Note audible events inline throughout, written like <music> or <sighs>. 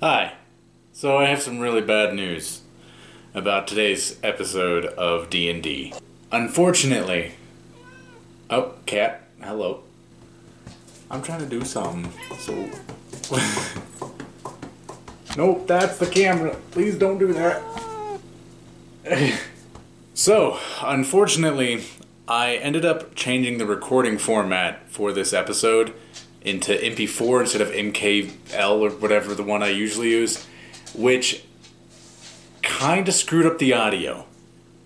Hi. So I have some really bad news about today's episode of D&D. Unfortunately, oh, cat, hello. I'm trying to do something. So <laughs> Nope, that's the camera. Please don't do that. <laughs> so, unfortunately, I ended up changing the recording format for this episode into MP4 instead of MKL or whatever the one I usually use, which kind of screwed up the audio.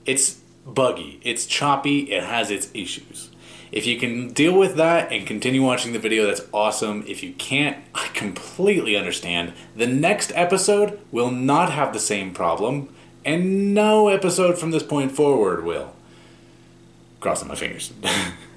It's buggy, it's choppy, it has its issues. If you can deal with that and continue watching the video, that's awesome. If you can't, I completely understand. The next episode will not have the same problem, and no episode from this point forward will. Crossing my fingers. <laughs>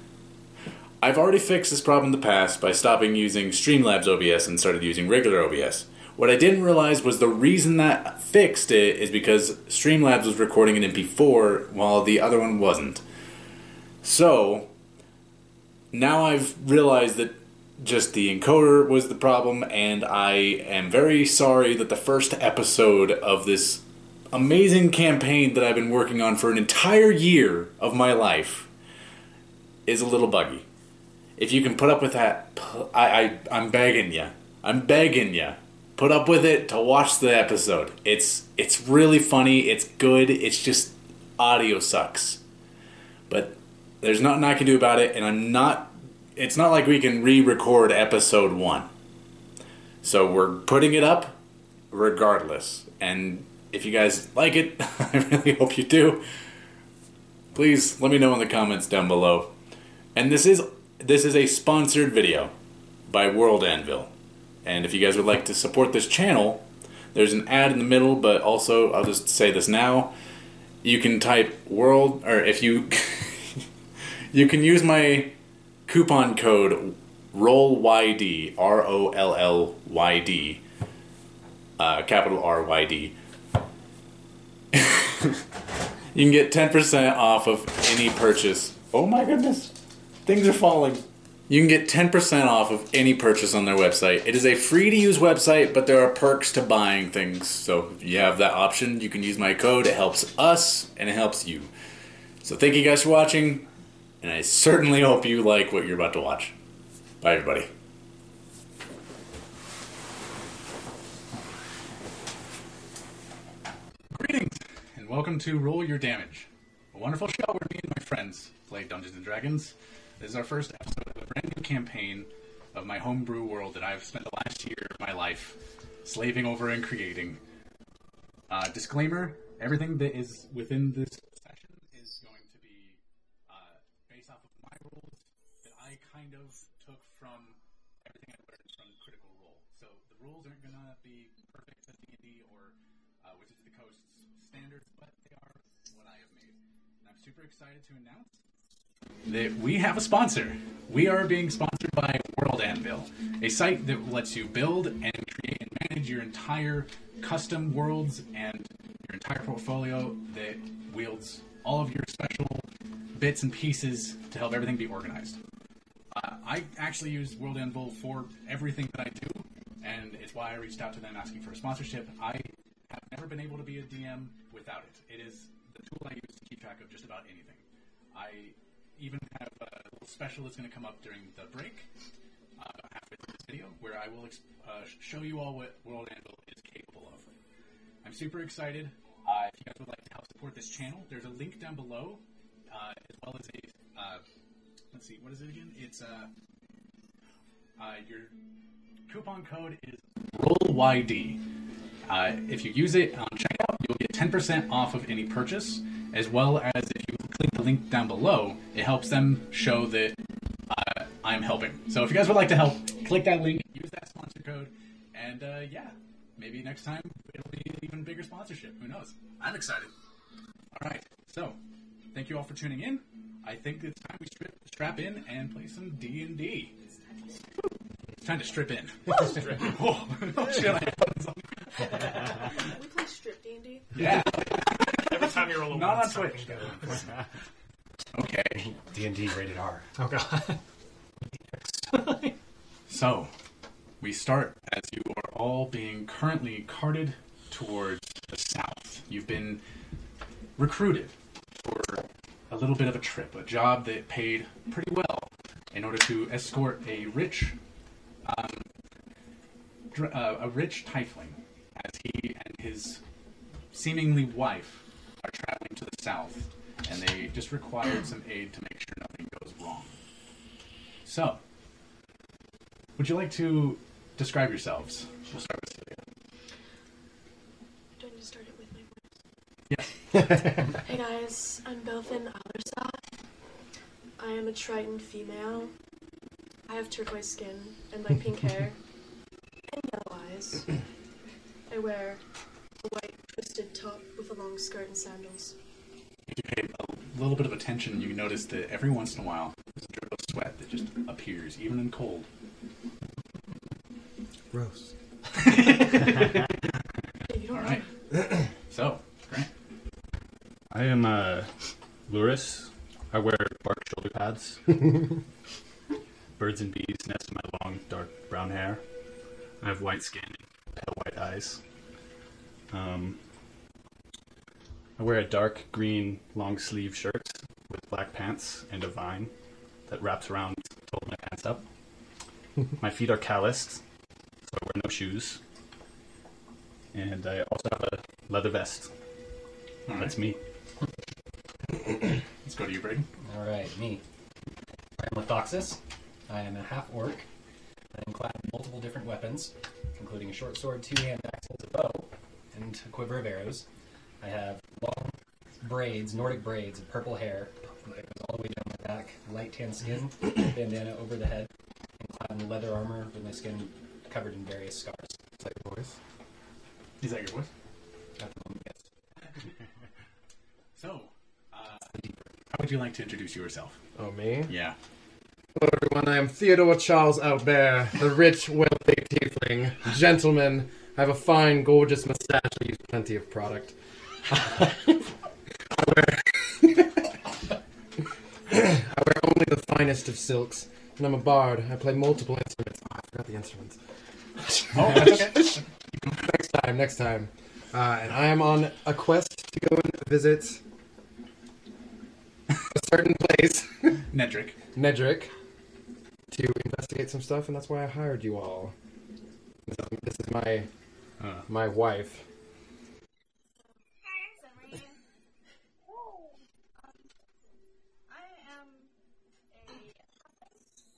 I've already fixed this problem in the past by stopping using Streamlabs OBS and started using regular OBS. What I didn't realize was the reason that fixed it is because Streamlabs was recording an MP4 while the other one wasn't. So, now I've realized that just the encoder was the problem, and I am very sorry that the first episode of this amazing campaign that I've been working on for an entire year of my life is a little buggy. If you can put up with that, I, I I'm begging you. I'm begging you. Put up with it to watch the episode. It's it's really funny. It's good. It's just audio sucks. But there's nothing I can do about it, and I'm not. It's not like we can re-record episode one. So we're putting it up, regardless. And if you guys like it, <laughs> I really hope you do. Please let me know in the comments down below. And this is this is a sponsored video by World Anvil. And if you guys would like to support this channel, there's an ad in the middle, but also I'll just say this now. You can type world or if you <laughs> you can use my coupon code ROLLYD R O L L Y D uh, capital R Y D <laughs> you can get 10% off of any purchase. Oh my goodness. Things are falling. You can get 10% off of any purchase on their website. It is a free to use website, but there are perks to buying things. So if you have that option, you can use my code. It helps us and it helps you. So thank you guys for watching, and I certainly hope you like what you're about to watch. Bye, everybody. Greetings, and welcome to Roll Your Damage, a wonderful show where me and my friends play Dungeons and Dragons. This is our first episode of a brand new campaign of my homebrew world that I've spent the last year of my life slaving over and creating. Uh, disclaimer: everything that is within this session is going to be uh, based off of my rules that I kind of took from everything I learned from Critical Role. So the rules aren't gonna be perfect as D&D or uh, Wizards of the Coast's standards, but they are what I have made. And I'm super excited to announce that we have a sponsor. We are being sponsored by World Anvil, a site that lets you build and create and manage your entire custom worlds and your entire portfolio that wields all of your special bits and pieces to help everything be organized. Uh, I actually use World Anvil for everything that I do, and it's why I reached out to them asking for a sponsorship. I have never been able to be a DM without it. It is the tool I use to keep track of just about anything. I even have a little special that's going to come up during the break uh, through this video, where I will uh, show you all what World Anvil is capable of. I'm super excited. Uh, if you guys would like to help support this channel, there's a link down below, uh, as well as a uh, let's see, what is it again? It's uh, your coupon code is ROLLYD. If you use it on checkout, you'll get 10% off of any purchase, as well as if you click the link down below, it helps them show that uh, I'm helping. So if you guys would like to help, click that link, use that sponsor code, and uh, yeah, maybe next time it'll be an even bigger sponsorship. Who knows? I'm excited. All right, so thank you all for tuning in. I think it's time we strip, strap in and play some D and D. It's time to strip in. <laughs> oh, <laughs> oh, shit, I have buttons on. We play strip D and D. Yeah, Every time you roll a not one, on Twitch. Okay, D and D rated R. Oh god. <laughs> so we start as you are all being currently carted towards the south. You've been recruited for a little bit of a trip, a job that paid pretty well in order to escort a rich, um, dr- uh, a rich tiefling, as he and his seemingly wife are traveling to the south, and they just required some aid to make sure nothing goes wrong. So, would you like to describe yourselves? We'll start with Celia. Do I need to start it with my voice? Yes. <laughs> Hey guys, I'm Belfin Aldersoth. I am a Triton female. I have turquoise skin and light pink <laughs> hair and yellow eyes. I wear a white twisted top with a long skirt and sandals. If you pay a little bit of attention, you notice that every once in a while there's a drip of sweat that just appears, even in cold. Gross. You <laughs> don't All right. so, Grant. I am uh, Luris. I wear bark shoulder pads. <laughs> Birds and bees nest in my long, dark brown hair. I have white skin and pale white eyes. Um, I wear a dark green long sleeve shirt with black pants and a vine that wraps around to hold my pants up. <laughs> my feet are calloused, so I wear no shoes. And I also have a leather vest. All. That's me. <coughs> Let's go to you, Braden. All right, me. I'm Lithoxis. I am a half orc. I am clad in multiple different weapons, including a short sword, two hand axes, a bow, and a quiver of arrows. I have long braids, Nordic braids of purple hair that goes all the way down my back, light tan skin, <coughs> bandana over the head, and clad in leather armor with my skin covered in various scars. Is that your voice? Is that your voice? At the moment, yes. <laughs> So, uh, how would you like to introduce yourself? Oh, me? Yeah. Hello, everyone. I am Theodore Charles Albert, the rich, wealthy tiefling gentleman. I have a fine, gorgeous mustache. I use plenty of product. <laughs> I wear, <laughs> I wear only the finest of silks, and I'm a bard. I play multiple instruments. Oh, I forgot the instruments. Oh. <laughs> Next time, next time. Uh, and I am on a quest to go and visit a certain place, Nedrick. Nedrick, to investigate some stuff, and that's why I hired you all. This is, this is my Uh, my wife. Hi, Summer. Whoa. Um, I am a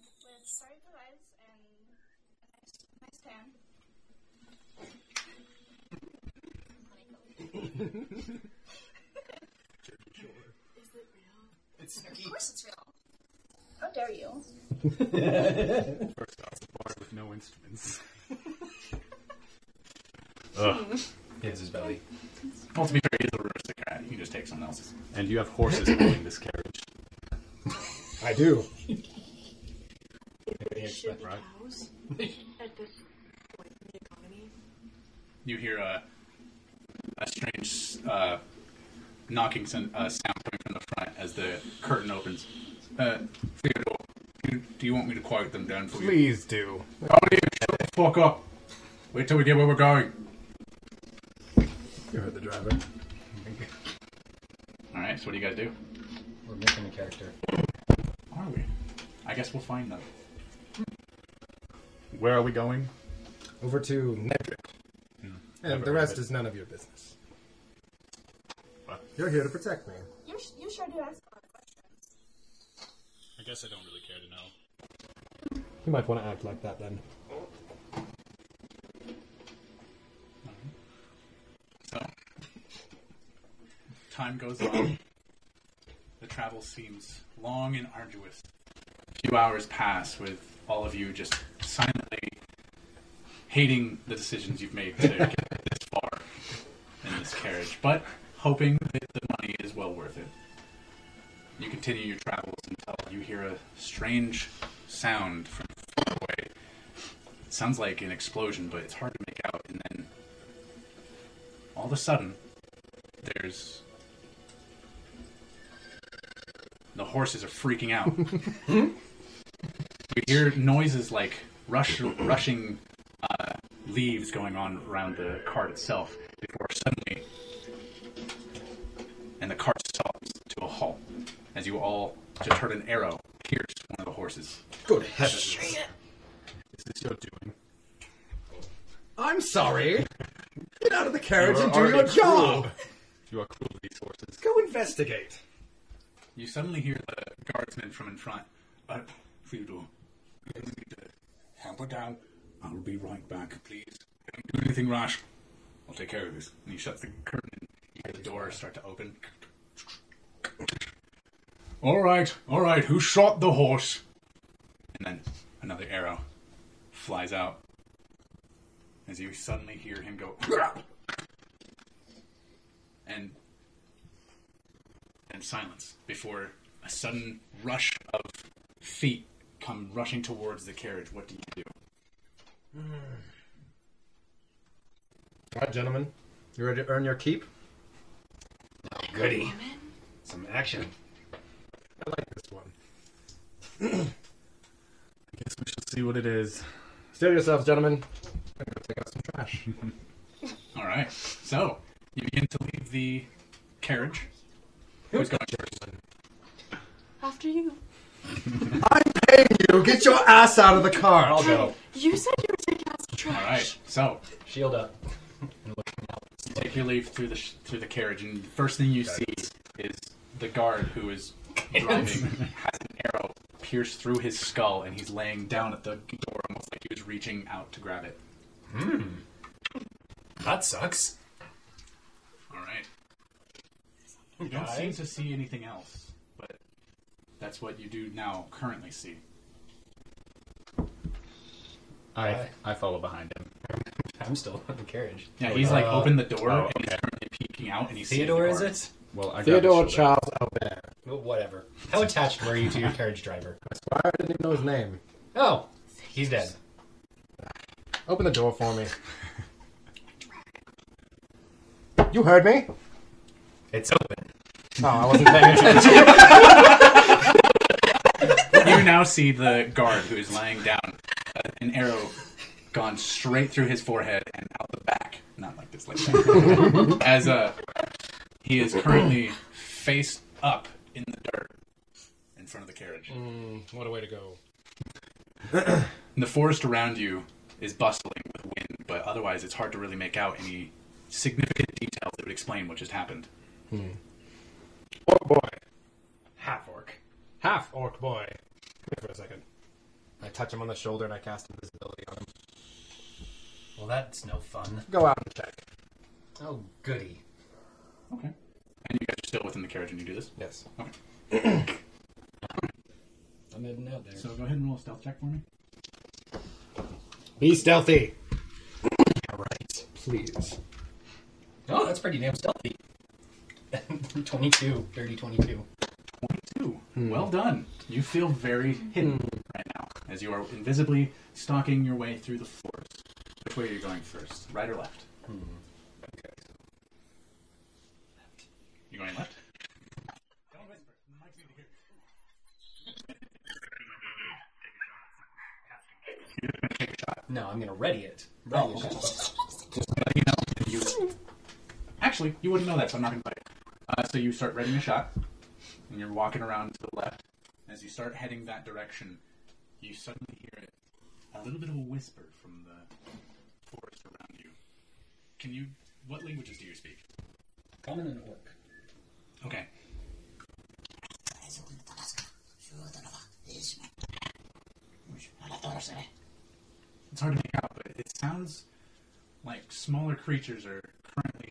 with starry eyes and a nice, nice tan. Is it real? Of course it's real. How dare you? First off, a bar with no instruments. <laughs> Ugh. Here's his belly. Well, to be fair, he's a aristocrat. You can just take someone else's. And you have horses <coughs> pulling this carriage. I do. Should be right. cows at this point in the economy. You hear a, a strange uh, knocking son- uh, sound coming from the front as the curtain opens. Uh, Theodore, do, do you want me to quiet them down for you? Please do. Oh, you shut the fuck up. Wait till we get where we're going. You heard the driver. All right. So what do you guys do? We're missing a character. Are we? I guess we'll find them. Where are we going? Over to Nedrick. Never And the rest is none of your business. What? You're here to protect me. You, sh- you sure do ask a lot of questions. I guess I don't really care to know. You might want to act like that then. So, time goes on. The travel seems long and arduous. A few hours pass with all of you just silently hating the decisions you've made to get this far in this carriage, but hoping that the money is well worth it. You continue your travels until you hear a strange sound from far away. It sounds like an explosion, but it's hard to make out, and then all of a sudden, there's the horses are freaking out. <laughs> you hear noises like rush, rushing uh, leaves going on around the cart itself just heard an arrow pierce one of the horses. Good heavens. Is this your doing? I'm sorry. Get out of the carriage You are and do your already job. cruel. You are cruel to these horses. Go investigate. You suddenly hear the guardsman from in front. Uh, Theodore, you need to hamper down. I'll be right back, please. Don't do anything rash. I'll take care of this. And he shuts the curtain and you hear the door start to open. All right, all right. Who shot the horse? And then another arrow flies out as you suddenly hear him go. <clears throat> And and silence before a sudden rush of feet come rushing towards the carriage. What do you do? All right, gentlemen. You ready to earn your keep? Goody. Some action. I like this one. I guess we shall see what it is. Steel yourselves, gentlemen. I'm gonna take out some trash. <laughs> All right. So you begin to leave the carriage. Who's going first? After you. <laughs> I'm paying you. Get your ass out of the car. I'll go. You said you were taking out some trash. All right. So Shield up. And looking out. take your leave through the sh- through the carriage, and the first thing you see is the guard who is <laughs> driving has an arrow pierced through his skull, and he's laying down at the door, almost like he was reaching out to grab it. Hmm. That sucks. All right. You don't seem to see anything else, but that's what you do now currently see. I Aye. I follow behind him. I'm still in the carriage. Yeah, he's like Uh, opened the door oh, and he's okay. currently peeking out, and he's Theodore, is it? Well, I Theodore got the. Charles Albert. Well, whatever. How attached were you to your carriage driver? Squire I didn't even know his name. Oh, he's dead. Open the door for me. You heard me? It's open. Oh, I wasn't paying attention. <laughs> you now see the guard who is laying down, uh, an arrow gone straight through his forehead and out the back. Not like this, like that. <laughs> As uh, he is currently face up in the dirt in front of the carriage. Mm, what a way to go. And <clears throat> the forest around you is bustling with wind, but otherwise it's hard to really make out any significant details that would explain what just happened. Orc boy. Half orc. Half orc boy. Come here for a second. I touch him on the shoulder and I cast invisibility on him. Well, that's no fun. Go out and check. Oh, goody. Okay. And you guys are still within the carriage when you do this? Yes. Okay. <clears throat> I'm heading out there. So go ahead and roll a stealth check for me. Be stealthy. right. Please. Oh, that's pretty damn stealthy. <laughs> 22. Dirty 22. 22. Hmm. Well done. You feel very hmm. hidden right now as you are invisibly stalking your way through the forest. Which way are you going first? Right or left? Okay. You going left? Don't whisper. The mics need to hear. Take a shot. No, I'm gonna ready it. Oh, Ready it. Just let you know. that You... Actually, you wouldn't know that, so I'm not going to tell you. Uh, so you start readying a shot, and you're walking around to the left. As you start heading that direction, you suddenly hear it, a little bit of a whisper from the forest around you. Can you? What languages do you speak? Common and orc. Okay. It's hard to make out, but it sounds like smaller creatures are currently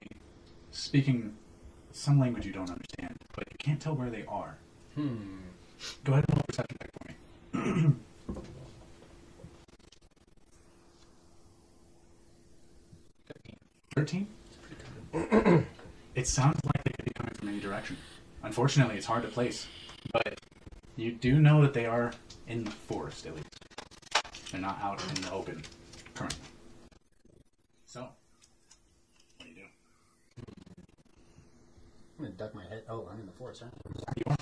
speaking some language you don't understand, but you can't tell where they are. Hmm. Go ahead and roll perception check for me. <clears throat> Thirteen. <clears throat> it sounds like they could be coming from any direction. Unfortunately, it's hard to place, but you do know that they are in the forest at least. They're not out in the open currently. So, what do you do? I'm gonna duck my head. Oh, I'm in the forest? You are.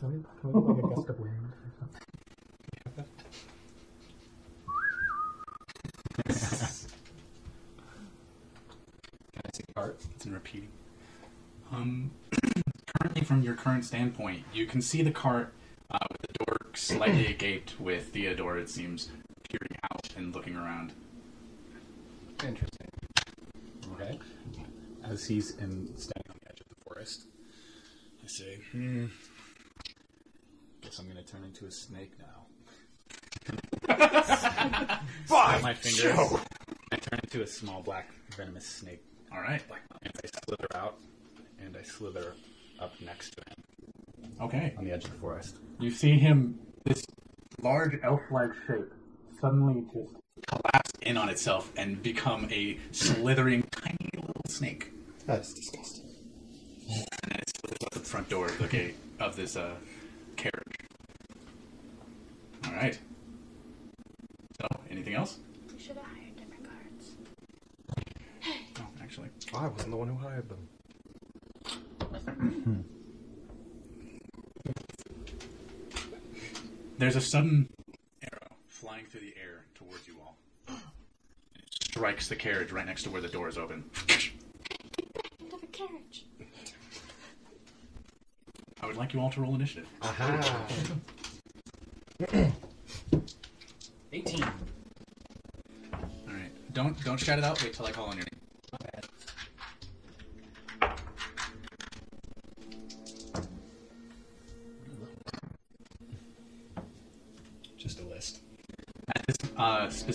Tell me Can I see the cart? It's in repeating. Um, <clears throat> currently, from your current standpoint, you can see the cart uh, with the door <clears throat> slightly agaped, with Theodore, it seems, peering out and looking around. Interesting. Okay. As he's in, standing on the edge of the forest, I say, hmm. Guess I'm gonna turn into a snake now. <laughs> Snap my fingers. I turn into a small black venomous snake, All right. and I slither out, and I slither up next to him Okay. on the edge of the forest. You see him, this large elf-like shape, suddenly just collapse in on itself and become a slithering, tiny little snake. That's disgusting. And then it slithers out the front door of the gate of this uh, carriage. All right. So, anything else? We should have hired different cards. Oh, actually. I wasn't the one who hired them. There's a sudden arrow flying through the air towards you all. Strikes the carriage right next to where the door is open. Into the carriage. I would like you all to roll initiative. Aha. 18. All right. Don't don't shout it out. Wait till I call on your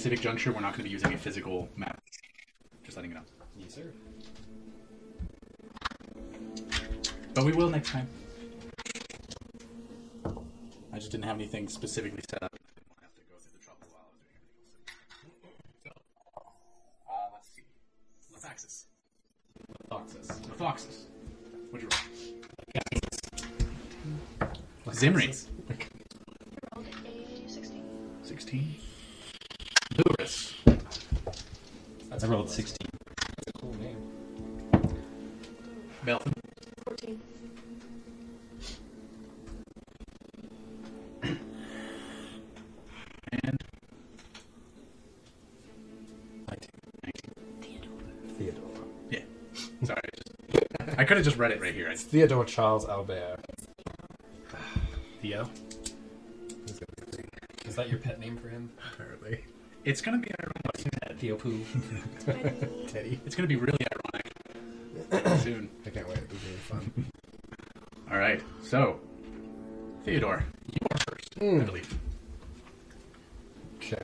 specific juncture, we're not going to be using a physical map. Just letting you know. Yes, sir. But we will next time. I just didn't have anything specifically set just, I just read it right here. I, Theodore Charles Albert. Theo? Is that your pet name for him? Apparently. it's going to be ironic. Theo Poo. Teddy. It's going to be really ironic <clears throat> soon. I can't wait. It'll be really fun. All right. So, Theodore, you are first, I Mm. believe. Okay.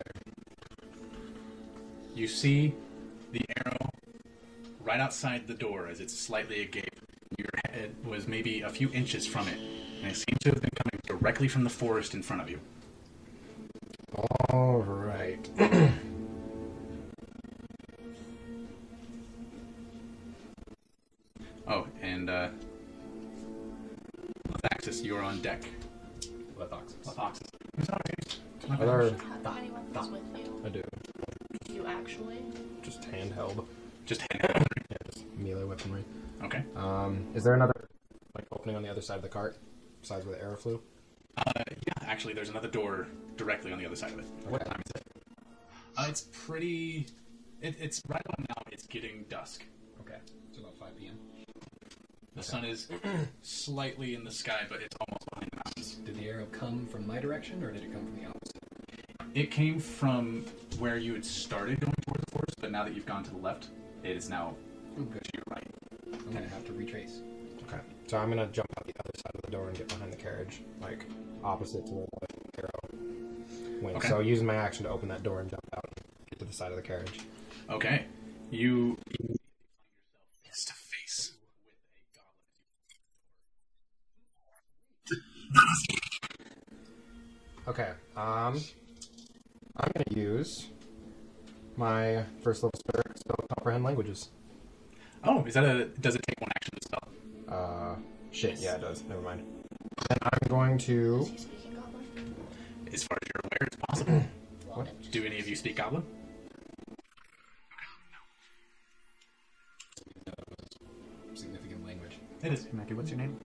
You see the arrow right outside the door as it's slightly agape. Your head was maybe a few inches from it, and it seems to have been coming directly from the forest in front of you. Other side of the cart, besides where the arrow flew? Uh, yeah, actually, there's another door directly on the other side of it. What time is it? Uh, it's pretty. It, it's right on now. It's getting dusk. Okay. It's about 5 p.m. The sun is <clears throat> slightly in the sky, but it's almost behind the mountains. Did the arrow come from my direction or did it come from the opposite? It came from where you had started going toward the forest, but now that you've gone to the left, it is now Oh, good. to your right. I'm to have to retrace. Okay. So I'm gonna jump out the other side of the door and get behind the carriage, like opposite to where the arrow went. Okay. So using my action to open that door and jump out, and get to the side of the carriage. Okay. You find yourself face to face with a Okay. Um, I'm gonna use my first level spell spell comprehend languages. Goblin. Oh, is that a? Does it take one action to spell? Uh, shit. Yeah, it does. Never mind. And I'm going to. Is he speaking goblin? As far as you're aware, it's possible. <clears throat> Well, Do any of you speak Goblin? Significant language. It is. Mackie, what's your name?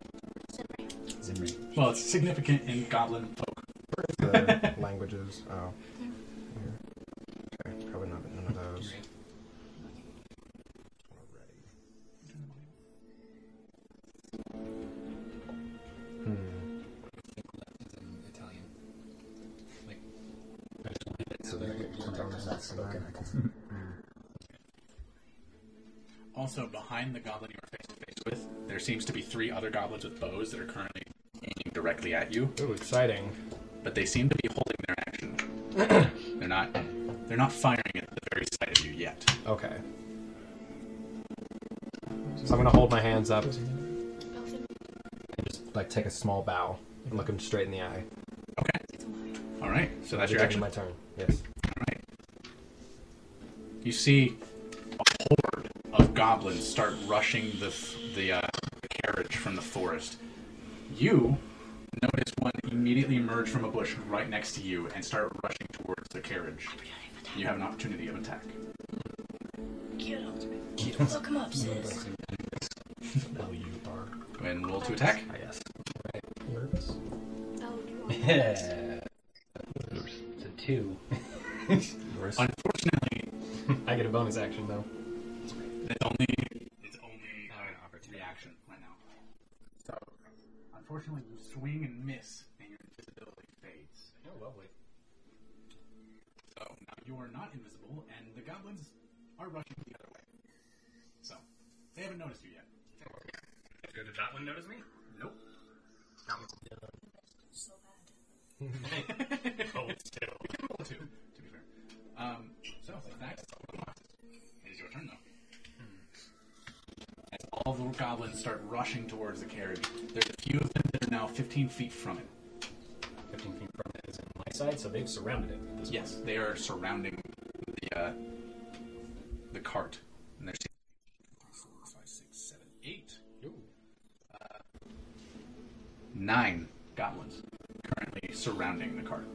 Zimri. Zimri. Well, it's significant in Goblin folk. the <laughs> languages. Oh. Here. Okay, probably not none of those. The goblin you are face to face with, there seems to be three other goblins with bows that are currently aiming directly at you, Ooh, exciting. but they seem to be holding their action. <clears throat> they're not. They're not firing at the very sight of you yet. Okay. So I'm gonna hold my hands up and just like take a small bow and look him straight in the eye. Okay. it's a lie. All right. So that's your action. My turn. Yes. All right. You see a horde of goblins start rushing the the, uh, the carriage from the forest. You notice one immediately emerge from a bush right next to you and start rushing towards the carriage. You have an opportunity of attack. Keto. Look him up, <laughs> sis. L U R. Go ahead and roll to attack. Yes. nervous. Oh, you <laughs> want Yeah. It's a two. <laughs> Unfortunately, I get a bonus action though. Action right now. So, unfortunately, you swing and miss, and your invisibility fades. Oh, lovely. So now you are not invisible, and the goblins are rushing the other way. So they haven't noticed you yet. Did that one notice me? Nope. so bad. <laughs> Oh, still. Roll two, all the goblins start rushing towards the carriage, there's a few of them that are now 15 feet from it. 15 feet from it is in my side, so they've surrounded it. at this Yes, they are surrounding the uh, the cart, and there's four, five, six, seven, eight, point. nine goblins currently surrounding the cart.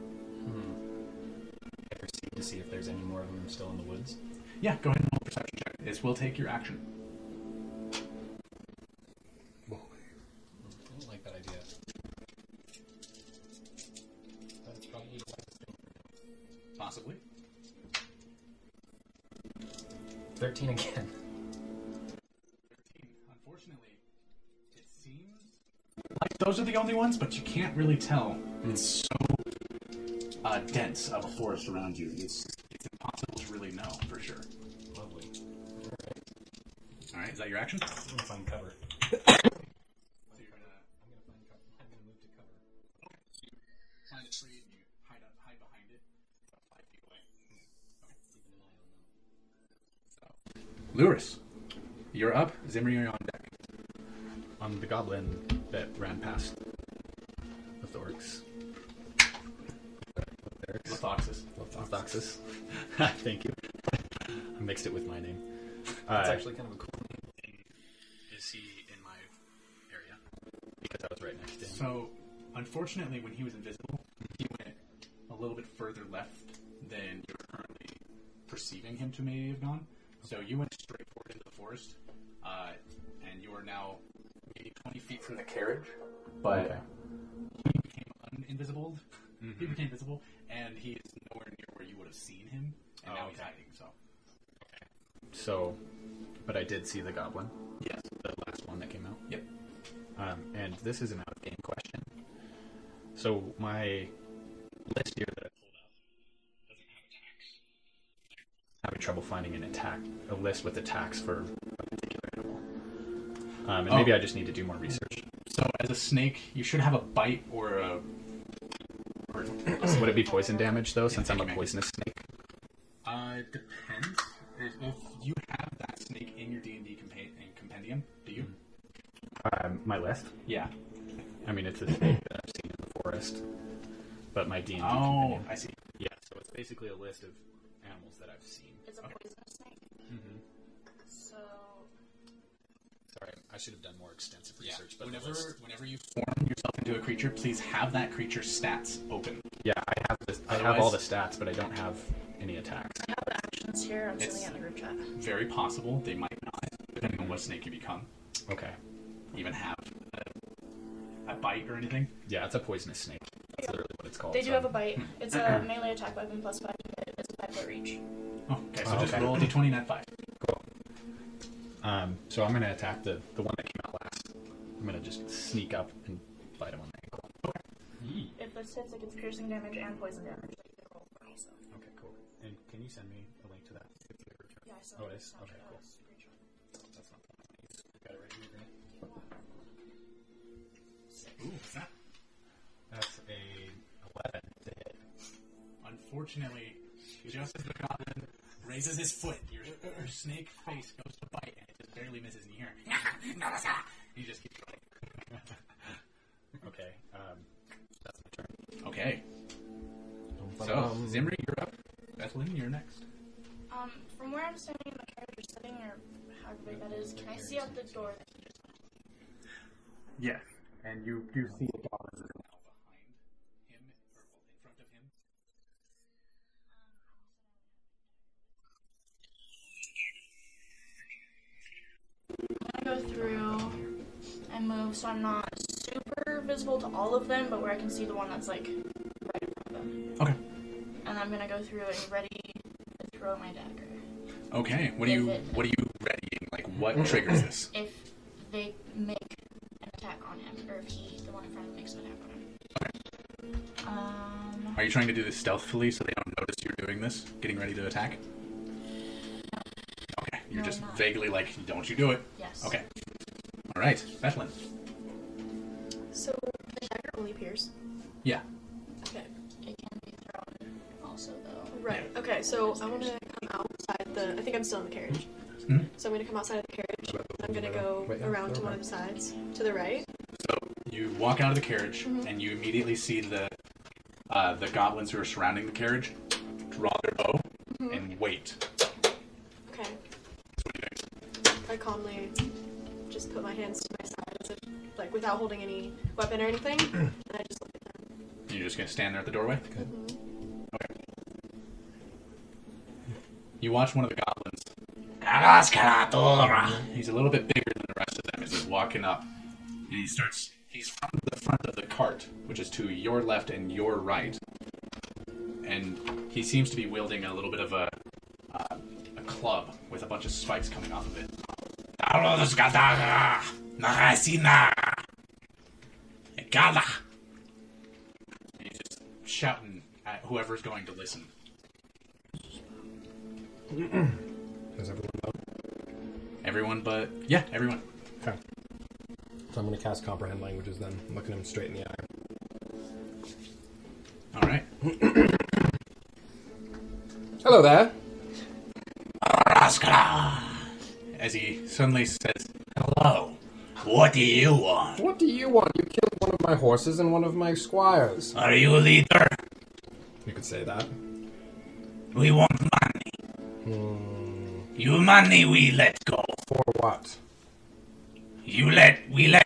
I proceed to see if there's any more of them still in the woods. Yeah, go ahead and roll a perception check. This will take your action. The only ones, but you can't really tell. And it's so uh, dense of a forest around you. It's unfortunately, when he was invisible, he went a little bit further left than you're currently perceiving him to maybe have gone. So you went straight forward into the forest, uh, and you are now maybe 20 feet from the carriage. But Okay. he became uninvisible. He became visible, and he is nowhere near where you would have seen him, and Oh, now he's okay. hiding. So, So, but I did see the goblin, yes, the last one that came out. yep. Um, and this is an out of game. So my list here that I pulled up doesn't have attacks. I'm having trouble finding an attack, a list with attacks for a particular animal. Um, and Oh. maybe I just need to do more research. So, as a snake, you should have a bite or a. Or, Would it be poison damage though, since I'm a poisonous snake? Uh, it depends. If, if you have that snake in your D and D compendium, do you? Um, my list. Yeah. I mean, it's a snake that I've seen in the forest, but my D and D Oh, companion. I see. Yeah, so it's basically a list of animals that I've seen. It's a poisonous snake. Mm-hmm. So Sorry, I should have done more extensive Yeah. research. But the Whenever, list- whenever you form yourself into a creature, please have that creature's stats open. yeah, I have this. I have all the stats, but I don't have any attacks. I have the actions here. I'm It's- sending it in the group chat. Very possible they might not, depending on what snake you become, Okay. even have a, a bite or anything? Yeah, it's a poisonous snake. That's literally what it's called. They do so- have a bite. <laughs> It's a melee attack weapon plus five to hit. It's a five foot reach. Oh, okay. So Oh, just okay. roll a d20 net five. Um, so I'm gonna attack the the one that came out last. I'm gonna just sneak up and bite him on the ankle. Yee. If this hits, it gets piercing damage and poison damage. Like they roll for me. Okay, cool. And can you send me a link to that? Yeah, I saw Oh, it. it is? Okay, cool. That's not got it right here, right? Ooh. That's a eleven to hit. Unfortunately, just as the goblin raises his foot, your, your snake face goes to bite, and it just barely misses, and you hear, you just keep going. <laughs> Okay, um, that's my turn. Okay, so Zimri, you're up. Bethlyn, you're next. Um, from where I'm standing in the carriage or sitting or however big that is, can I see out the door that he just went? Yeah, and you do see the goblins that are now behind him, or in front of him. I'm gonna go through and move so I'm not super visible to all of them, but where I can see the one that's like right in front of them. Okay. And I'm gonna go through and ready to throw my dagger. Okay, what are you it- what are you readying? Like, what mm-hmm. triggers this? If they make an attack on him, or if he, the one in front of him, makes an attack on him. Um, Are you trying to do this stealthily so they don't notice you're doing this? Getting ready to attack? Okay, you're No, just not. vaguely like, don't you do it. yes. Okay. All right, Bethlyn. So the dagger only pierce. Yeah. Okay. It can be thrown also, though. Right. Okay. So I want to come outside the. I think I'm still in the carriage. Mhm. So I'm going to come outside of the carriage. I'm going to go Wait, yeah, around to go one of the sides to the right. So you walk out of the carriage, Mhm. and you immediately see the uh, the goblins who are surrounding the carriage draw their bow Mhm. and wait. Okay. So what do you think? I calmly just put my hands to my side as if, like, without holding any weapon or anything, <clears throat> and I just look at them. You're just gonna stand there at the doorway. Mhm. Okay. You watch one of the goblins. He's a little bit bigger than the rest of them as he's walking up. And he starts. He's from the front of the cart, which is to your left and your right. And he seems to be wielding a little bit of a, uh, a club with a bunch of spikes coming off of it. And he's just shouting at whoever's going to listen. Does everyone know? Everyone but. Yeah, everyone. So I'm going to cast comprehend languages then, looking him straight in the eye. Alright. <clears throat> Hello there. As he suddenly says, Hello. What do you want? What do you want? You killed one of my horses and one of my squires. Are you a leader? You could say that. We want money. Hmm. You money we let go. For what? You let we let.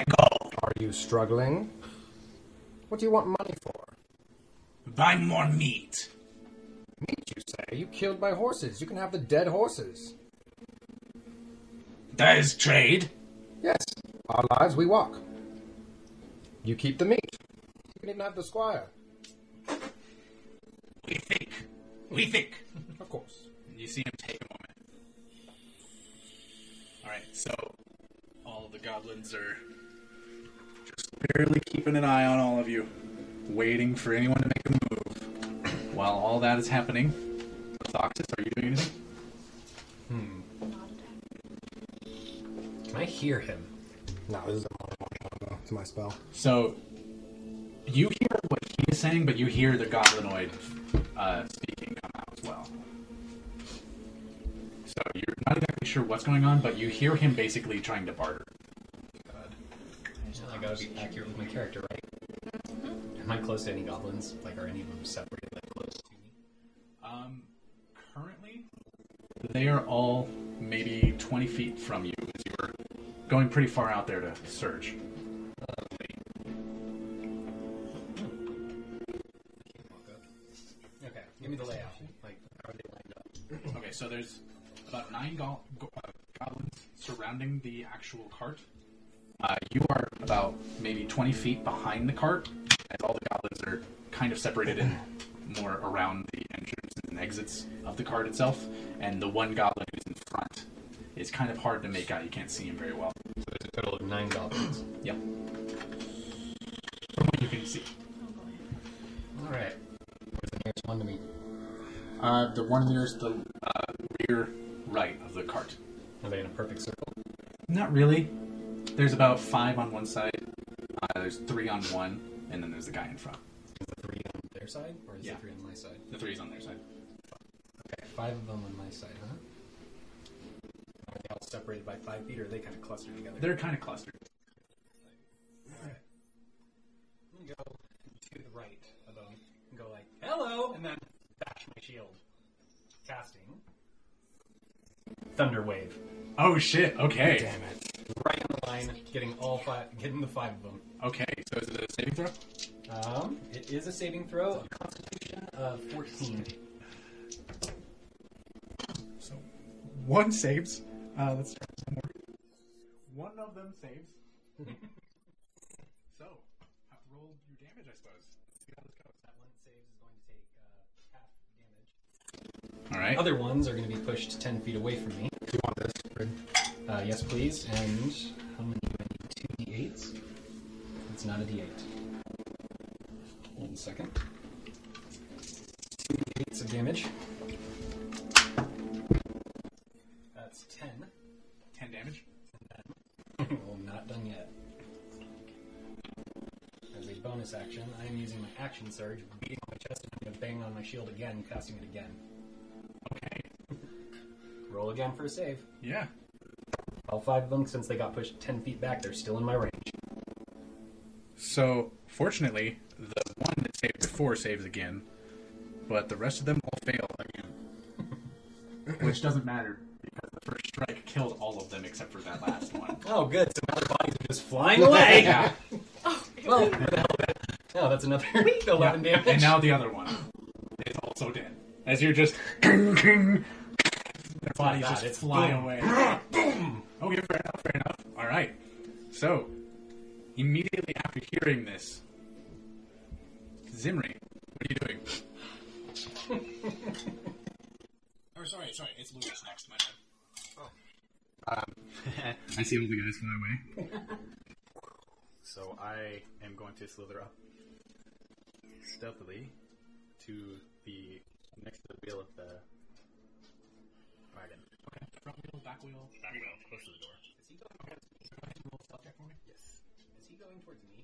Are you struggling? What do you want money for? Buy more meat. Meat, you say? You killed my horses. You can have the dead horses. That is trade. Yes. Our lives we walk. You keep the meat. You can even have the squire. We think. We think. Of course. You see him take a moment. Alright, so all the goblins are barely keeping an eye on all of you, waiting for anyone to make a move. While all that is happening, Thoxis, are you doing anything? Hmm. Can I hear him? No, this is a one one. It's my spell. So you hear what he is saying, but you hear the goblinoid uh, speaking come out as well. So you're not exactly sure what's going on, but you hear him basically trying to barter. I gotta be accurate with my character, right? Am I close to any goblins? Like, are any of them separated, like, close to me? Um, currently, they are all maybe 20 feet from you as you were going pretty far out there to search. Okay, give me the layout. Like, how are they lined up? Okay, so there's about nine go- go- uh, goblins surrounding the actual cart. Uh, you are about maybe 20 feet behind the cart, as all the goblins are kind of separated in more around the entrances and exits of the cart itself. And the one goblin who's in front is kind of hard to make out. You can't see him very well. So there's a total of nine goblins. Yep. From what you can see. All right. Where's the nearest one to me? Uh, the one nearest the uh, rear right of the cart. Are they in a perfect circle? Not really. There's about five on one side. There's three on one, and then there's the guy in front. Is the three on their side, or is Yeah. the three on my side? The three's on their side. Okay, five of them on my side, huh? Are they all separated by five feet, or are they kind of clustered together? They're kind of clustered. Alright. I'm gonna go to the right of them and go like, hello, and then bash my shield. Casting. Thunder Wave. Oh shit! Okay. Damn it. Right on the line, getting all five, getting the five of them. Okay. So is it a saving throw? Um, it is a saving throw, a constitution of 14. So one saves. Uh, let's start with more. One of them saves. <laughs> so have to roll your damage, I suppose. See how this goes. That one save is going to take uh, half damage. All right. Other ones are going to be pushed 10 feet away from me. Do you want this? Fred? Uh, yes, please. And how many do I need? Two d8s? It's not a d8. Hold a second. Two d8s of damage. That's 10. Ten damage. <laughs> well, I'm not done yet. As a bonus action, I am using my action surge, beating my chest, and I'm going to bang on my shield again, casting it again. Okay. Roll again for a save. Yeah. All five of them, since they got pushed 10 feet back, they're still in my range. So fortunately, the one that saved before saves again, but the rest of them all fail again. <laughs> Which doesn't matter because the first strike killed all of them except for that last one. <laughs> Oh, good. So now their bodies are just flying away. <laughs> yeah. Oh, well, where the hell of it? No, that's another 11 Yeah. damage. And now the other one is also dead. As you're just their bodies that, just it's fly boom. away. <laughs> Okay, fair enough, fair enough. All right. So immediately after hearing this, Zimri, what are you doing? <laughs> oh, sorry, sorry. It's Lucas next. My bad. Um, <laughs> I see all the guys fly away. so I am going to slither up stealthily to the next to the wheel of the wagon. Okay. Front wheel, back wheel. Back wheel, close to the door. Is he going, Go ahead and roll a stealth check for me. yes. Is he going towards me?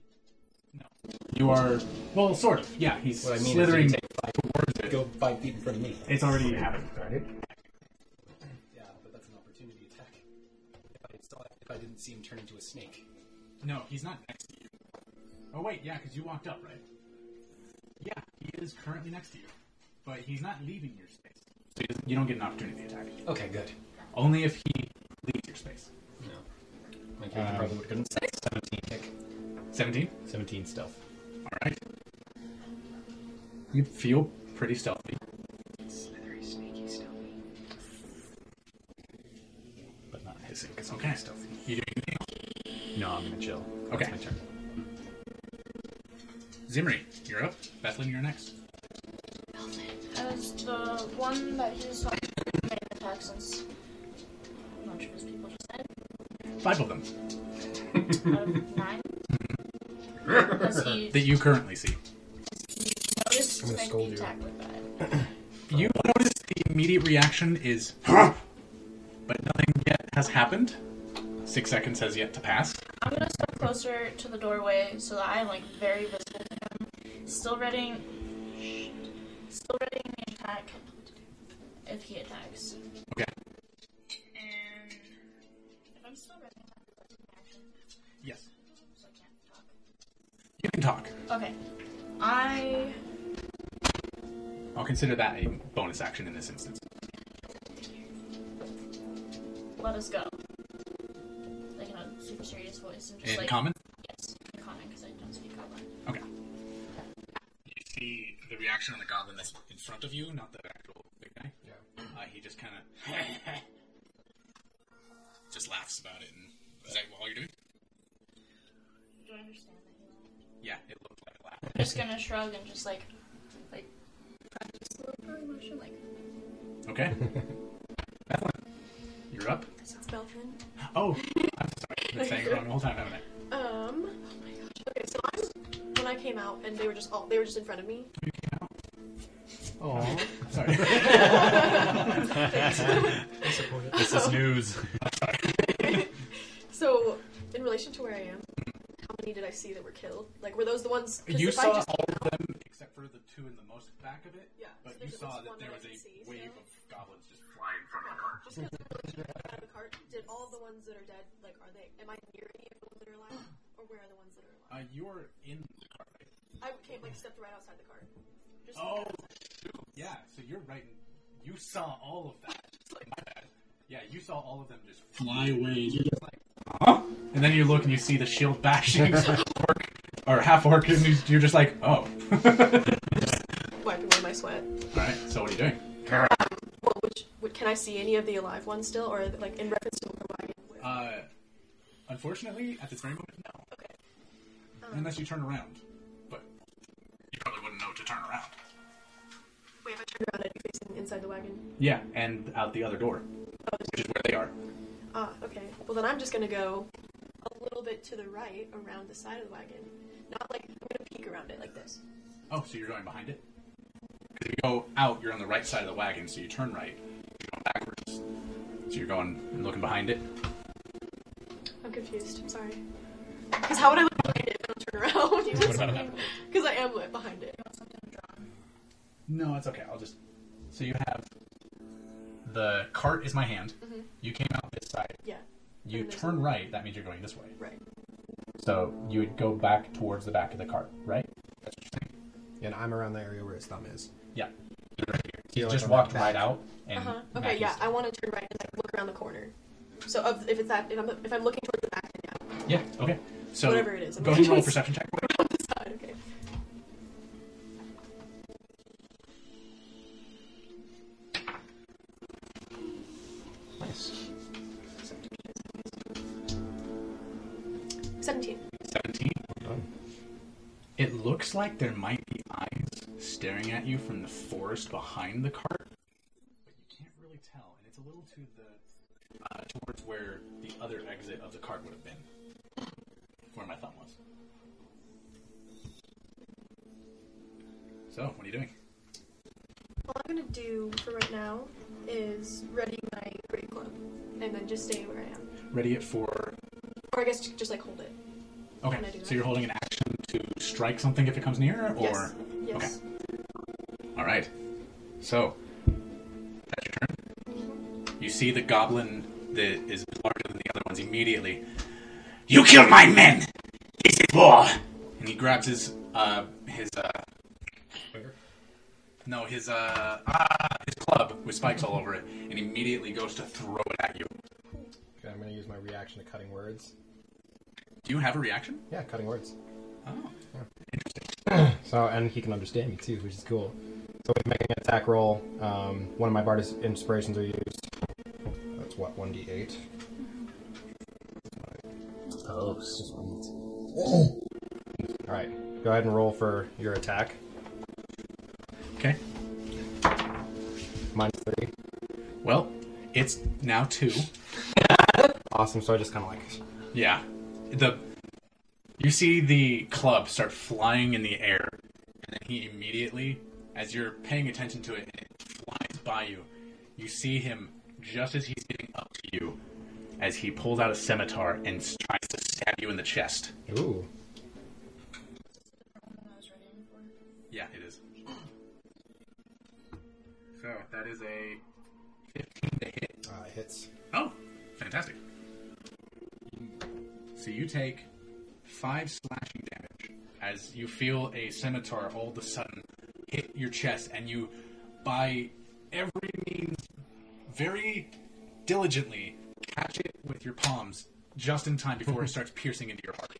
You are well, sort of. Yeah, he's What I mean slithering is, did he take five, towards it. go five feet in front of me. It's already happened. Yeah, but that's an opportunity attack. If I, saw, if I didn't see him turn into a snake. No, he's not next to you. Oh wait, yeah, because you walked up, right? Yeah, he is currently next to you, but he's not leaving your space, so he doesn't- you don't get an opportunity attack. Okay, good. Only if he leaves your space. No. My character Um, probably would have say 17 kick. Seventeen. 17 stealth. All right. You feel pretty stealthy. Slithery, sneaky, stealthy. But not hissing because I'm Okay. stealthy. You doing anything else? No, I'm gonna chill. Okay. That's my turn. Zimri, you're up. Bethlin, you're next. As the one that he was talking to made since I'm not sure those people just said. Five of them Out of nine. <laughs> Has he that you currently see. noticed I'm gonna that scold you. attack with that? <clears throat> You notice the immediate reaction is, huh? But nothing yet has happened. Six seconds has yet to pass. I'm gonna step closer to the doorway so that I'm like very visible to him. Still ready. Still ready to attack if he attacks. Talk. Okay. I I'll consider that a bonus action in this instance. let us go. Like in a super serious voice and just In like common? yes, in common because I don't speak goblin. Okay. You see the reaction on the goblin that's in front of you, not the actual big guy. Yeah. Uh, he just kind of <laughs> just laughs about it. And is that all you're doing? Do I understand that he laughed? Yeah, it looked like a laugh. I'm just gonna shrug and just like, like, practice a little bird motion, like, Okay. <laughs> Evelyn, you're up. It's Belfin. Oh, I'm sorry. I've been saying it wrong the whole time, haven't I? Um. Oh my gosh. Okay, so I'm when I came out and they were just all they were just in front of me. You came out. Oh, Sorry. <laughs> This is news. <laughs> So in relation to where I am, how many did I see that were killed? Like were those the ones? you if I saw just all of them except for the two in the most back of it. Yeah. But so you saw that there was a see wave still. of goblins just flying from the car. Just because in relation to where the cart, did all the ones that are dead, like, are they? Am I near any of the ones that are alive, or where are the ones that are alive? Uh, you're in the cart. right? I came like stepped right outside the cart. Just Oh, shoot. Yeah, so you're right. in- You saw all of that. My bad. Yeah, you saw all of them just fly away. You're just like, huh? And then you look and you see the shield bashing <laughs> orc, or half orc, and you- you're just like, oh. <laughs> wiping away my sweat. Alright, so what are you doing? Well, which, can I see any of the alive ones still, or like in reference to the wagon? where- Uh, unfortunately, at this very moment, no. okay. Unless you turn around. But you probably wouldn't know to turn around. Wait, if I turn around, I'd be facing inside the wagon. Yeah, and out the other door, Oh, which is where they are. Ah, okay. Well, then I'm just gonna go a little bit to the right around the side of the wagon. Not like I'm gonna peek around it like this. Oh, so you're going behind it? Because if you go out, you're on the right side of the wagon, so you turn right. You're going backwards. So you're going and looking behind it. I'm confused. I'm sorry. Because how would I look behind it if I don't turn around? Do <laughs> you want something? <laughs> Because I am lit behind it. You want something drawn? No, it's okay. I'll just. So you have. The cart is my hand. Mhm. You came out this side. Yeah. You turn a- right, that means you're going this way. Right. So you would go back towards the back of the cart, right? That's what you're saying? and I'm around the area where his thumb is. Yeah. You're right here. You're You like just walked that right back. out and. Uh huh. Okay. is- Yeah. I want to turn right and like look around the corner. So of, if it's that if I'm if I'm looking towards the back, then yeah. Yeah, okay. So Whatever it is, I'm Go ahead and roll a gonna- <laughs> perception check. On the side. Okay. Looks like there might be eyes staring at you from the forest behind the cart, but you can't really tell, and it's a little to the uh, towards where the other exit of the cart would have been, where my thumb was. So, what are you doing? All I'm gonna do for right now is ready my great club, and then just stay where I am. Ready it for? Or I guess just like hold it. Okay, Can I do so you're holding an action to strike something if it comes near, or yes. Yes. all right. So that's your turn. You see the goblin that is larger than the other ones immediately. You killed my men. This is war. And he grabs his uh his uh no his uh ah, his club with spikes all over it, and immediately goes to throw it at you. Okay, I'm gonna use my reaction to cutting words. Do you have a reaction? Yeah, cutting words. Oh, Interesting. So, and he can understand me too, which is cool. So, when making an attack roll, um, one of my Bard's inspirations are used. That's what, 1d8? Oh, sweet. Alright, go ahead and roll for your attack. okay. Minus 3. Well, it's now two. Awesome, so I just kind of like. Yeah. The you see the club start flying in the air, and then he immediately, as you're paying attention to it, and it flies by you, you see him just as he's getting up to you, as he pulls out a scimitar and tries to stab you in the chest. Ooh. One that I was ready for. Yeah, it is. So that is a 15 to hit. Uh, hits. Oh, fantastic. So you take five slashing damage as you feel a scimitar all of a sudden hit your chest, and you, by every means, very diligently catch it with your palms just in time before it <laughs> starts piercing into your heart.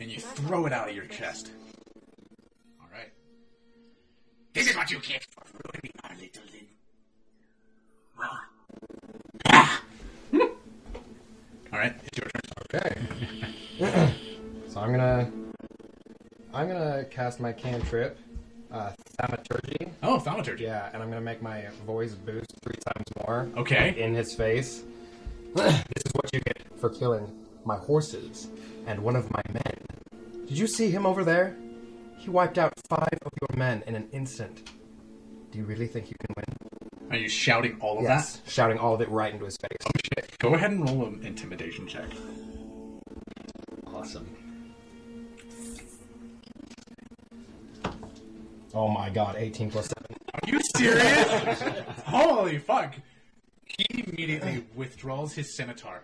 And you throw it out of your chest. All right. This is what you get for ruining our little Lin. Well. <laughs> All right, it's your turn. Okay. <laughs> <clears throat> I'm gonna I'm gonna cast my cantrip, uh, thaumaturgy. Oh, thaumaturgy. Yeah, and I'm gonna make my voice boost three times more Okay. in his face. <clears throat> this is what you get for killing my horses and one of my men. Did you see him over there? He wiped out five of your men in an instant. Do you really think you can win? Are you shouting all of that? Shouting all of it right into his face. Oh shit. Go ahead and roll an intimidation check. Awesome. Oh my god, 18 plus 7. Are you serious? <laughs> Holy fuck. He immediately withdraws his scimitar.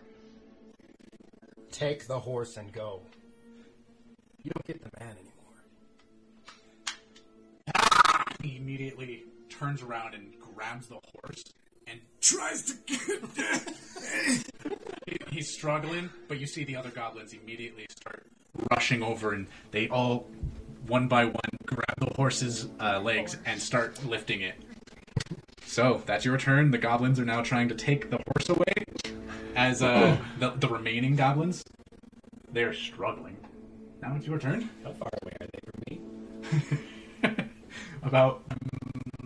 Take the horse and go. You don't get the man anymore. Ah! He immediately turns around and grabs the horse and tries to get He- <laughs> He's struggling, but you see the other goblins immediately start rushing over, and they all, one by one, grab the horse's uh, legs and start lifting it. So that's your turn. The goblins are now trying to take the horse away. As uh, <clears throat> the, the remaining goblins, they're struggling. Now it's your turn. How far away are they from me? <laughs> About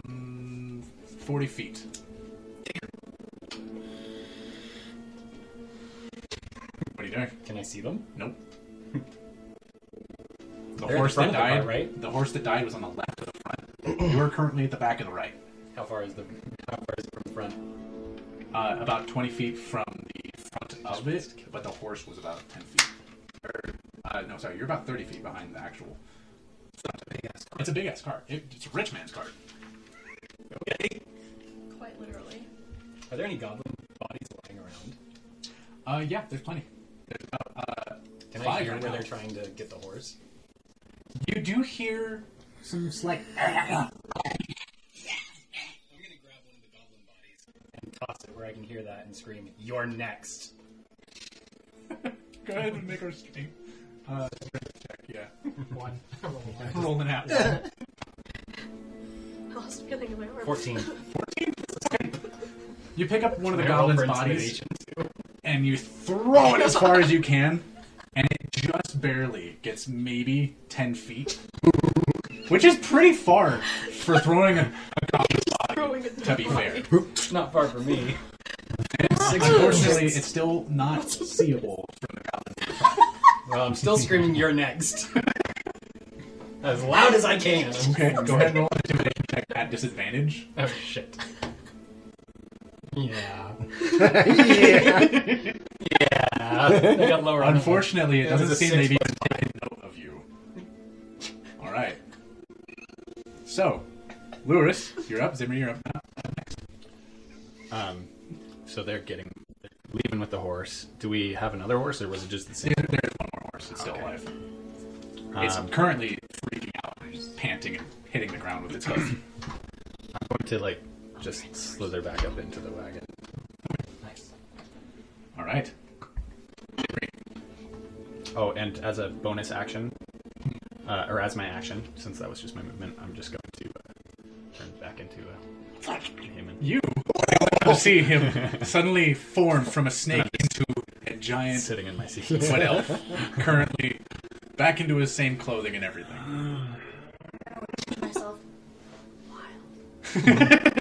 mm, 40 feet. You doing? Can I see them? Nope. <laughs> The They're at horse the front that of the car, died, right? the horse that died was on the left of the front. you are currently at the back of the right. How far is the how far is it from the front? Uh, about 20 feet from the front of it, but the horse was about 10 feet. Or, uh, no, sorry, you're about 30 feet behind the actual. It's a big ass car. It, it's a rich man's car. Okay. Quite literally. Are there any goblin bodies lying around? Uh, yeah, there's plenty. There's about, uh, Can I Five hear right where now. they're trying to get the horse? you do hear some slight. <laughs> I'm gonna grab one of the goblin bodies and toss it where I can hear that and scream, "You're next!" Go ahead and make our stream. Uh, strength check, yeah. One. <laughs> Rolling out. one. I lost feeling in my arm. Fourteen. You pick up one of the Can I roll goblin's for bodies intimidation? And you throw it as far as you can, and it just barely gets maybe 10 feet. Which is pretty far for throwing a, a goblin's body, to be fair. It's not far from me. Unfortunately, it's still not seeable from the goblin. Well, I'm still screaming, "You're next!" as loud as I can. Okay, go ahead and roll an intimidation check at disadvantage. Oh shit. Yeah. <laughs> yeah. Yeah. I got lower. on that one. Unfortunately, it doesn't seem six they've even taken note of you. All right. So, Lewis, you're up. Zimmer, you're up now. Um, so they're getting they're leaving with the horse. Do we have another horse, or was it just the same? There- There's one more horse. It's still Okay. alive. It's Um, currently freaking out, and just panting and hitting the ground with its hoof. I'm going to like just slither back up into the wagon. Nice. All right. Oh, and as a bonus action, uh, or as my action, since that was just my movement, I'm just going to uh, turn back into a human. You will see him suddenly form from a snake into a giant Sitting in my seat. What elf, currently back into his same clothing and everything. <sighs> myself. All <laughs>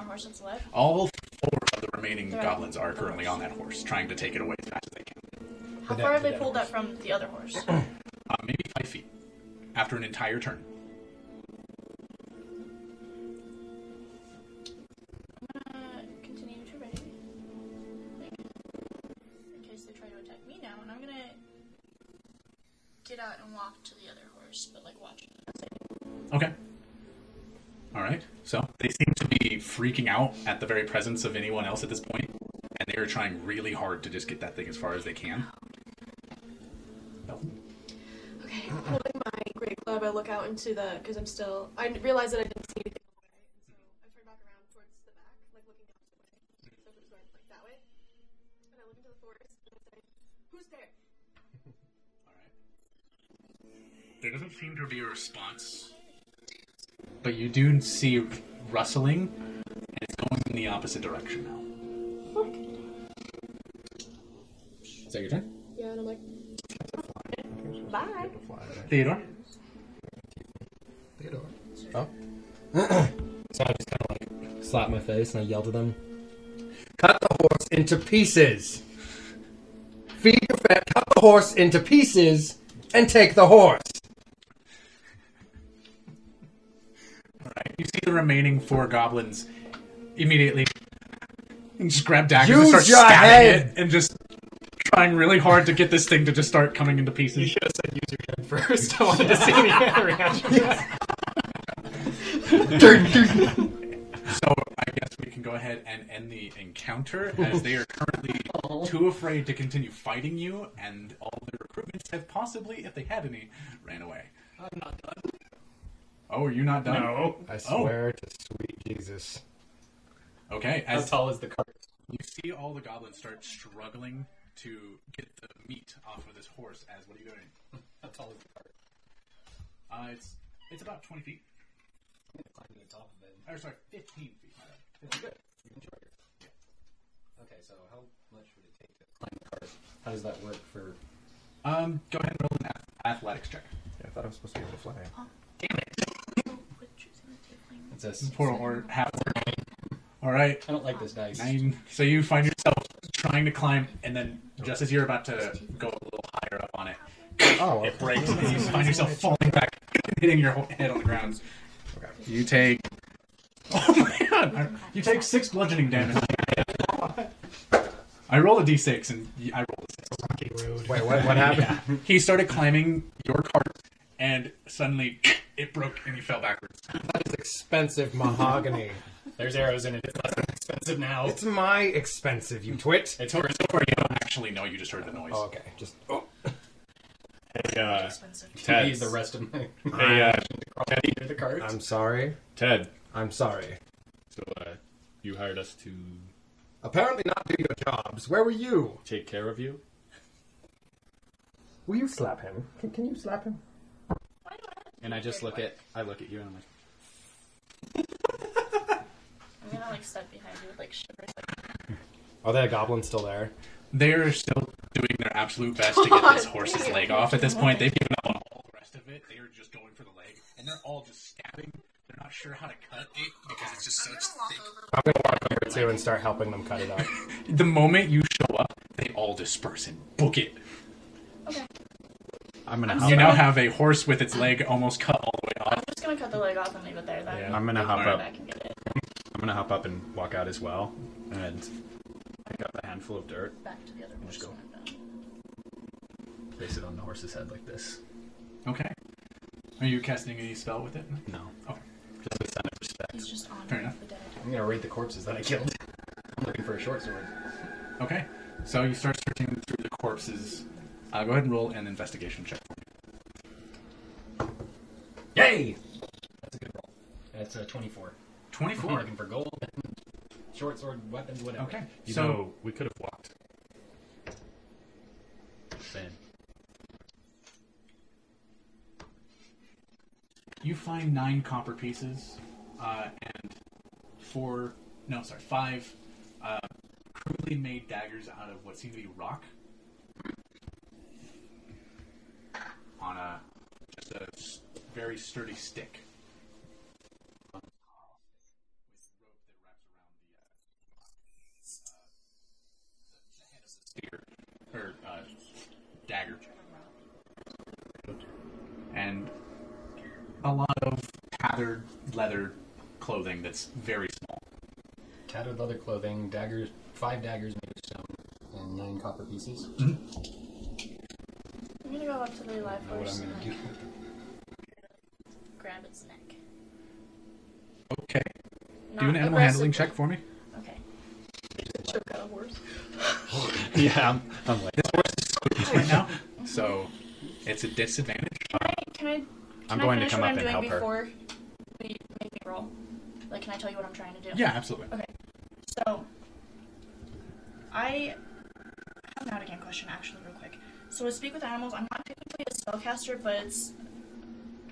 more horse that's alive. All four of the remaining They're goblins are the currently horse. on that horse, trying to take it away as fast as they can. How The far dead- have the they dead pulled horse. that from the other horse? <clears throat> Uh, maybe five feet after an entire turn. Freaking out at the very presence of anyone else at this point, and they are trying really hard to just get that thing as far as they can. Okay, holding my great club, I look out into the because I'm still. I realize that I didn't see anything so I turn back around towards the back, like looking down the way. So it's going like that way, and I look into the forest and I say, "Who's there?" All right. there doesn't seem to be a response. But you do see rustling, and it's going in the opposite direction now. Is that your turn? Yeah, and I'm like, bye. Theodore? Theodore. Oh. <clears throat> so I just kind of like slapped my face and I yelled at them. Cut the horse into pieces. Feed your fat. Cut the horse into pieces and take the horse. Alright, you see the remaining four goblins immediately and just grab daggers Use and start your stabbing head! it and just trying really hard to get this thing to just start coming into pieces. You should have said use your head first. <laughs> I wanted to see the reaction. So I guess we can go ahead and end the encounter as they are currently too afraid to continue fighting you, and all their recruitments have possibly, if they had any, ran away. I'm not done. Oh, are you not done? No. Oh. I swear to sweet Jesus. Okay, How as tall is the cart? you see all the goblins start struggling to get the meat off of this horse, as what are you doing? <laughs> How tall is the cart? Uh, it's it's about twenty feet. I'm gonna climb to the top of it. Or sorry, fifteen feet. my bad. It's good. You can short it. Okay, so how much would it take to climb the cart? How does that work for? Um, go ahead and roll an ath- athletics check. Yeah, I thought I was supposed to be able to fly. With choosing the tiefling. It's a s- Poor or half. All right, I don't like this dice. nine. So you find yourself trying to climb, and then just as you're about to go a little higher up on it, Oh, it breaks, and you find yourself falling back, hitting your head on the ground. Okay. You take. <laughs> Oh my god! You take six bludgeoning damage. I roll a d6, and y- I roll a six. Wait, what, what happened? <laughs> He started climbing your cart, and suddenly it broke, and he fell backwards. That is expensive mahogany. There's arrows in it. It's less expensive now. it's my expensive, you twit. It's So, so far, you don't actually know. You just heard the noise. Oh, okay. Just oh. Hey, uh, Ted. use the rest of my Hey, uh, Teddy to the cart. I'm sorry. Ted. I'm sorry. So, uh, you hired us to Apparently not do your jobs. Where were you? take care of you? Will you slap him? Can, can you slap him? Why do I have to And I just look at, I look at you and I'm like, I'm like step behind you with like shivers. Like, <laughs> Are the goblins still there? They're still doing their absolute best to get this <laughs> horse's leg off. At this point, they've given up on all the rest of it. They are just going for the leg, and they're all just stabbing. They're not sure how to cut it because it's just I'm such thick. I'm gonna walk over too and start helping them cut it up. <laughs> The moment you show up, they all disperse and book it. Okay. I'm gonna I'm hop You now up. have a horse with its leg almost cut all the way off. I'm just gonna cut the leg off and leave it there then. Yeah. I'm gonna hop up. back and get it. I'm gonna hop up and walk out as well, and pick up a handful of dirt, Back to the other horse. Just go. when place it on the horse's head like this. Okay. Are you casting any spell with it? No. Okay. Just a sign of respect. He's just on Fair enough. the dead. I'm gonna rate the corpses that I killed. <laughs> I'm looking for a short sword. Okay. So you start searching through the corpses. Uh, go ahead and roll an investigation check for me. Yay! That's a good roll. That's a 24. I'm 24. looking for gold, short sword, weapons, whatever. Okay. You so know, we could have walked. Saying. You find nine copper pieces uh, and four, no, sorry, five uh, crudely made daggers out of what seem to be rock. On a just a s- very sturdy stick. With rope that wraps around the, uh, uh, the head of the spear or uh, dagger. And a lot of tattered leather clothing that's very small. Tattered leather clothing, daggers, five daggers made of stone, and nine copper pieces. Mm-hmm. I'm gonna go up to the live I know what horse I'm and gonna do. grab its neck. Okay. Not Do an animal handling check for me. Okay. Choke out a horse. <laughs> yeah, I'm, I'm like, This horse is squeezed right now, <laughs> so it's a disadvantage. Can I? Can I? Can I'm I going to finish come what up I'm and doing help her. before we make me roll? Like, can I tell you what I'm trying to do? Yeah, absolutely. Okay. So, I have an out game question actually, real quick. So, to speak with animals, I'm not technically a spellcaster, but it's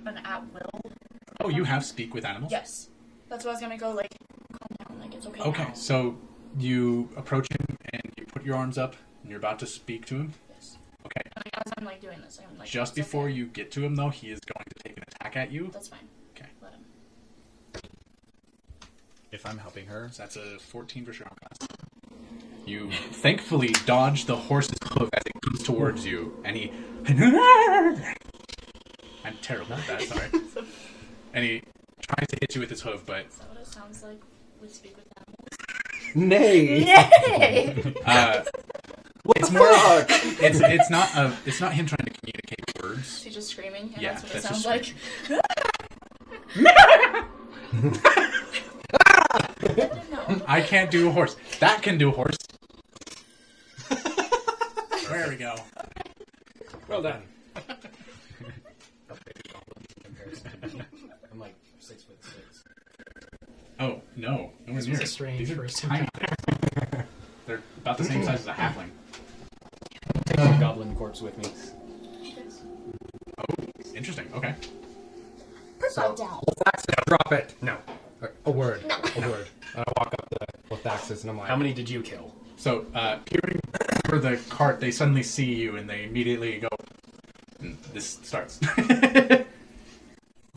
an at will. Oh, you have speak with animals? Yes. That's what I was gonna go like calm down, like it's okay. Okay, now. so you approach him and you put your arms up and you're about to speak to him. Yes. Okay. And like, as I'm like doing this, I'm like Just before okay. you get to him, though, he is going to take an attack at you. That's fine. Okay. Let him. If I'm helping her, So that's a 14 for sure class. You thankfully dodge the horse's hoof as it comes towards you, and he. <laughs> I'm terrible at that, sorry. <laughs> And he tries to hit you with his hoof, but Is that what it sounds like with speak with animals? Nay. Yay! <laughs> uh, it's more. It's it's not a. It's not him trying to communicate words. Is he just screaming? And Yeah, that's what it sounds like. I can't do a horse. That can do a horse. <laughs> there we go. Well done. I'm like six foot six. Oh no, no This near. a strange These are first tiny. They're about the same size as a halfling. Take my goblin corpse with me. Interesting. Okay. So, Lothaxis, drop it. No. A, a word. A word. And I walk up to Lothaxis and I'm like, How many did you kill? So, uh, peering over the cart, they suddenly see you and they immediately go. And this starts. <laughs>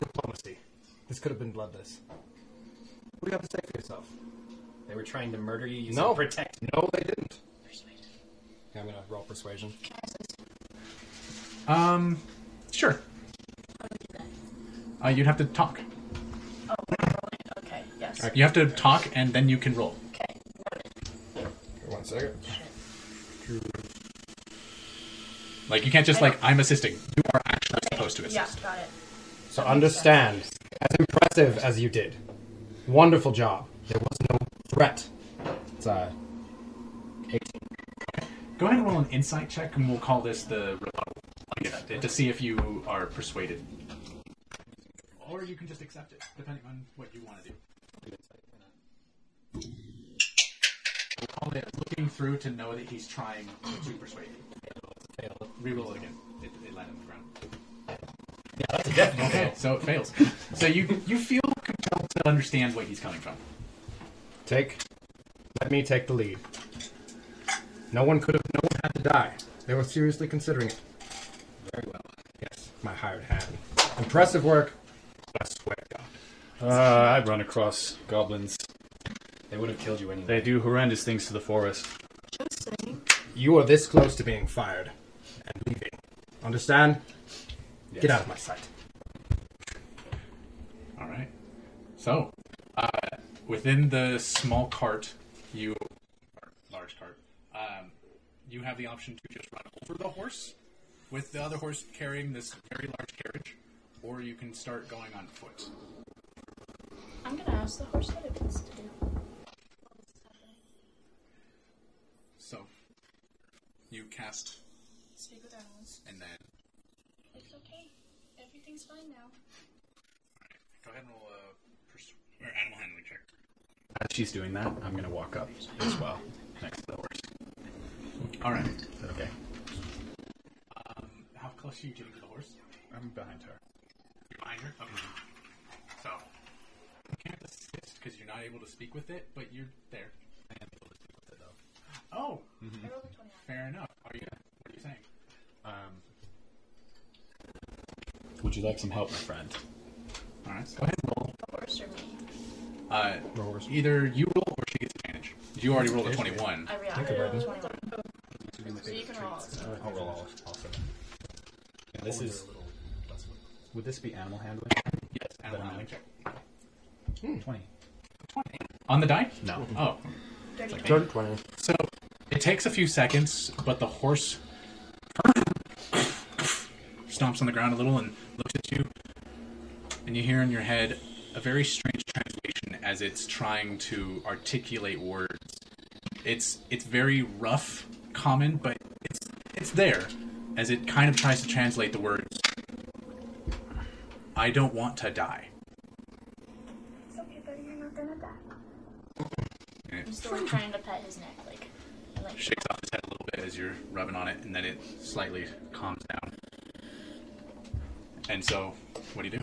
Diplomacy. This could have been bloodless. What do you have to say for yourself? They were trying to murder you using No. protect. No, they didn't. Yeah, I'm gonna roll persuasion. um, sure. Uh, you'd have to talk. Oh. Okay. Yes. You have to talk and then you can roll. Okay. One second. Like, you can't just, like, I'm assisting. You are actually supposed to assist. Yeah. assist. Got it. So understand, as impressive as you did, wonderful job. There was no threat. It's uh, 18. Go ahead and roll an insight check and we'll call this the rebuttal. Like, to see if you are persuaded. Or you can just accept it, depending on what you want to do. Call it looking through to know that he's trying to persuade you. Reroll it again. It, it landed on the ground. Yeah, that's a definite fail. Okay, so it fails. So you you feel compelled to understand what he's coming from. Take. Let me take the lead. No one could have. No one had to die. They were seriously considering it. Very well. Yes, my hired hand. Impressive work. I swear to God. uh, I run across goblins. They would have killed you anyway. They do horrendous things to the forest. Just saying. You are this close to being fired and leaving. Understand? Get out of my sight. All right. So, uh, within the small cart, you or large cart, um, you have the option to just run over the horse, with the other horse carrying this very large carriage, or you can start going on foot. I'm gonna ask the horse what it wants to do. While this is happening. So, you cast, Speak with animals. and then It's okay. Everything's fine now. Alright, go ahead and roll a pers- or animal handling check. As she's doing that, I'm gonna walk up as well, next to the horse. All right. Is that okay? Um, how close are you getting to the horse? I'm behind her. You're behind her? Okay. So, you can't assist because you're not able to speak with it, but you're there. I am able to speak with it though. Oh, I rolled a 21. fair enough. Are you? What are you saying? Um, would you like some help, my friend? All right. Go ahead and roll. The horse or me? Uh, The horse. either you roll or she gets advantage. You already rolled a twenty-one. I Think reacted about to it. 21. So you can roll. also. I'll roll all, also. Yeah, this is. Would this be animal handling? Yes. Animal handling check. Twenty. Twenty On the die? No. Oh, Dirty Third 20. so it takes a few seconds, but the horse stomps on the ground a little and looks at you, and you hear in your head a very strange translation as it's trying to articulate words. It's it's very rough, common, but it's it's there as it kind of tries to translate the words. I don't want to die. It's okay, buddy. You're not gonna die. I'm still trying to pet his neck, like, like. shakes off his head a little bit as you're rubbing on it, and then it slightly calms down. And so, what do you do?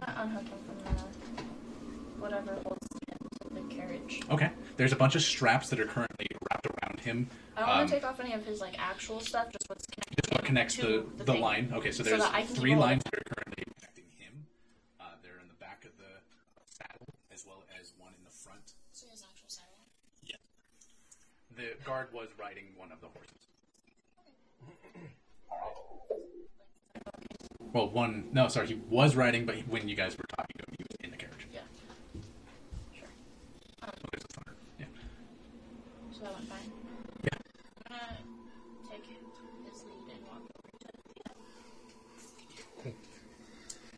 I'm to unhook him from the whatever holds him to the carriage. Okay. There's a bunch of straps that are currently wrapped around him. I don't want Um, to take off any of his like actual stuff, just what's connected. Just what connects to the, the, the, line. Okay, so So there's can three lines of that are currently connecting him. Uh, they're in the back of the saddle, as well as one in the front. So his actual saddle. The guard was riding one of the horses. Well, one. No, sorry, he was riding, but when you guys were talking to him, he was in the carriage. Yeah. Sure. Um, Oh, there's a thunder. Yeah. so that went fine. Yeah. I'm gonna take his lead and walk over to the.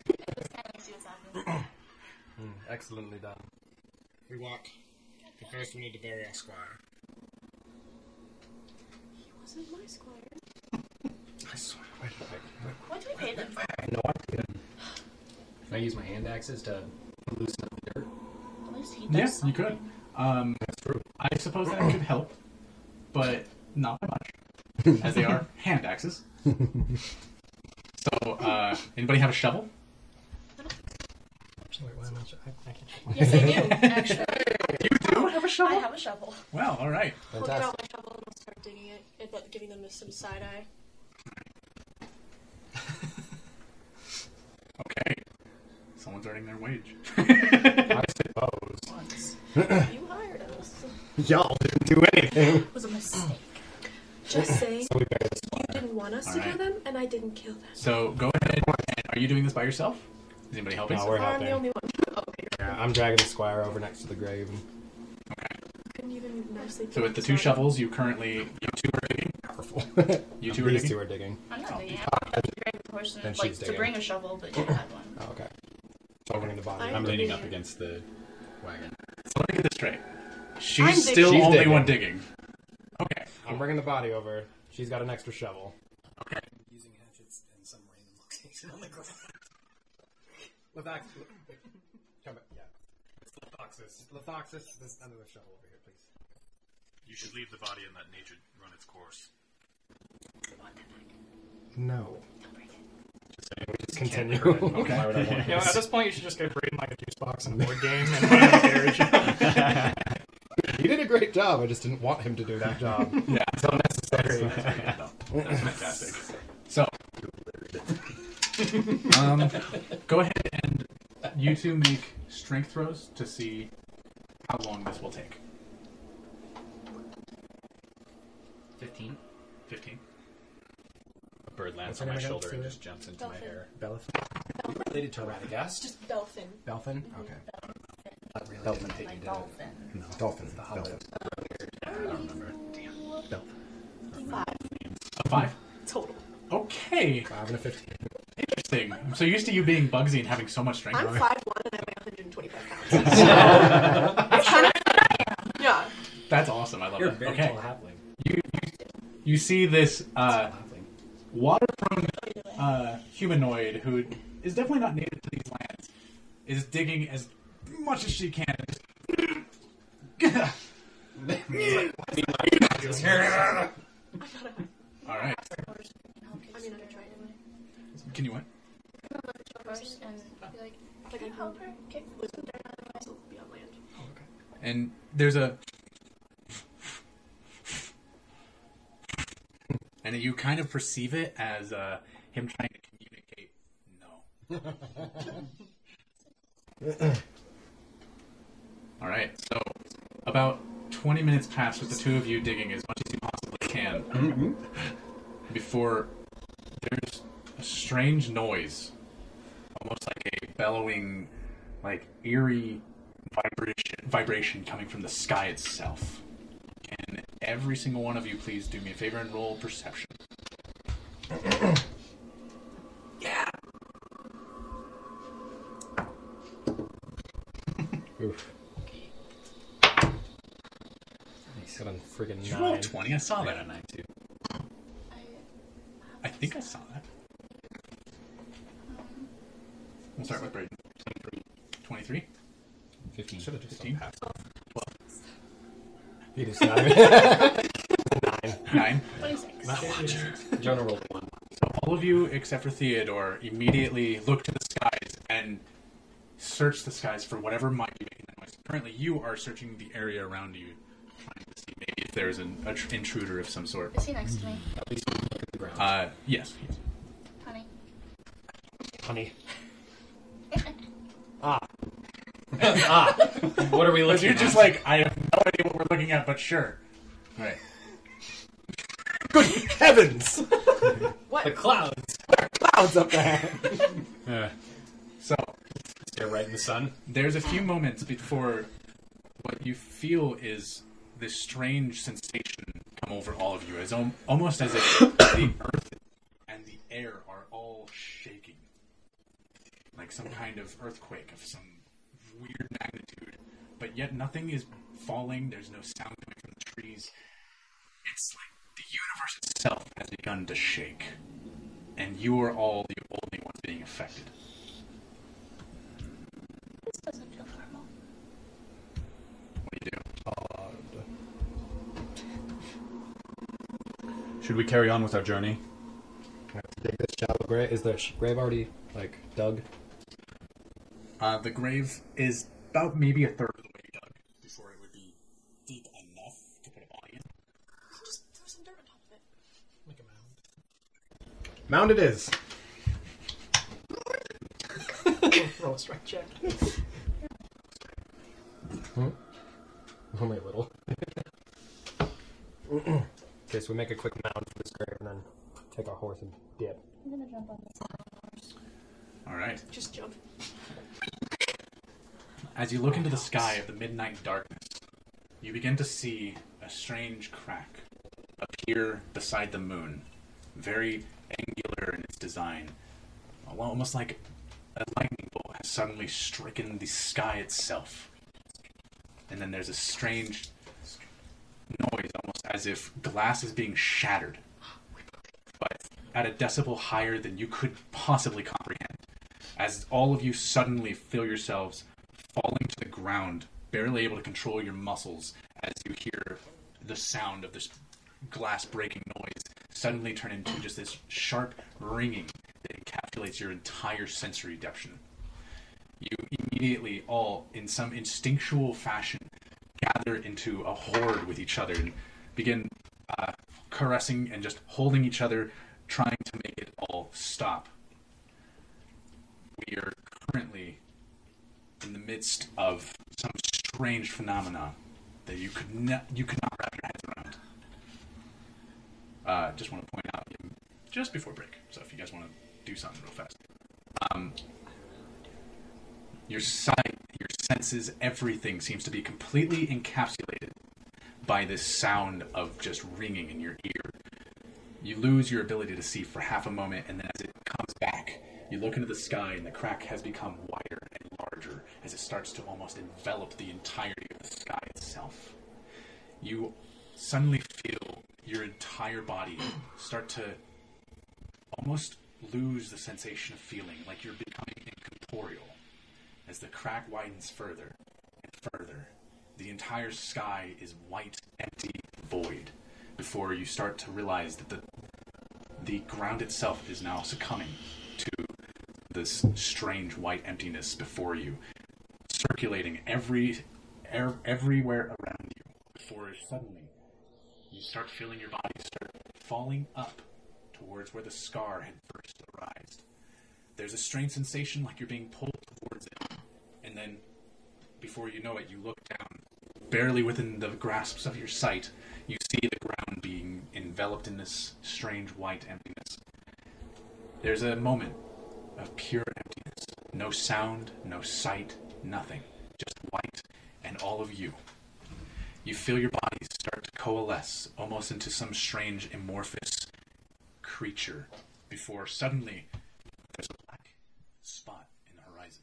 And just kind of see what's happening. Excellently done. We walk. But first, we need to bury our squire. He wasn't my squire. I swear. Wait, wait, wait. What do we pay them for? I have no idea. Can I use my hand axes to loosen up the dirt? At least he does Yes, you could. something. Um, I suppose that could help, but not by much, as they are <laughs> hand axes. So, uh, anybody have a shovel? Wait, why am I? I, I can't. Yes, I do. <laughs> Actually, You do have a I shovel. I have a shovel. Well, all right. I'll out Fantastic. my shovel and I'll start digging it, if that- giving them some side eye. Someone's earning their wage. <laughs> I suppose. You hired us. Y'all didn't do anything. It was a mistake. Just saying, So we buried the you didn't want us to Alright. kill them, and I didn't kill them. so go ahead. And are you doing this by yourself? Is anybody helping? No, we're I'm the only one. <laughs> Okay. Yeah, I'm dragging the squire over next to the grave. And Okay. Couldn't even nicely. So with the two shovels, you currently you two are digging. powerful. <laughs> You two are These digging. two are digging. I'm not Oh. digging. I'm going to bring the person Then like she's to digging. bring a shovel, but you had one. Oh, okay. So I'm the body. I'm I'm leaning up against the wagon. So let me get this straight. I'm She's digging. still She's only digging. one digging. Okay. I'm bringing the body over. She's got an extra shovel. Okay. Using hatchets in some <laughs> random location on the ground. Lethox. Come back. Yeah. It's Lethoxis. Lethoxis. There's another shovel over here, please. You should leave the body and let nature run its course. No. Just saying. We just continue. Okay. Why would I want You know, at this point, you should just go trade like a juice box and a board game and <laughs> put it in the carriage. <laughs> he did a great job. I just didn't want him to do that job. <laughs> Yeah. It's unnecessary. That's fantastic. So, um, go ahead and you two make strength throws to see how long this will take. Fifteen. 15. A bird lands on my shoulder and just jumps into my Dolphin. hair. Belith. Related to Radagast. Just Belfin. Belfin? Okay. Not really. Dolphin. Didn't Like you dolphin. Dolphin. The Hobbit. I don't remember. Five A 5. total. Okay. Five and a fifteen. Interesting. I'm so used to you being Bugsy and having so much strength. I'm Rory. five one and I weigh 125 pounds. <laughs> That's kind of Yeah. That's awesome. I love You're a that. very okay. tall halfling. You, you, you see this uh, Tall halfling. Water from uh, humanoid who is definitely not native to these lands is digging as much as she can. <laughs> All right. I mean, Can you what? First and be like, Like can you help her? Okay. was also be on land. And there's a. And you kind of perceive it as uh, him trying to communicate. No. <laughs> All right. So, about 20 minutes pass with the two of you digging as much as you possibly can <laughs> before there's a strange noise, almost like a bellowing, like eerie vibration, vibration coming from the sky itself. Can every single one of you please do me a favor and roll perception? <clears throat> yeah. Oof. He's got a friggin' Did you roll nine. 20? I saw that got a 9 too. I, uh, I think I saw that. We'll start with Braden. 23? 15. Should have just 15? Passed. 12. He just nine. <laughs> nine. 9. 26. Jonah rolled one. So all of you, except for Theodore, immediately look to the skies, and search the skies for whatever might be making that noise. Currently, you are searching the area around you, trying to see maybe if there's an a tr- intruder of some sort. Is he next to me? At least we look at the ground. Uh, yes. yes. Honey. Honey. <laughs> ah. <laughs> ah, what are we But looking you're at? just like, I have no idea what we're looking at, but sure. Right. Good heavens! the clouds. Clouds up there. <laughs> Uh, So Stare right in the sun. there's a few moments before what you feel is this strange sensation come over all of you, as om- almost as if the earth and the air are all shaking, like some kind of earthquake of some weird magnitude. But yet nothing is falling. There's no sound coming from the trees. It's like the universe itself has begun to shake, and you are all the only ones being affected. This doesn't feel normal. What do you do? should we carry on with our journey? I have to dig this shallow grave. Is the sh- grave already like dug? Uh, the grave is about maybe a third of the way dug before it would be deep enough to put a body in. Just throw some dirt on top of it. Make a mound. Mound it is. Roll a strike check. Only a little. <laughs> okay, so we make a quick mound for this grave and then take our horse and dip. I'm gonna jump on this. Horse. All right. Just jump. As you look into the sky of the midnight darkness, you begin to see a strange crack appear beside the moon, very angular in its design, almost like a lightning bolt has suddenly stricken the sky itself. And then there's a strange noise, almost as if glass is being shattered, but at a decibel higher than you could possibly comprehend. As all of you suddenly feel yourselves falling to the ground, barely able to control your muscles as you hear the sound of this glass breaking noise suddenly turn into just this sharp ringing that encapsulates your entire sensory deption. You immediately all, in some instinctual fashion, gather into a horde with each other and begin uh, caressing and just holding each other, trying to make it all stop. We are currently in the midst of some strange phenomena that you could not you could not wrap your heads around. Uh, just want to point out just before break. So if you guys want to do something real fast, um, your sight, your senses, everything seems to be completely encapsulated by this sound of just ringing in your ear. You lose your ability to see for half a moment, and then as it comes back, you look into the sky, and the crack has become wider and larger as it starts to almost envelop the entirety of the sky itself. You suddenly entire body start to almost lose the sensation of feeling, like you're becoming incorporeal. As the crack widens further and further, the entire sky is white, empty, void, before you start to realize that the the ground itself is now succumbing to this strange white emptiness before you, circulating every er, everywhere around you. Before suddenly you start feeling your body falling up towards where the scar had first arisen. There's a strange sensation like you're being pulled towards it, and then before you know it, you look down, barely within the grasps of your sight. You see the ground being enveloped in this strange white emptiness. There's a moment of pure emptiness. No sound, no sight, nothing. Just white and all of you. You feel your to coalesce almost into some strange amorphous creature before suddenly there's a black spot in the horizon.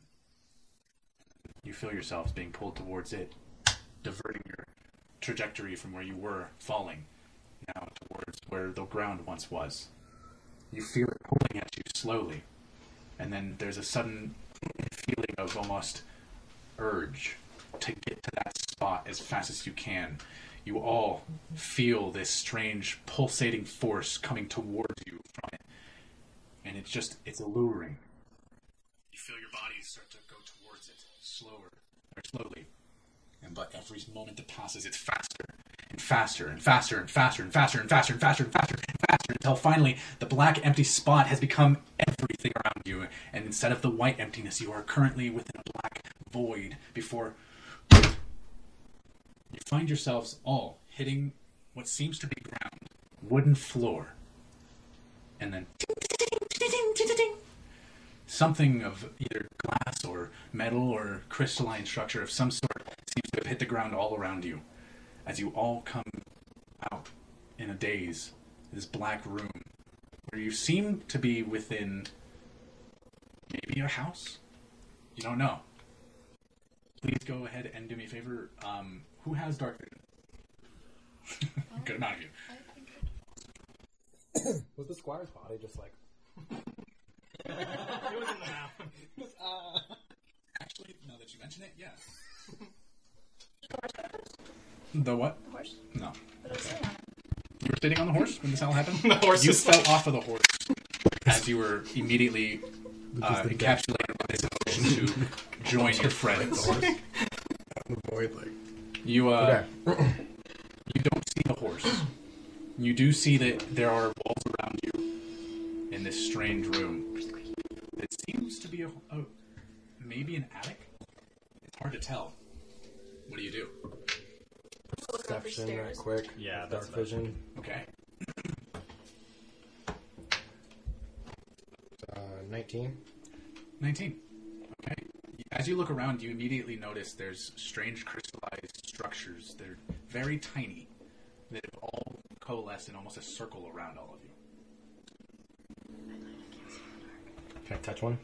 You feel yourselves being pulled towards it, diverting your trajectory from where you were falling now towards where the ground once was. You feel it pulling at you slowly, and then there's a sudden feeling of almost urge to get to that spot as fast as you can. You all feel this strange pulsating force coming towards you from it, and it's just it's alluring. You feel your bodies start to go towards it, slower, or slowly. And but every moment that passes, it's faster and faster and faster and faster and faster and faster and faster and faster and faster until finally the black empty spot has become everything around you. And instead of the white emptiness, you are currently within a black void before you find yourselves all hitting what seems to be ground, wooden floor, and then something of either glass or metal or crystalline structure of some sort seems to have hit the ground all around you. As you all come out in a daze this black room where you seem to be within maybe a house? You don't know. Please go ahead and do me a favor. Um, who has dark vision <laughs> good amount of you <coughs> Was the squire's body just like? <laughs> It was in the mouth. <laughs> actually now that you mention it yes. the what Horse. no But I was sitting on it. You were sitting on the horse when this all happened? The horse you is fell like- off of the horse as you were immediately uh, encapsulated by this emotion to join your friends. The void, like. You uh, Okay. you don't see the horse. You do see that there are walls around you in this strange room. It seems to be a, a maybe an attic. It's hard to tell. What do you do? Look Perception, right quick. Yeah, that's Dark what I was vision. Okay. Uh, 19. 19. As you look around, you immediately notice there's strange crystallized structures. They're very tiny that have all coalesced in almost a circle around all of you. Can I touch one?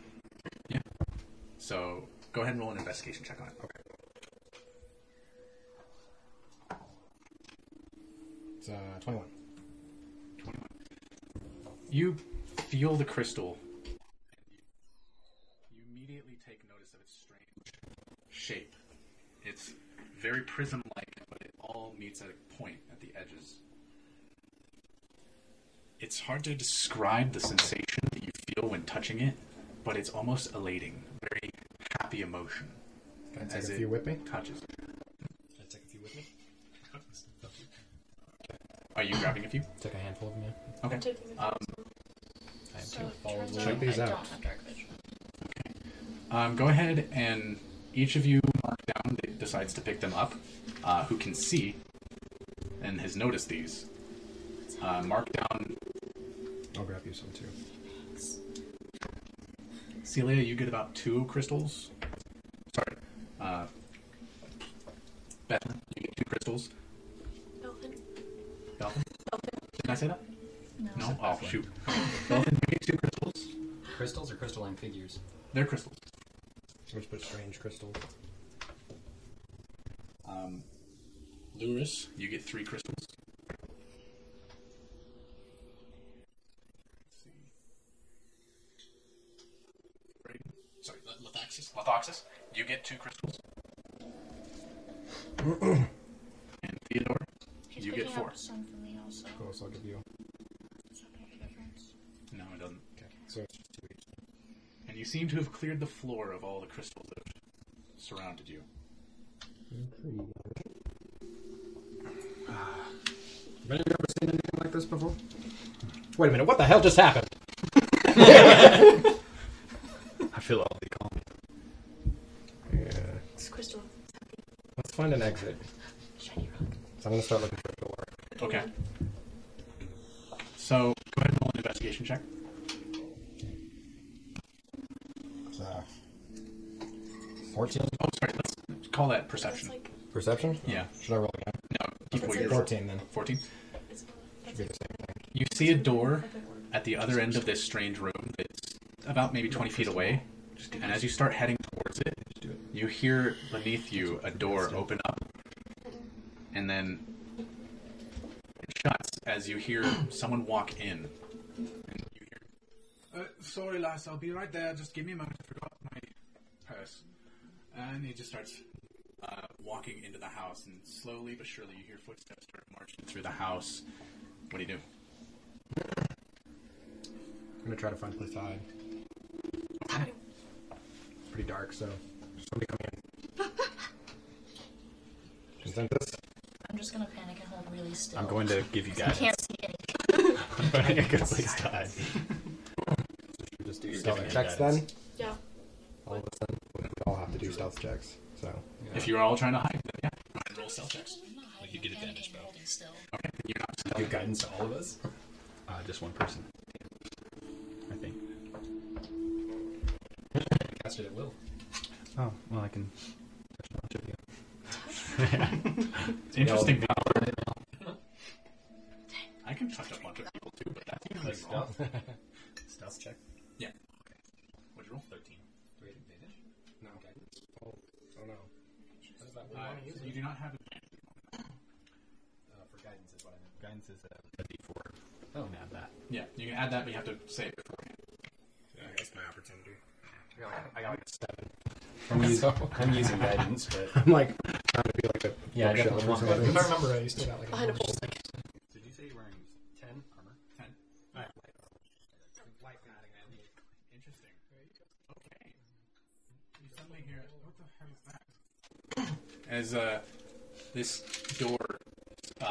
Yeah. So go ahead and roll an investigation check on it. Okay. It's uh, 21. 21. You feel the crystal. and You, you immediately take notice of its strange shape. It's very prism like, but it all meets at a point at the edges. It's hard to describe the sensation that you feel when touching it, but it's almost elating, very happy emotion Can I take as a few with me? touches. Can I take a few with me? Are you grabbing a few? Take a handful of them, yeah. Okay. I'm taking a Um, I am So too. it Follow turns the- out Check these out. don't have dark vision. Um, go ahead and each of you mark down that decides to pick them up, uh, who can see and has noticed these. Uh, mark down I'll grab you some too. Celia. You get about two crystals. Sorry, uh, Beth. You get two crystals. Elfin. Belton. Did I say that? No. No. Oh shoot. Belton, you get two crystals. Crystals or crystalline figures? They're crystals. Which but strange crystal. Um, Luris, you get three crystals. Let's see. Brayden, sorry, L- Lethaxis. Lethaxis, you get two crystals. <clears throat> and Theodore, He's You get picking four. up some for me also. Cool, so I'll give you. Does that make a difference? no, it doesn't. Okay, so it's just two each. And you seem to have cleared the floor of all the crystals that have surrounded you. This before? Wait a minute, what the hell just happened? <laughs> I feel oddly calm. Yeah. It's crystal. Let's find an exit. Shiny rock. So I'm gonna start looking for a door. Okay. So go ahead and roll an investigation check. It's, uh, 14. Oh, sorry. Let's call that perception. like Perception? Yeah. Should I roll again? No, keep what you're 14 then. 14. it's Should be the same thing. You see a door at the other end of this strange room that's about maybe 20 feet away. And as you start heading towards it, you hear beneath you a door open up. And then it shuts as you hear someone walk in. And you hear, uh, Sorry, lass, I'll be right there. Just give me a moment. I forgot my purse. And he just starts uh, walking into the house. And slowly but surely, you hear footsteps start marching through the house. What do you do? I'm gonna try to find a place to hide. It's pretty dark, so somebody come in. <laughs> Tempest. I'm just gonna panic and hold really still. I'm going to give you <laughs> guys I guidance. can't see anything. I'm finding a good place to hide. Just do You're stealth giving him checks guidance. then. Yeah. All of us then. We all have to do stealth checks. So If you're all trying to hide, then yeah. Go ahead and roll stealth checks. I'm not hiding, you get I'm advantage, panicking, bro. holding still. Okay, then you're not Give guidance to all of us. <laughs> Uh, just one person. I think. Cast it at will. Oh, well, I can touch a bunch of you. It's interesting power. I can touch a bunch of people too, but that's usually wrong. Stealth. <laughs> Stealth check. What'd you roll? 13. Do we have advantage? no. Guidance. Oh, oh no. How that work? Uh, use you it? do not have advantage. Uh, for guidance is what I meant. Guidance is a, a d4. Oh. You can add that. Yeah, you can add that, but you have to say it beforehand. Yeah, that's my opportunity. I got like, I got like a seven. I'm <laughs> I'm, using, I'm using <laughs> guidance, but I'm like trying to be like a Yeah, I bookshelf definitely want something. If I remember right, you still got like a Behind a Did you say you're wearing ten. armor? 10. Interesting. Okay. You suddenly hear, what the hell is that? As uh, this door uh,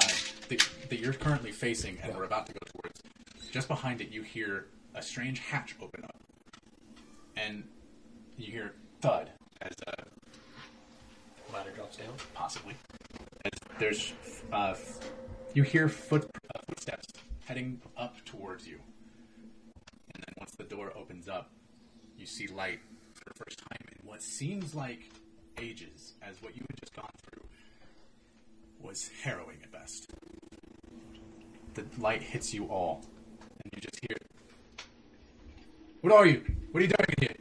that, that you're currently facing and we're about to go towards, just behind it, you hear a strange hatch open up. And you hear thud as a Ladder drops down. possibly. As there's, uh, you hear foot uh, footsteps heading up towards you, and then once the door opens up, you see light for the first time in what seems like ages, as what you had just gone through was harrowing at best. The light hits you all, and you just hear, "What are you? What are you doing here?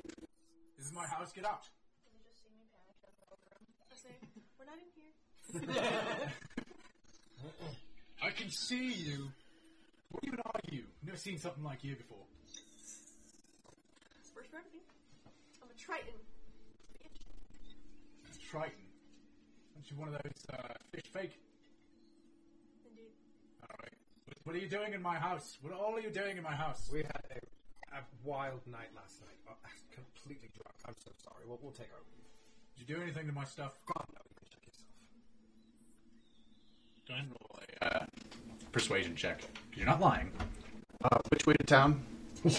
This is my house. Get out!" I say, we're not in here. <laughs> I can see you. What even are you? I've never seen something like you before. It's first everything. I'm a Triton. Triton. Aren't you one of those uh, fish fake? Indeed. Alright. What, what are you doing in my house? What all are you doing in my house? We had a, a wild night last night. Oh, I'm completely drunk. I'm so sorry. We'll, we'll take our leave. Did you do anything to my stuff? God, no, you can check yourself. Go ahead and roll a uh, persuasion check. 'Cause you're not lying. Uh, which way to town? <laughs>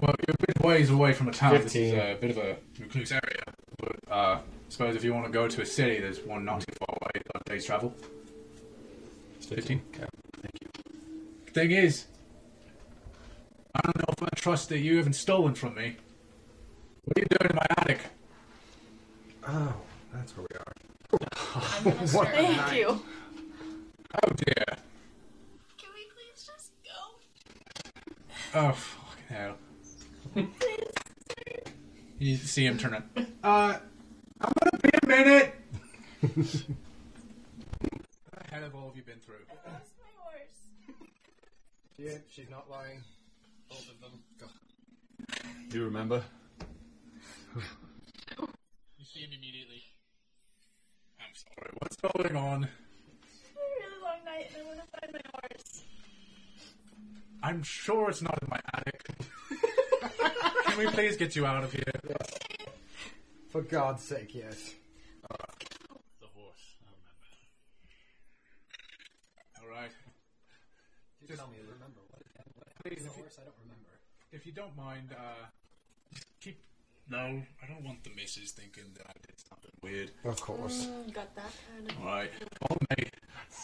Well, you're a bit ways away from a town. This is 15. a bit of a recluse area. But uh, I suppose if you want to go to a city, there's one not too far away, about a day's travel. 15. Okay. Thank you. Thing is, I don't know if I trust that you haven't stolen from me. What are you doing in my attic? Oh, that's where we are. I'm gonna <laughs> What start. a Thank night. you. Oh dear. Can we please just go? Oh, fucking hell. <laughs> you see him turn it. Uh, I'm gonna be a minute. <laughs> what the hell have all of you been through? I lost my horse. Yeah, she's not lying. Both of them. Do you remember? You see him immediately. I'm sorry. What's going on? It's been a really long night and I want to find my horse. I'm sure it's not in my attic. <laughs> Can we please get you out of here? For God's sake, yes. The horse. I remember. All right. You tell me to remember. What, what Please, happened to if the you- horse? I don't remember. If you don't mind, uh, just keep. No, I don't want the missus thinking that I did something weird. Of course. Mm, got that kind of. All right, follow me.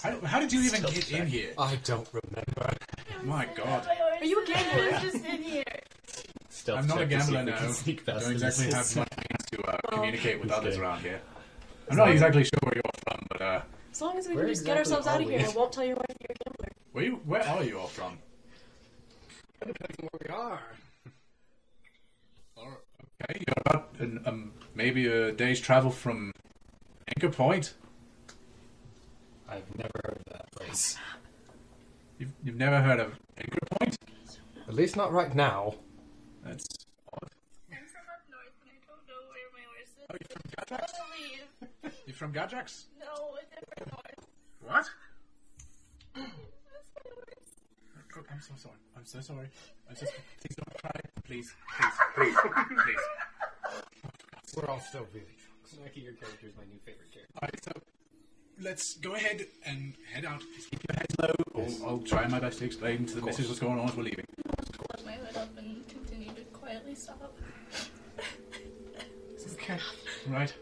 How, how did you even Still get in here? I don't remember. My <laughs> God. Are you a gambler? I'm just in here. Stealth I'm not a check to see gambler if now. I don't exactly have much chance to uh, communicate with Just others kidding. around here. I'm not exactly sure where you're from, but uh, As long as we Where can just get ourselves out of we? here, I won't tell your wife you're a gambler. Where you? Where are you all from? It depends on where we are. Or- Okay, you're about an, um, maybe a day's travel from Anchor Point. I've never heard of that place. You've, you've never heard of Anchor Point? At least not right now. That's odd. I'm from up north and I don't know where my horse is. Oh, you're from I Gajax? want to leave. You're from Gajax? No, a different horse. What? <clears throat> That's my horse. Oh, I'm so sorry. I'm so sorry. I'm so Please don't cry. Please, please, please, please. We're all still really drunk. Snarky, your character is my new favorite character. Alright, so let's go ahead and head out. Just keep your heads low. I'll, I'll try my best to explain to the missus what's going on as we're leaving. Hold my hood up and continue to quietly stop. Okay. Right.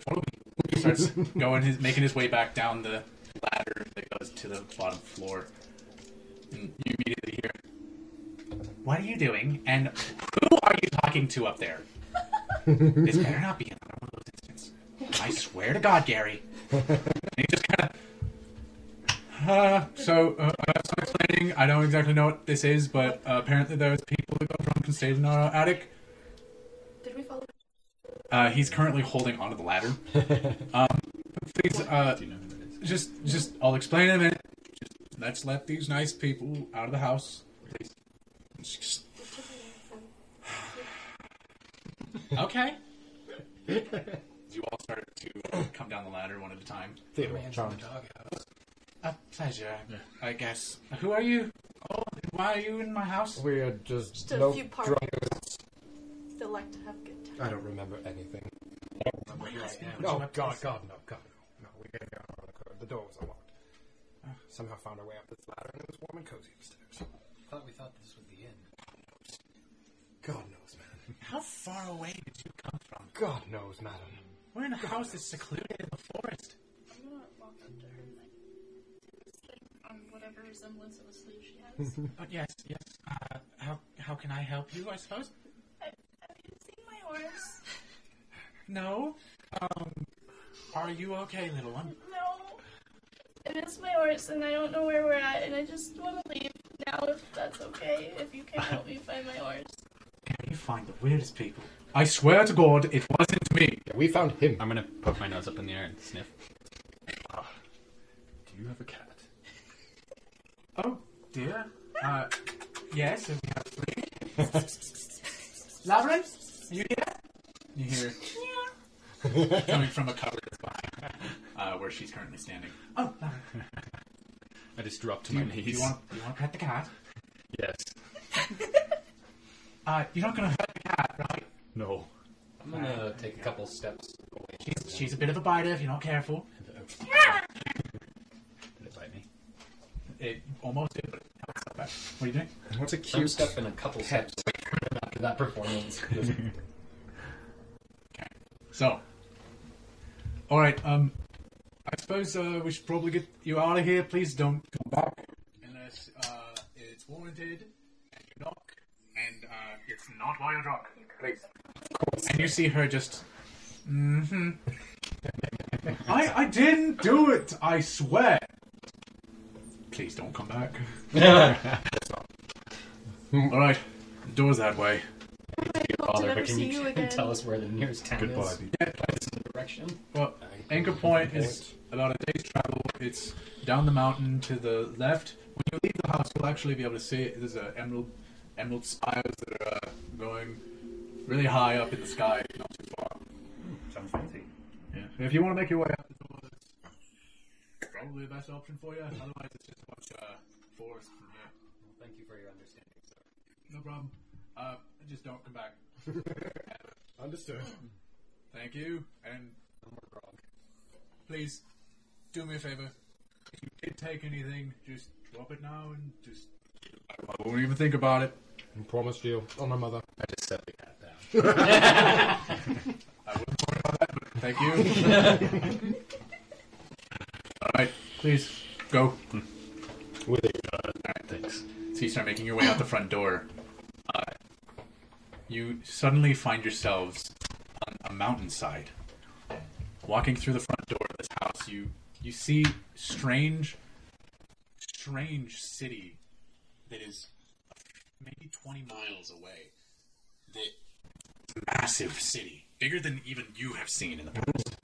Follow me. He starts <laughs> going his making his way back down the ladder that goes to the bottom floor. And you immediately hear What are you doing? And who are you talking to up there? <laughs> this better not be another one of those incidents. I swear to God, Gary. And he just kinda uh, so, uh, I have some explaining. I don't exactly know what this is, but uh, apparently there's people that got drunk and stayed in our attic. Did we follow? Uh, he's currently holding onto the ladder. <laughs> um, please, uh, you know who that is? just, just, I'll explain in a minute. Just let's let these nice people out of the house, okay. you all start to come down the ladder one at a time. Theodore, Charles. A pleasure, I guess. Who are you? Oh, and why are you in my house? We are just, Just a no few drunk. parties. Still like to have good time. I don't remember anything. Remember who I am. No, God, God, no, God, no. No, we came down on the curb. The door was unlocked. Somehow found our way up this ladder, and it was warm and cozy upstairs. I thought we thought this would be in. God knows, man. How far away did you come from? God knows, madam. We're in a house that's secluded in the forest. I'm gonna walk up to her and like take this thing on whatever resemblance of a sleeve she has. <laughs> Oh, yes, yes. Uh, how how can I help you? I suppose. have, have you seen my horse? No. Um, are you okay, little one? No. I miss my horse and I don't know where we're at and I just want to leave now if that's okay. If you can help me find my horse. Can you find the weirdest people. I swear to God, it wasn't me. Yeah, we found him. I'm gonna poke my nose up in the air and sniff. Ah, do you have a cat? Oh dear. Uh, yes, we have three. Labyrinth, are you here? You hear coming from a cupboard behind uh, where she's currently standing. Oh, Labyrinth. I just dropped to Do you, my do knees. you want do you want to pet the cat? Yes. Uh, you're not gonna hurt the cat, right? No. I'm gonna take a couple steps away. She's she's a bit of a biter if you're not careful. <laughs> Did it bite me? It almost did, but now it's not bad. What are you doing? What's a Some cute step and a couple steps away from him after that performance. <laughs> Okay. So, all right. Um, I suppose uh, we should probably get you out of here. Please don't come back unless uh, it's warranted. And you knock, and uh, it's not while you're drunk. Please. And you see her just. Mm-hmm. I I didn't do it. I swear. Please don't come back. <laughs> all right. The door's that way. Hope to Father, never but can see you, you again. tell us where the nearest town Goodbye. is? Pete. This direction. Well, Anchor Point is about a day's travel. It's down the mountain to the left. When you leave the house, you'll actually be able to see it. There's a emerald, emerald spires that are uh, going really high up in the sky, not too far. Sounds fancy. Yeah. If you want to make your way out the door, that's probably the best option for you. Otherwise, it's just a bunch of forest from here. Well, thank you for your understanding, sir. No problem. Uh, just don't come back. <laughs> Understood. Thank you, and No more grog. please do me a favor. If you did take anything, just drop it now and just. I won't even think about it. I promised you on my mother. I just set the cat down. <laughs> I wouldn't worry about that, but thank you. <laughs> All right, please go. With it. Thanks. So you start making your way out the front door. Uh, you suddenly find yourselves on a mountainside. Walking through the front door of this house, you you see strange, strange city that is maybe twenty miles away. That massive city, bigger than even you have seen in the past.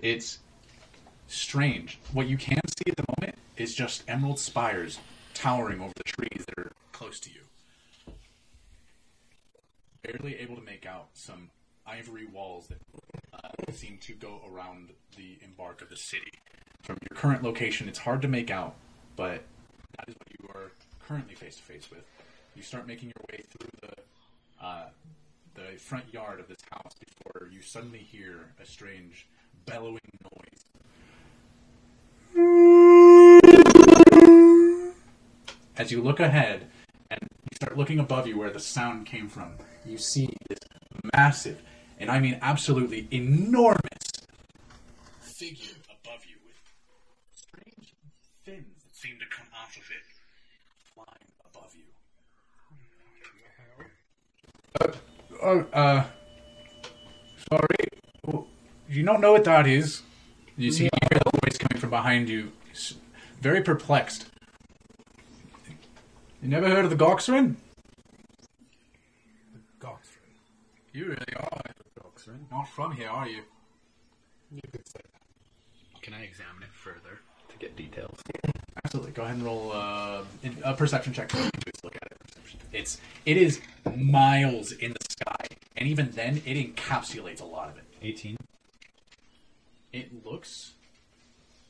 It's strange. What you can see at the moment is just emerald spires towering over the trees that are close to you. Barely able to make out some ivory walls that uh, seem to go around the embark of the city. From your current location, it's hard to make out, but that is what you are currently face to face with. You start making your way through the uh, the front yard of this house before you suddenly hear a strange bellowing noise. As you look ahead and you start looking above you where the sound came from, you see this massive, and I mean absolutely enormous, figure above you with strange fins that seem to come off of it, flying above you. Oh, uh, sorry. Oh, You don't know what that is. You see, you hear the voice coming from behind you, s- very perplexed. You never heard of the Goxrin? Goxford. You really are. Not from here, are you? You could say Can I examine it further to get details? Absolutely. Go ahead and roll uh, in- a perception check. So you can just look at it. It's it is miles in the sky, and even then, it encapsulates a lot of it. 18. It looks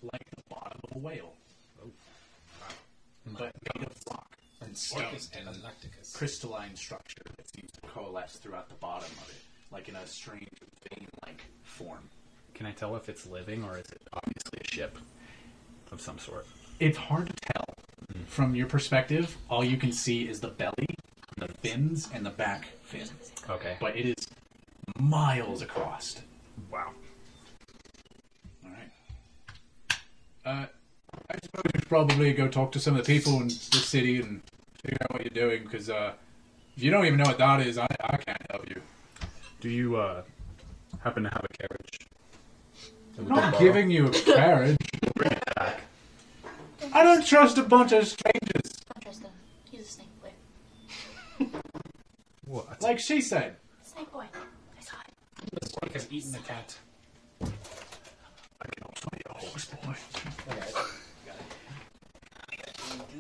like the bottom of a whale, but made of rock and stone and crystalline structure that seems to coalesce throughout the bottom of it, like in a strange vein-like form. Can I tell if it's living or is it obviously a ship of some sort? It's hard to tell. From your perspective, all you can see is the belly, the fins, and the back fin. Okay. But it is miles across. Wow. All right. Uh, I suppose you should probably go talk to some of the people in the city and figure out what you're doing, because uh, if you don't even know what that is, I, I can't help you. Do you uh, happen to have a carriage? I'm not giving you a carriage. Bring it back. I don't trust a bunch of strangers. Don't trust him. He's a snake boy. <laughs> What? Like she said. Snake boy. I saw it. The snake has eaten the cat. I can also be a horse boy. Okay.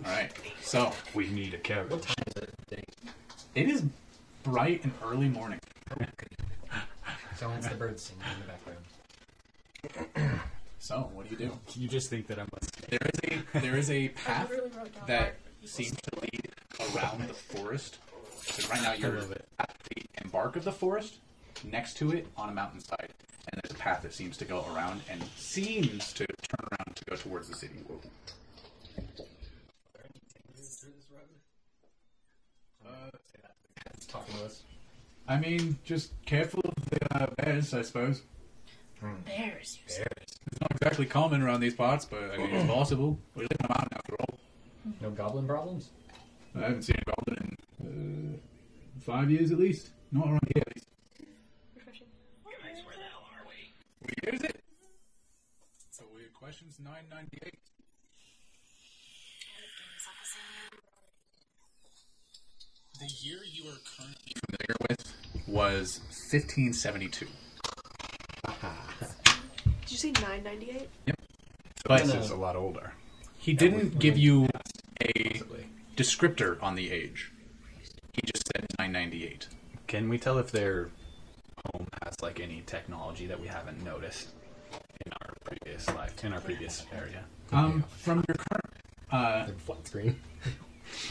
All right. So We need a carriage. What time is it? Day? it is bright and early morning. <laughs> So it's the birds singing in the background. <clears throat> So what do you do? You just think that I must. There is a there is a <laughs> I path literally wrote down that seems to lead around the forest. So right now you're love it. at the embark of the forest, next to it on a mountainside, and there's a path that seems to go around and seems to turn around to go towards the city. It's to us. I mean, just careful of the uh, bears, I suppose. bears. You said actually common around these parts, but I mean, it's mm-hmm. possible. We live in a mountain after all. No goblin problems? I haven't seen a goblin in uh, five years at least. Not around here at least. Guys, where the hell are we? Where is it? So we have question. 998. The year you are currently familiar with was 1572 say nine ninety eight? Yep. But- is a lot older. He didn't give you a descriptor on the age. He just said 998. Can we tell if their home has like any technology that we haven't noticed in our previous life, in our previous area? Um, from your current uh, flat screen.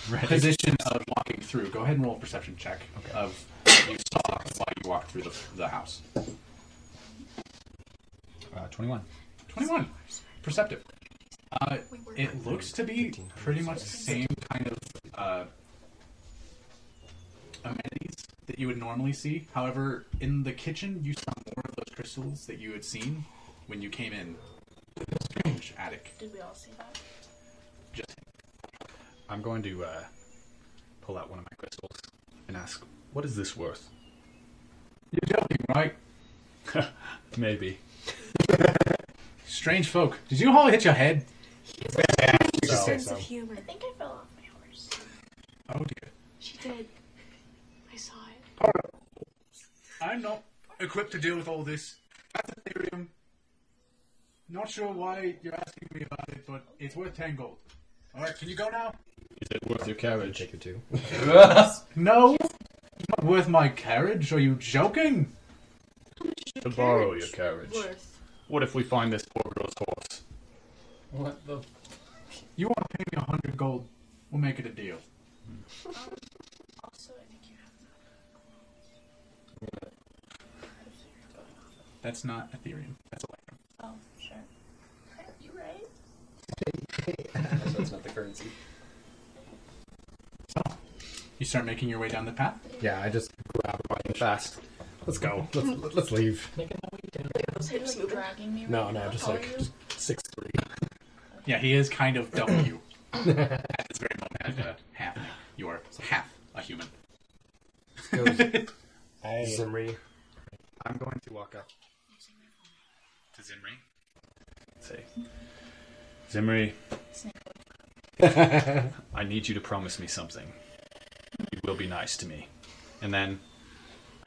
<laughs> position of walking through, go ahead and roll a perception check of what you saw while you walked through the, the house. Uh, 21. 21. Perceptive. Uh, it looks to be pretty much the same kind of uh, amenities that you would normally see. However, in the kitchen, you saw more of those crystals that you had seen when you came in. Strange attic. Did we all see that? Just I'm going to uh, pull out one of my crystals and ask, what is this worth? you're joking, right? <laughs> Maybe. Strange folk. Did you all hit your head? sense so. of humor. I think I fell off my horse. Oh dear. She did. I saw it. I'm not equipped to deal with all this. That's Ethereum. Not sure why you're asking me about it, but it's worth 10 gold. Alright, can you go now? Is it worth your carriage? Take it too. <laughs> No. It's not worth my carriage. Are you joking? To borrow your carriage. Worth. What if we find this poor girl's horse? What the? You want to pay me a hundred gold? We'll make it a deal. Also, I think you have. That's not Ethereum. That's Electrum. Oh, sure. You right? <laughs> so it's not the currency. So, you start making your way down the path. Yeah, I just grab my fast. Let's go. Let's let's leave. Making my way down. Those hips like dragging me? No, right no, now? just How like you? just six three. Yeah, he is kind of W you at this very moment uh, happening. You are half a human. I, Zimri. I'm going to walk up to Zimri. Say, Zimri, <laughs> I need you to promise me something. You will be nice to me. And then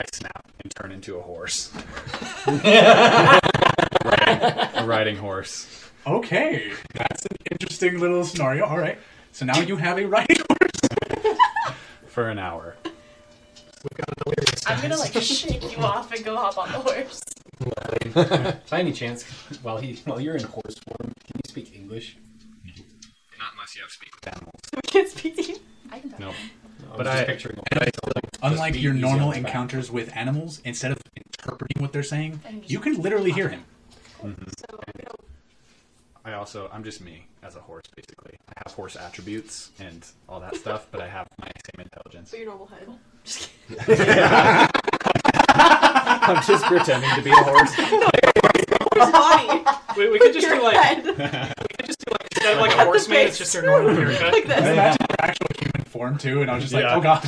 I snap and turn into a horse. riding, <laughs> a riding horse. Okay, that's an interesting little scenario. All right, so now you have a riding horse. For an hour. I'm gonna like shake you off and go hop on the horse. <laughs> by any chance, while he while you're in horse form, can you speak English? Not unless you have to speak with animals. <laughs> We can't speak to you. I can talk. No. I But was just I- picturing. Unlike be your easy normal on the back. encounters with animals, instead of interpreting what they're saying, I can just- you can literally hear him. So, you know, I also, I'm just me as a horse, basically. I have horse attributes and all that stuff, but I have my same intelligence. but your normal head. Just <laughs> kidding. I'm just pretending to be a horse. <laughs> Horse body. <laughs> We, we could just do like head. we could just do like instead of like a horseman, it's just your normal haircut. like this. imagine your actual human form too, and I was just like, Yeah. oh god.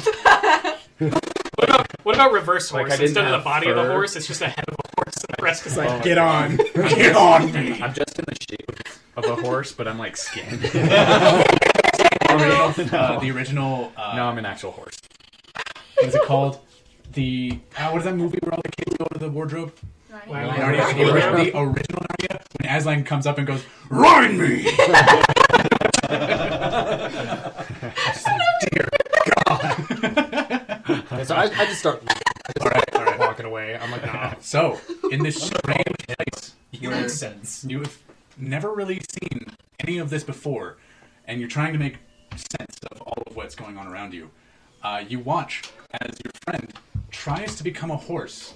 <laughs> What about what about reverse Like, horse? I didn't Instead of the have body of the fur. horse, it's just a head of a horse, and the rest is like Get on, <laughs> get on me. I'm just in the shape of a horse, but I'm like skinned. Uh, the original. Uh, no, I'm an actual horse. What is it called? The uh, what is that movie where all the kids go to the wardrobe? Right? Wow. Narnia. The, ori- the original Narnia. When Aslan comes up and goes, "Ride me!" <laughs> Dear God. so I, I just start All right, all right. walking away. I'm like, nah. <laughs> So, in this strange place, You make sense. you have never really seen any of this before, and you're trying to make sense of all of what's going on around you. Uh, you watch as your friend tries to become a horse.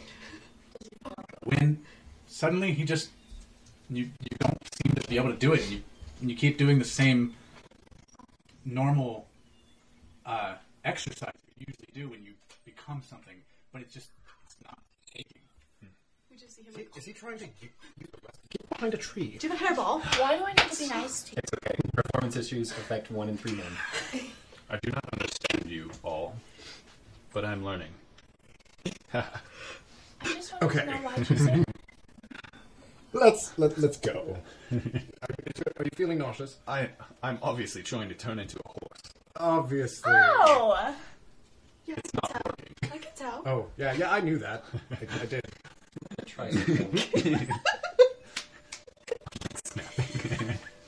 When suddenly he just you you don't seem to be able to do it. And you and you keep doing the same normal uh, exercise you usually do when you become something, but it's just it's not taking. We just see him like, Is he trying to get behind a tree? do you have a hairball? Why do I need to be nice to you? It's okay. Performance issues affect one in three men. I do not understand you all, but I'm learning. <laughs> I just want Okay. to know why'd you <laughs> Let's let, let's go. are, <laughs> you, are you feeling nauseous? I I'm obviously trying to turn into a horse. Obviously. Oh! Yeah, It's I not can tell. working. I can tell. Oh yeah, yeah. I knew that. <laughs> I, I did. Try something.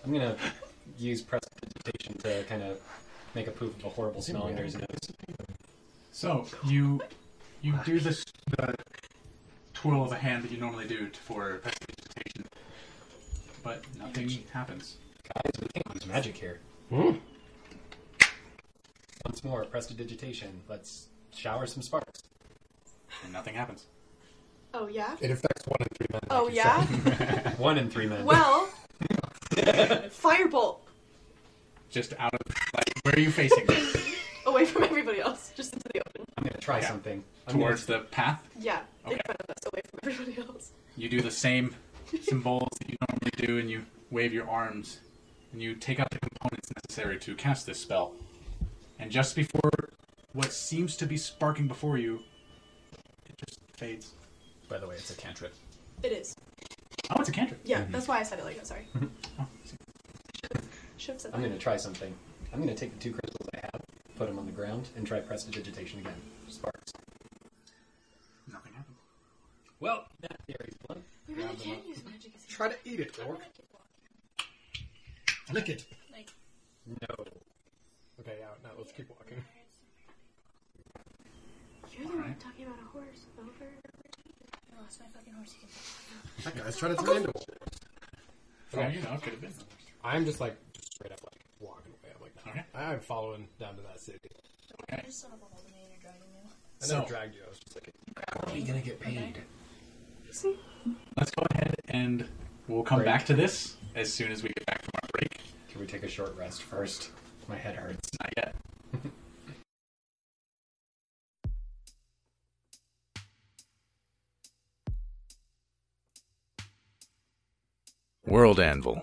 I'm gonna use prestidigitation to kind of make a proof of a horrible smell under his nose. So you you do this the twirl of a hand that you normally do t- for prestidigitation, but nothing happens. Guys, we can't use magic here. Hmm. Once more, prestidigitation. Let's shower some sparks. And nothing happens. Oh yeah. It affects one in three men. Oh you yeah. <laughs> One in three men. Well, <laughs> firebolt Just out of like where are you facing? <laughs> away from everybody else, just into the open. I'm gonna try Yeah. something. I'm gonna- Towards the path. Yeah, Okay. in front of us, away from everybody else. You do the same symbols that you normally do, and you wave your arms, and you take out the components necessary to cast this spell. And just before what seems to be sparking before you, it just fades. By the way, it's a cantrip. It is. Oh, it's a cantrip. Yeah, mm-hmm. that's why I said it like that. Sorry. <laughs> Oh, I see. Should have said I'm that. gonna try something. I'm gonna take the two crystals I have, put them on the ground, and try prestidigitation again. Sparks. Nothing happens. Well, that theory's blunt. We really can't use magic. as Try to eat it, orc. Lick it. Like, No. Okay, yeah. Now let's keep walking. You're the one talking about a horse. Over. I lost my fucking horse again. That guy's trying to turn into. one. Oh, you know, it could have been. I'm just like just straight up like walking away. I'm like, Okay. I'm following down to that city. I just set up a hold of me and you're dragging me. I So- never dragged you. I was just like, How are we gonna get paid? See? Let's go ahead and we'll come Break. back to this as soon as we get back from our break. Can we take a short rest first? My head hurts. Not yet. <laughs> World Anvil.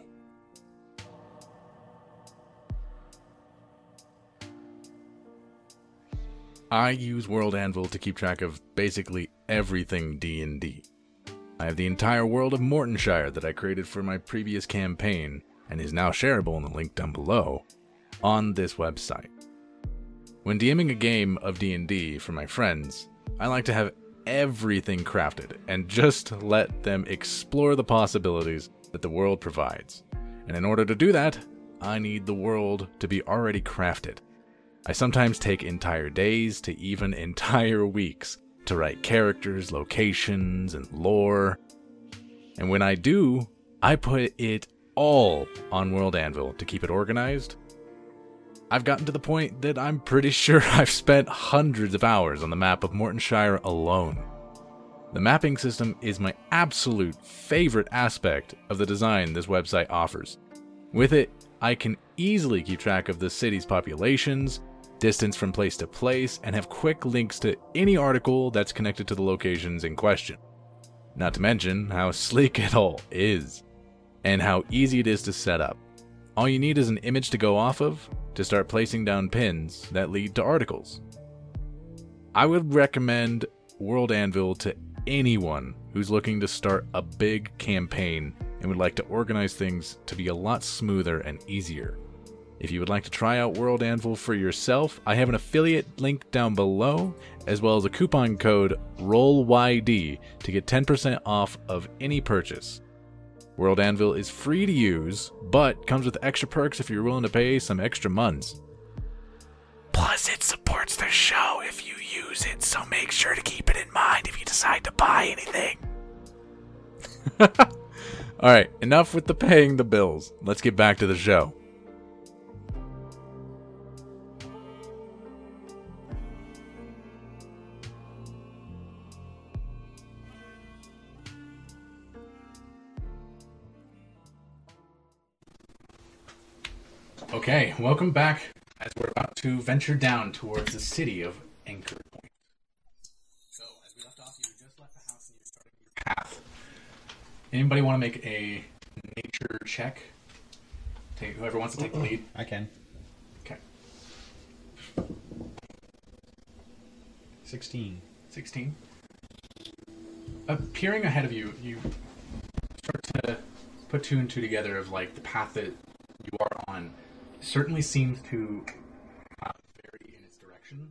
I use World Anvil to keep track of basically everything D&D. I have the entire world of Mortonshire that I created for my previous campaign and is now shareable in the link down below on this website. When DMing a game of D&D for my friends, I like to have everything crafted and just let them explore the possibilities that the world provides. And in order to do that, I need the world to be already crafted. I sometimes take entire days to even entire <laughs> weeks to write characters, locations, and lore. And when I do, I put it all on World Anvil to keep it organized. I've gotten to the point that I'm pretty <laughs> sure I've spent hundreds of hours on the map of Mortonshire alone. The mapping system is my absolute favorite aspect of the design this website offers. With it, I can easily keep track of the city's populations, distance from place to place, and have quick links to any article that's connected to the locations in question. Not to mention how sleek it all is, and how easy it is to set up. All you need is an image to go off of to start placing down pins that lead to articles. I would recommend World Anvil to anyone who's looking to start a big campaign and would like to organize things to be a lot smoother and easier. If you would like to try out World Anvil for yourself, I have an affiliate link down below, as well as a coupon code ROLLYD to get 10% off of any purchase. World Anvil is free to use, but comes with extra perks if you're willing to pay some extra months. Plus, it supports the show if you use it, so make sure to keep it in mind if you decide to buy anything. <laughs> Alright, enough with the paying the bills. Let's get back to the show. Okay, welcome back as we're about to venture down towards the city of Anchor Point. So, as we left off, you just left the house and you're starting your path. Anybody want to make a nature check? Take whoever wants to take the lead. I can. Okay, 16. 16. Appearing ahead of you, you start to put two and two together of like the path that you are on certainly seems to uh, vary in its direction,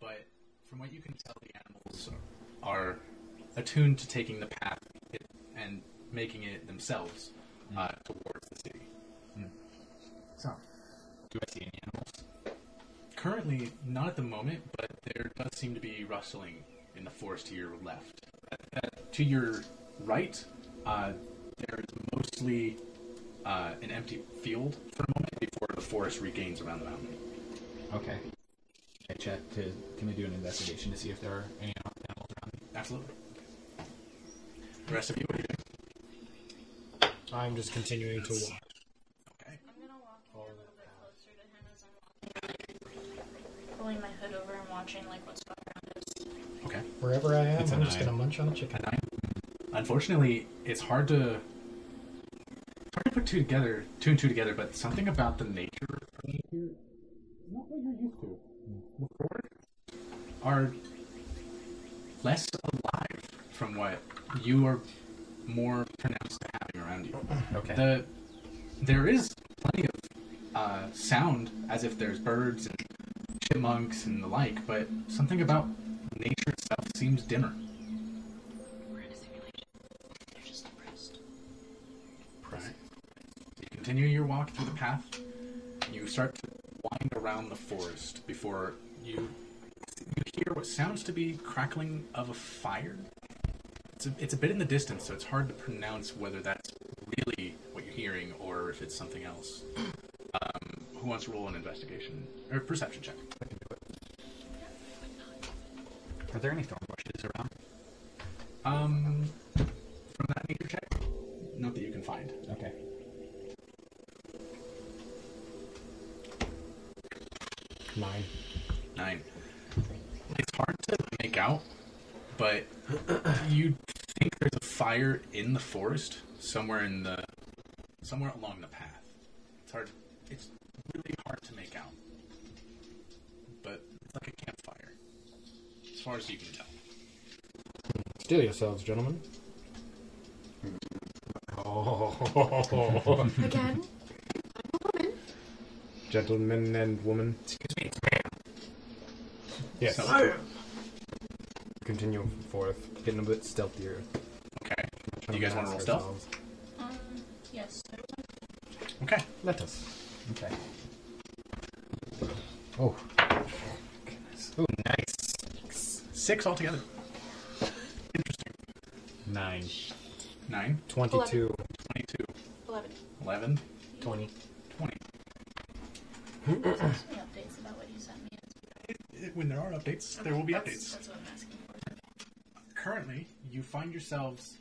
but from what you can tell, the animals are attuned to taking the path and making it themselves uh, towards the city. So, Do I see any animals? currently, not at the moment, but there does seem to be rustling in the forest to your left. Uh, uh, to your right, uh, there is mostly uh, an empty field for a moment before the forest regains around the mountain. Okay. I check to. Can I do an investigation to see if there are any animals around me? Absolutely. The rest of you, what are you doing? I'm just continuing to walk. Okay. I'm gonna walk in a little bit closer to him as I'm walking. Pulling my hood over and watching like what's going around us. Okay. Wherever I am, It's a I'm just nine. gonna munch on a chicken. Unfortunately, it's hard to it's hard to put two together, two and two together. But something about the nature of not what you're used to. The forest are less alive from what you are more pronounced to having around you. Okay. The there is plenty of uh, sound, as if there's birds and chipmunks and the like, but something about nature itself seems dimmer. We're in a simulation. They're just depressed. Right. You continue your walk through the path. You start to wind around the forest before you you hear what sounds to be crackling of a fire. It's a, it's a bit in the distance, so it's hard to pronounce whether that's really what you're hearing or if it's something else. Um, who wants to roll an investigation or perception check? Are there any thorn bushes around? Um, from that nature check, not that you can find. Okay. Nine. Nine. It's hard to make out, but you think there's a fire in the forest somewhere in the somewhere along the path. It's hard. It's really hard to make out, but it's like a campfire, as far as you can tell. Still yourselves, gentlemen. Oh, <laughs> Again, gentlemen and woman. Excuse me, it's man. Yes. So, Continue forth, getting a bit stealthier. okay. Trying You guys wanna roll stealth? Um, yes. Okay. Let us. Okay. Oh, Oh, nice. Six altogether. Interesting. Nine. Nine, 22. 22, 11. 11, 20. 20. Send me updates about what you sent me. It- it- when there are updates, there will be That's- updates. That's what I'm asking for. currently you find yourselves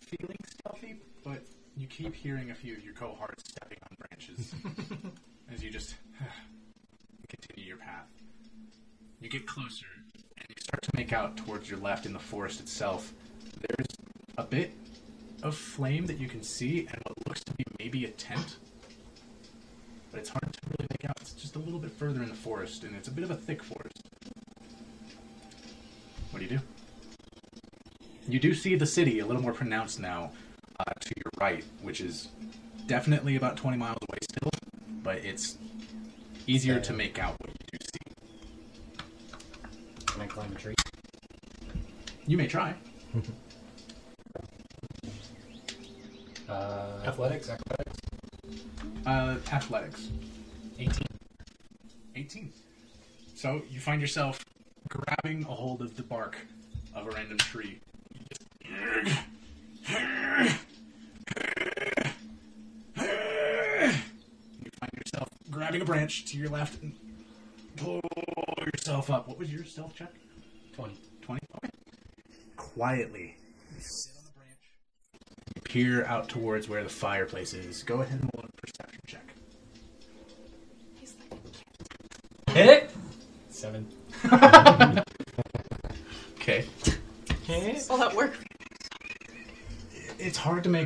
feeling stealthy, but you keep hearing a few of your cohorts stepping on branches <laughs> as you just <sighs> continue your path. You get closer and you start to make out towards your left in the forest itself. There's a bit of flame that you can see and what looks to be maybe a tent. But it's hard to really make out. It's just a little bit further in the forest, and it's a bit of a thick forest. What do you do? You do see the city a little more pronounced now uh, to your right, which is definitely about 20 miles away still, but it's easier to make out what you do see. Can I climb a tree? You may try. <laughs> Uh, Athletics? Athletics. Uh, athletics. 18. 18. So you find yourself grabbing a hold of the bark of a random tree. You find yourself grabbing a branch to your left and pull yourself up. What was your stealth check? 20. 20? Okay. Quietly. You sit on the branch. You peer out towards where the fireplace is. Go ahead and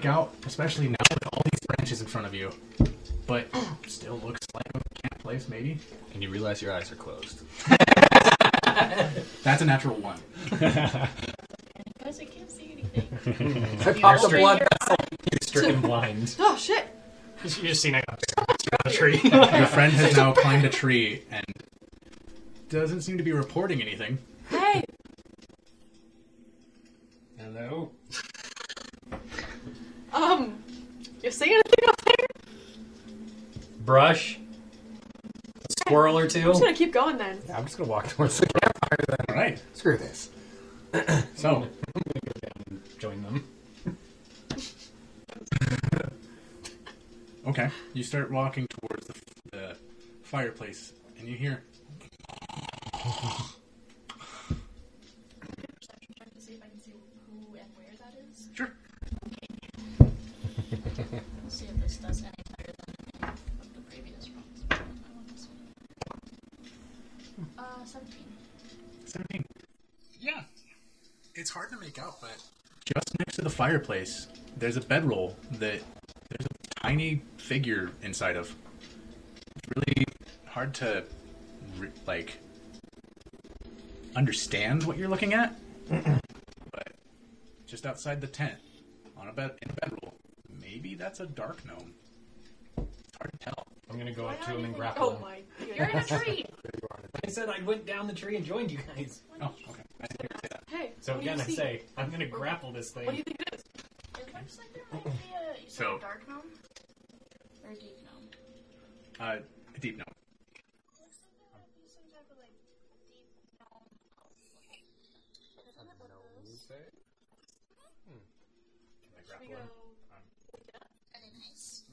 hard out, especially now with all these branches in front of you. But <clears throat> still looks like a camp place, maybe. And you realize your eyes are closed. That's a natural one. Guys, I can't see anything. I popped the straight blood here. <laughs> vessel. You're stricken blind. <laughs> Oh shit! You just seen it up there. a tree. Your friend has now climbed a tree and doesn't seem to be reporting anything. Squirrel or two. I'm just gonna keep going then. Yeah, I'm just gonna walk <laughs> towards the campfire then. All right. Screw this. <clears throat> So, I'm gonna go down and Join them. <laughs> okay, you start walking towards the, the fireplace, and you hear Perception check to see if I can see who and where that is. Sure. Let's see if this does any better than any of the previous ones. I want this one. Uh, 17. 17. Yeah. It's hard to make out, but just next to the fireplace, there's a bedroll that there's a tiny figure inside of. It's really hard to, re- like, understand what you're looking at. but just outside the tent, on a bed in a bedroll, maybe that's a dark gnome. It's hard to tell. I'm gonna go Why up to him and anything- grapple Oh him. my You're in a <laughs> tree! I said I went down the tree and joined you guys. Oh, okay. I didn't hear you say that. Hey, So what do you again, I see? say I'm gonna grapple this thing. What do you think? It looks like there might be a. You So- a dark gnome? Or a deep gnome? Uh, deep gnome. Looks like there might be some type of like deep gnome. Isn't it what those? Hmm. Can I Should we grapple him? go um, nice?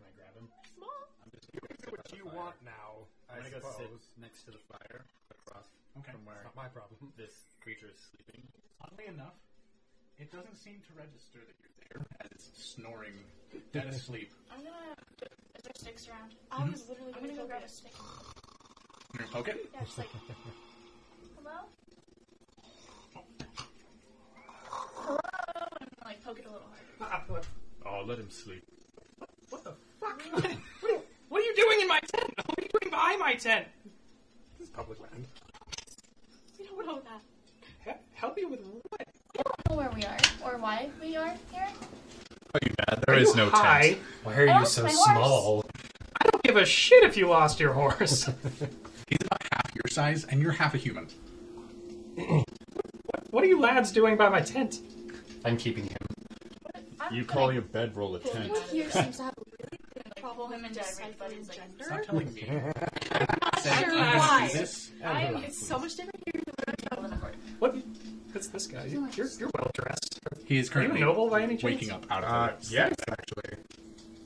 Can I grab him? small? what you want now, I I'm gonna go sit suppose. next to the fire across Okay. from where Not my problem. this creature is sleeping. Oddly enough, It doesn't seem to register that you're there as it's snoring, dead asleep. I'm gonna. Is there sticks around? I was literally I'm going gonna go grab a stick. You're gonna poke it? Yeah, just like. Hello? Hello? And like poke it a little harder. Ah, Oh, let him sleep. what the fuck? what, are, what are you doing in my tent? What are you doing behind my tent? This is public land. We don't know that. He- help you with what? I don't know where we are or why we are here. Oh, you bad? There Are is you no high? tent. Why are I you lost so my horse. small? I don't give a shit if you lost your horse. <laughs> He's about half your size, and you're half a human. <clears throat> what are you lads doing by my tent? I'm keeping him. I'm You gonna- call your bedroll a tent. Everyone here seems to have a really big problem women with deciphering gender. Stop telling me. <laughs> Not sure why. I am. It's so much different here than People in the court. What? It's this guy. You- You're, you're well dressed. He is Are you currently noble by any chance? waking up out of Uh, the rest. yes, actually.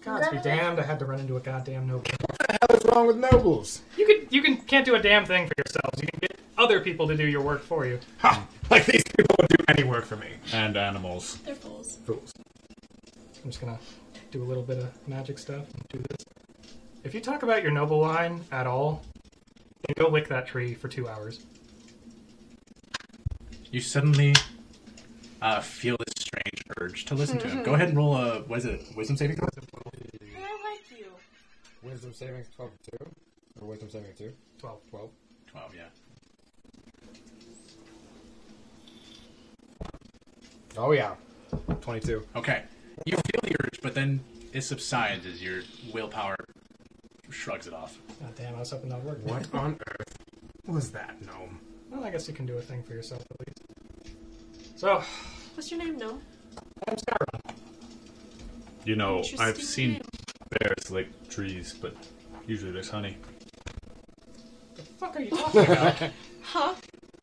God be damned! I had to run into a goddamn noble. What the hell is wrong with nobles? You can you can can't do a damn thing for yourselves. You can get other people to do your work for you. Ha! Like these people would do any work for me. And animals. They're fools. Fools. I'm just gonna do a little bit of magic stuff and do this. If you talk about your noble line at all, then go lick that tree for two hours. You suddenly uh, feel this strange urge to listen to him. Go ahead and roll a what is it? Wisdom saving throw. Hey, I like you. Wisdom saving 12 2? Or wisdom saving 2? Twelve. 12. Twelve, yeah. Oh, yeah. 22. Okay. You feel the urge, but then it subsides as your willpower shrugs it off. God damn, I was hoping that would work. What on earth was that gnome? Well, I guess you can do a thing for yourself at least. So, What's your name? No. I'm Skyrim. You know, I've seen name. bears lick trees, but usually there's honey. The fuck are you talking about? <laughs> Huh?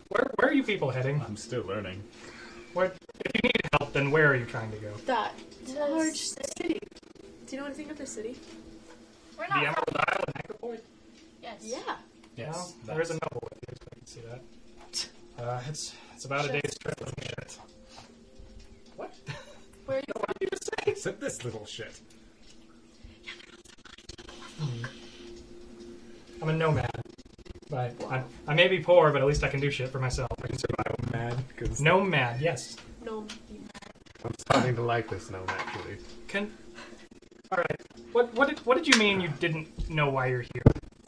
where, where are you people heading? I'm still learning. Where, if you need help, then where are you trying to go? That large city. city. Do you know anything about the city? We're The not. Emerald Isle and Necroport? Yes. Yeah. Yes. No, there is a noble with you, so I can see that. <laughs> Uh, it's it's about a day's trip. Shit. What? <laughs> Where are you? what did you just say? Except this little shit. I'm a nomad. But I, I may be poor, but at least I can do shit for myself. I can survive. Mad, because Nomad, yes. No. I'm starting to like this gnome, actually. Can. All right. What what did what did you mean you didn't know why you're here?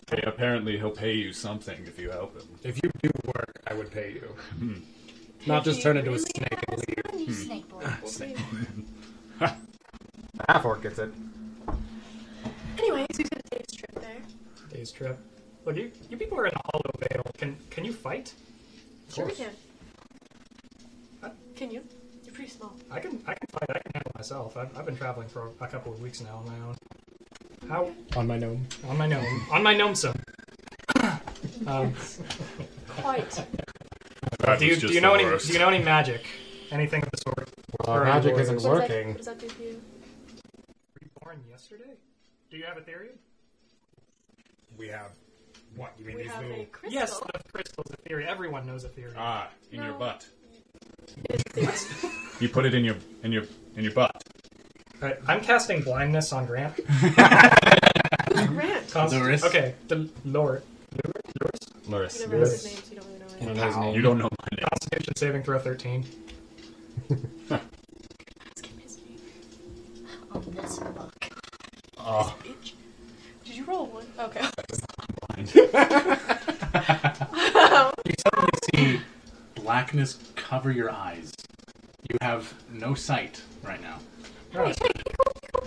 Hey, apparently he'll pay you something if you help him. If you do work, I would pay you. Hmm. Hmm. Not just turn into a snake and leave. You snake boy. We'll see. <laughs> Half orc gets it. Anyways, we did a day's trip there. Day's trip. Look, you, you people are in a hollow vale. Can can you fight? Sure we can. Huh? Can you? You're pretty small. I can I can fight. I can handle myself. I've, I've been traveling for a couple of weeks now on my own. How On my gnome. on my gnome on my gnome some. <laughs> um, Quite. <laughs> That do you do you know any do you know any magic? Anything of the sort? Well, Or magic your isn't orders. What does that- working. What does that do for you? Reborn yesterday? Do you have a theory? We have. What? You mean We these have a crystal. Yes, the crystal's a theory. Everyone knows a theory. Ah, in your No. butt. It's- <laughs> You put it in your in your in your butt. Right, I'm casting blindness on Grant. <laughs> Grant? Const- Luris? Okay, the lower. Loris. You never Yes. know his name, so you don't really know don't know his name. You don't know my name. Constitution saving throw 13. Ask him his <laughs> name. On this book. Oh, Bitch. Did you roll one? Okay. <laughs> <laughs> You suddenly see blackness cover your eyes. You have no sight right now. I'm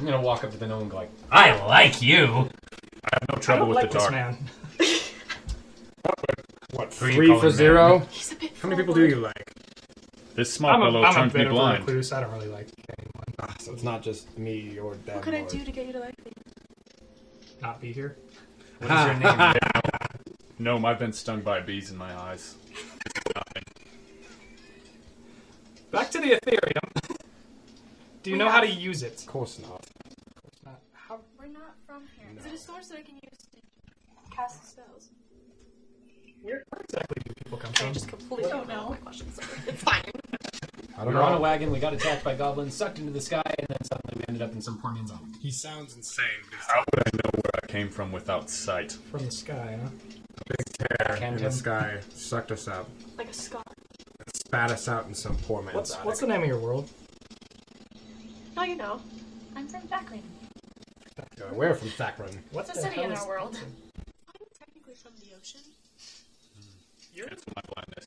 gonna walk up to the gnome and go like, I like you. I have no I trouble don't with like the this dark. man. What? Who Three for zero? He's a bit. How many people do you like? This small I'm a, fellow I'm a turned bit of a blind. recluse. I don't really like anyone. Ah, so it's not just me or Dan. What could I do to get you to like me? Not be here. <laughs> What is your name? <laughs> No, I've been stung by bees in my eyes. Back to the Ethereum. Do you We know how to use it? Of course not. Not- How? We're not from here. Is it a source that I can use to cast spells? Where, where exactly do people come from? I just completely Don't don't know know. my questions. <laughs> It's fine. I don't were on a wagon, we got attacked by goblins, sucked into the sky, and then suddenly we ended up in some poor man's home. He sounds insane. How would I know where I came from without sight? From the sky, huh? Hair in Canton. the sky sucked us up, Like a scar. spat us out in some poor man's What's attic. what's the name of your world? Now you know. I'm from Thackeray. Uh, We're from Thakran. What's It's a the city in our world. I'm technically from the ocean. You're, It's my blindness.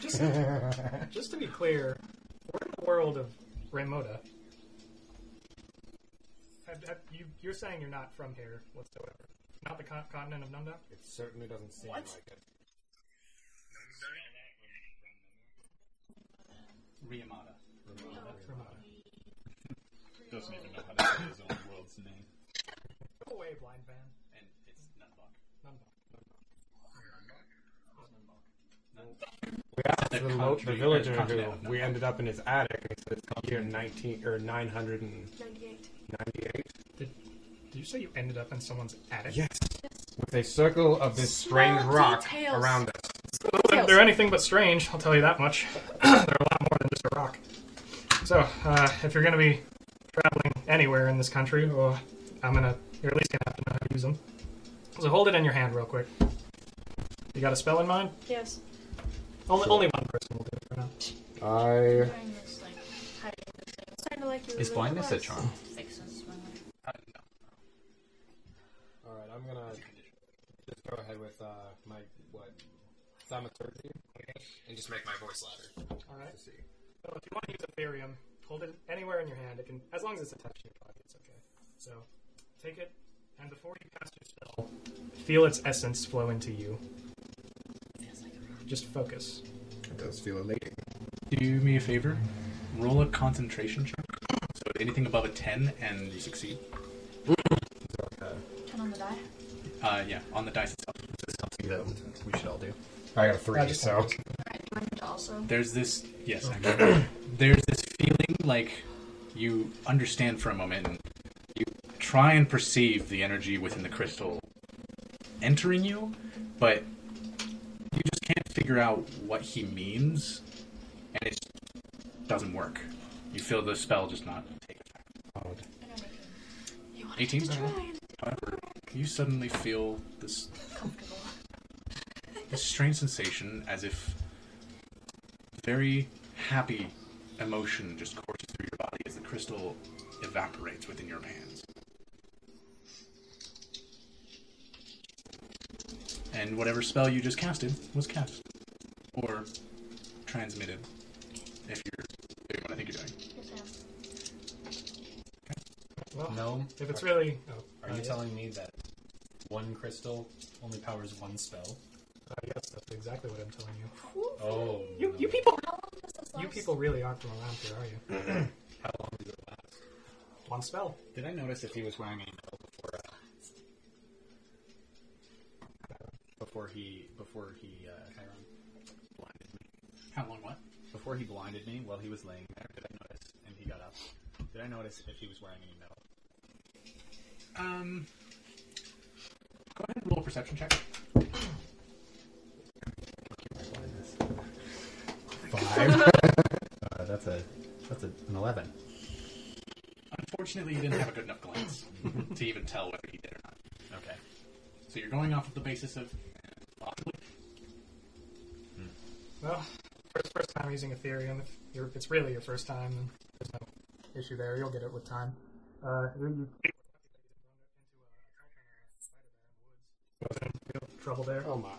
just, <laughs> just to be clear, we're in the world of Raimoda. Have, have you, you're saying you're not from here whatsoever. Not the con- continent of Nunda? It certainly doesn't seem What? like it. Riamata. Raimoda. Doesn't even know how to say his own world's name. Go away, blind man. And it's Nunbok. Nunda. We asked The the, lo- country- the villager uh, who of we ended up in his attic, and he said it's year 19 or 998. 98. Did you say you ended up in someone's attic? Yes. With a circle of this strange Small rock details. around us. If they're anything but strange, I'll tell you that much. <clears throat> they're a lot more than just a rock. So, uh, if you're going to be traveling anywhere in this country, well, I'm going to, you're at least going to have to know how to use them. So hold it in your hand real quick. You got a spell in mind? Yes. Only, only one person will do it for now. I. Wearing this, like, hiding this thing. Starting to like you. Is blindness a charm? Fixes my life. No. Alright, I'm gonna just go ahead with uh, my, what, thaumaturgy, I guess, and just make my voice louder. Alright. To see. So if you want to use Ethereum, hold it anywhere in your hand. It can, as long as it's attached to your body, it's okay. So, take it, and before you cast your spell, feel its essence flow into you. Feels like a rock. Just focus. It does feel elating. Do me a favor. Roll a concentration check. So anything above a 10 and you succeed. Okay. Ten on the die. Uh, yeah, on the dice itself. This is something that we should all do. I got a three, I just so. Alright, do I need to also? There's this, yes, actually. there's this feeling like you understand for a moment and you try and perceive the energy within the crystal entering you, but you just can't figure out what he means, and it doesn't work. You feel the spell just not take effect. I got it. You want 18? to try? However, you suddenly feel this Comfortable. this strange sensation as if very happy emotion just courses through your body as the crystal evaporates within your hands. And whatever spell you just casted was cast. Or transmitted. If you're doing what I think you're doing. Yes, Well, No. if it's really. Oh, Are you yes. telling me that one crystal only powers one spell? Uh, yes, that's exactly what I'm telling you. Oh. You, no. you people, How long does this last? you people really aren't from around here, are you? How long does it last? One spell. Did I notice if he was wearing a metal before? Uh, before he before he uh, Chiron blinded me. How long what? Before he blinded me while he was laying there, did I notice? And he got up. Did I notice if he was wearing any metal? Um go ahead and roll a perception check. Five. <laughs> Uh, that's a that's a, an eleven. Unfortunately you didn't have a good enough glance to even tell whether he did or not. Okay. So you're going off of the basis of possibly Well, first first time using Ethereum. If, you're, if it's really your first time, then there's no issue there. You'll get it with time. Uh, you, you wasn't in real trouble there. Oh my.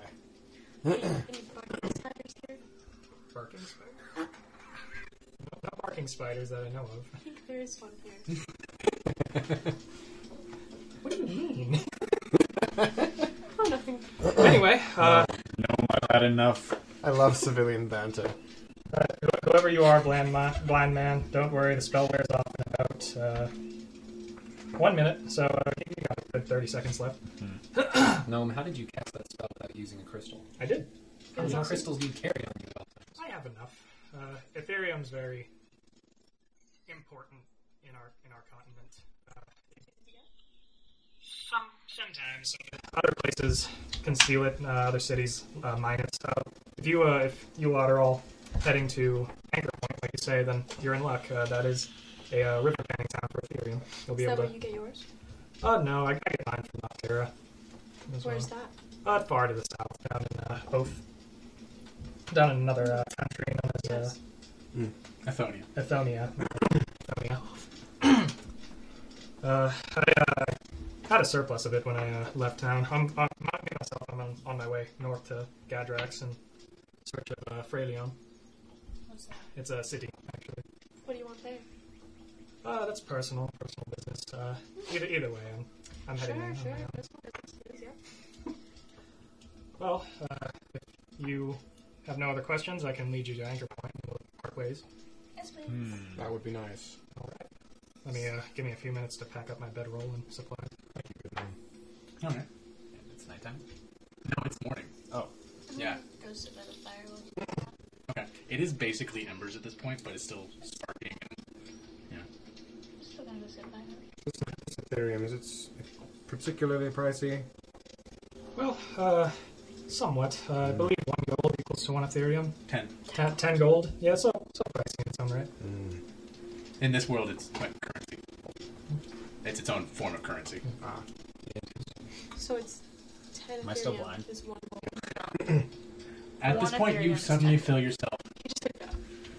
<coughs> Barking spiders? Barking spider? No, not barking spiders that I know of. I <laughs> think there is one here. <laughs> What do you mean? <laughs> Oh, nothing. anyway, uh, No, I've had enough. I love civilian banter. uh, whoever you are, blind, ma- blind man, don't worry. The spell wears off in about uh, one minute, so uh, you got a good 30 seconds left. <coughs> Gnome, how did you cast that spell without using a crystal? I did. How many crystals do you carry on you at all times? I have enough. Uh, Ethereum's very important in our in our continent. Some sometimes other places conceal it. Uh, other cities uh, mine it. So if you uh, if you lot are all heading to Anchor Point, like you say, then you're in luck. Uh, that is a uh, river panning town for Ethereum. You'll be Is that able where to. you get yours? Uh, no, I, I get mine from Noctera. as Where's well. that? Uh, far to the south, down in uh, Oath. Down in another uh, country known as uh, Yes. Athonia. Ethonia. Ethonia. <laughs> <clears throat> uh, I uh, had a surplus of it when I uh, left town. I'm, I'm me myself. I'm on, on my way north to Gadrax in search of uh, Freilion. What's that? It's a city, actually. What do you want there? Uh, that's personal, personal business. Uh, either either way, I'm, I'm heading Sure, in. on sure. my own. Personal business it is, yeah. <laughs> Well, uh, if you have no other questions, I can lead you to Anchor Point and we'll part ways. Yes, please. Hmm. That would be nice. Let me uh, give me a few minutes to pack up my bedroll and supplies. Thank you. Good All right. And it's nighttime. No, it's morning. Oh. Yeah. gonna Go sit by the firewood. Okay. It is basically embers at this point, but it's still sparking. And, Still gonna go sit by it. This Ethereum, is it particularly pricey? Well, uh, somewhat. Uh, I believe one gold equals to one Ethereum. ten. Ten, ten gold. Yeah, so so pricey in its own right. Mm. In this world, it's like currency. It's its own form of currency. Ah. So it's 10 Am I still Ethereum blind? is one gold. At this One point, Ethereum you is suddenly feel yourself You just picked it up.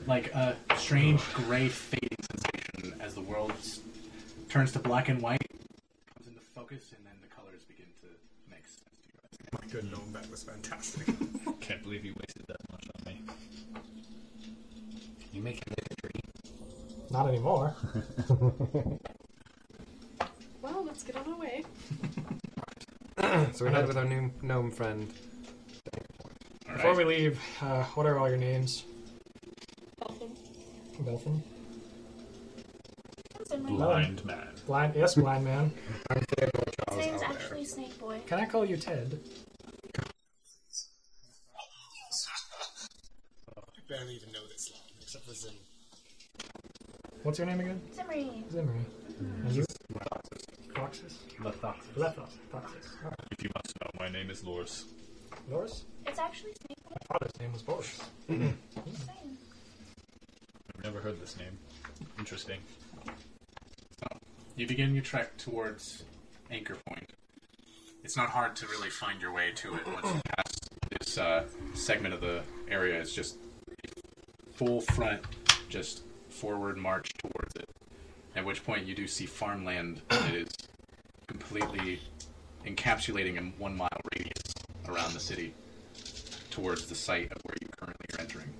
like a strange gray fading sensation as the world s- turns to black and white, comes into focus, and then the colors begin to mix. <laughs> My good gnome, that was fantastic. <laughs> Can't believe you wasted that much on me. You make him look a tree. Not anymore. <laughs> Well, let's get on our way. So we head with our new gnome friend. All Before right. we leave, uh, what are all your names? Elfin. Belfin? What's in my Blind man. Blind? Yes, blind man. I'm Theodore His Charles name's Albert. actually Snake Boy. Can I call you Ted? I barely even know this long, except for Zim. What's your name again? Zimri. Zimri. And you? Roxas? Lethos. Lethos. Roxas. If you must know, my name is Loris. Loris? It's actually Snake Boy. My father's name was Boris. Just saying. I've never heard this name. Interesting. You begin your trek towards Anchor Point. It's not hard to really find your way to it once you pass this uh, segment of the area. It's just full front, just forward march towards it. At which point you do see farmland that is completely encapsulating a one mile radius around the city towards the site of where you currently are entering.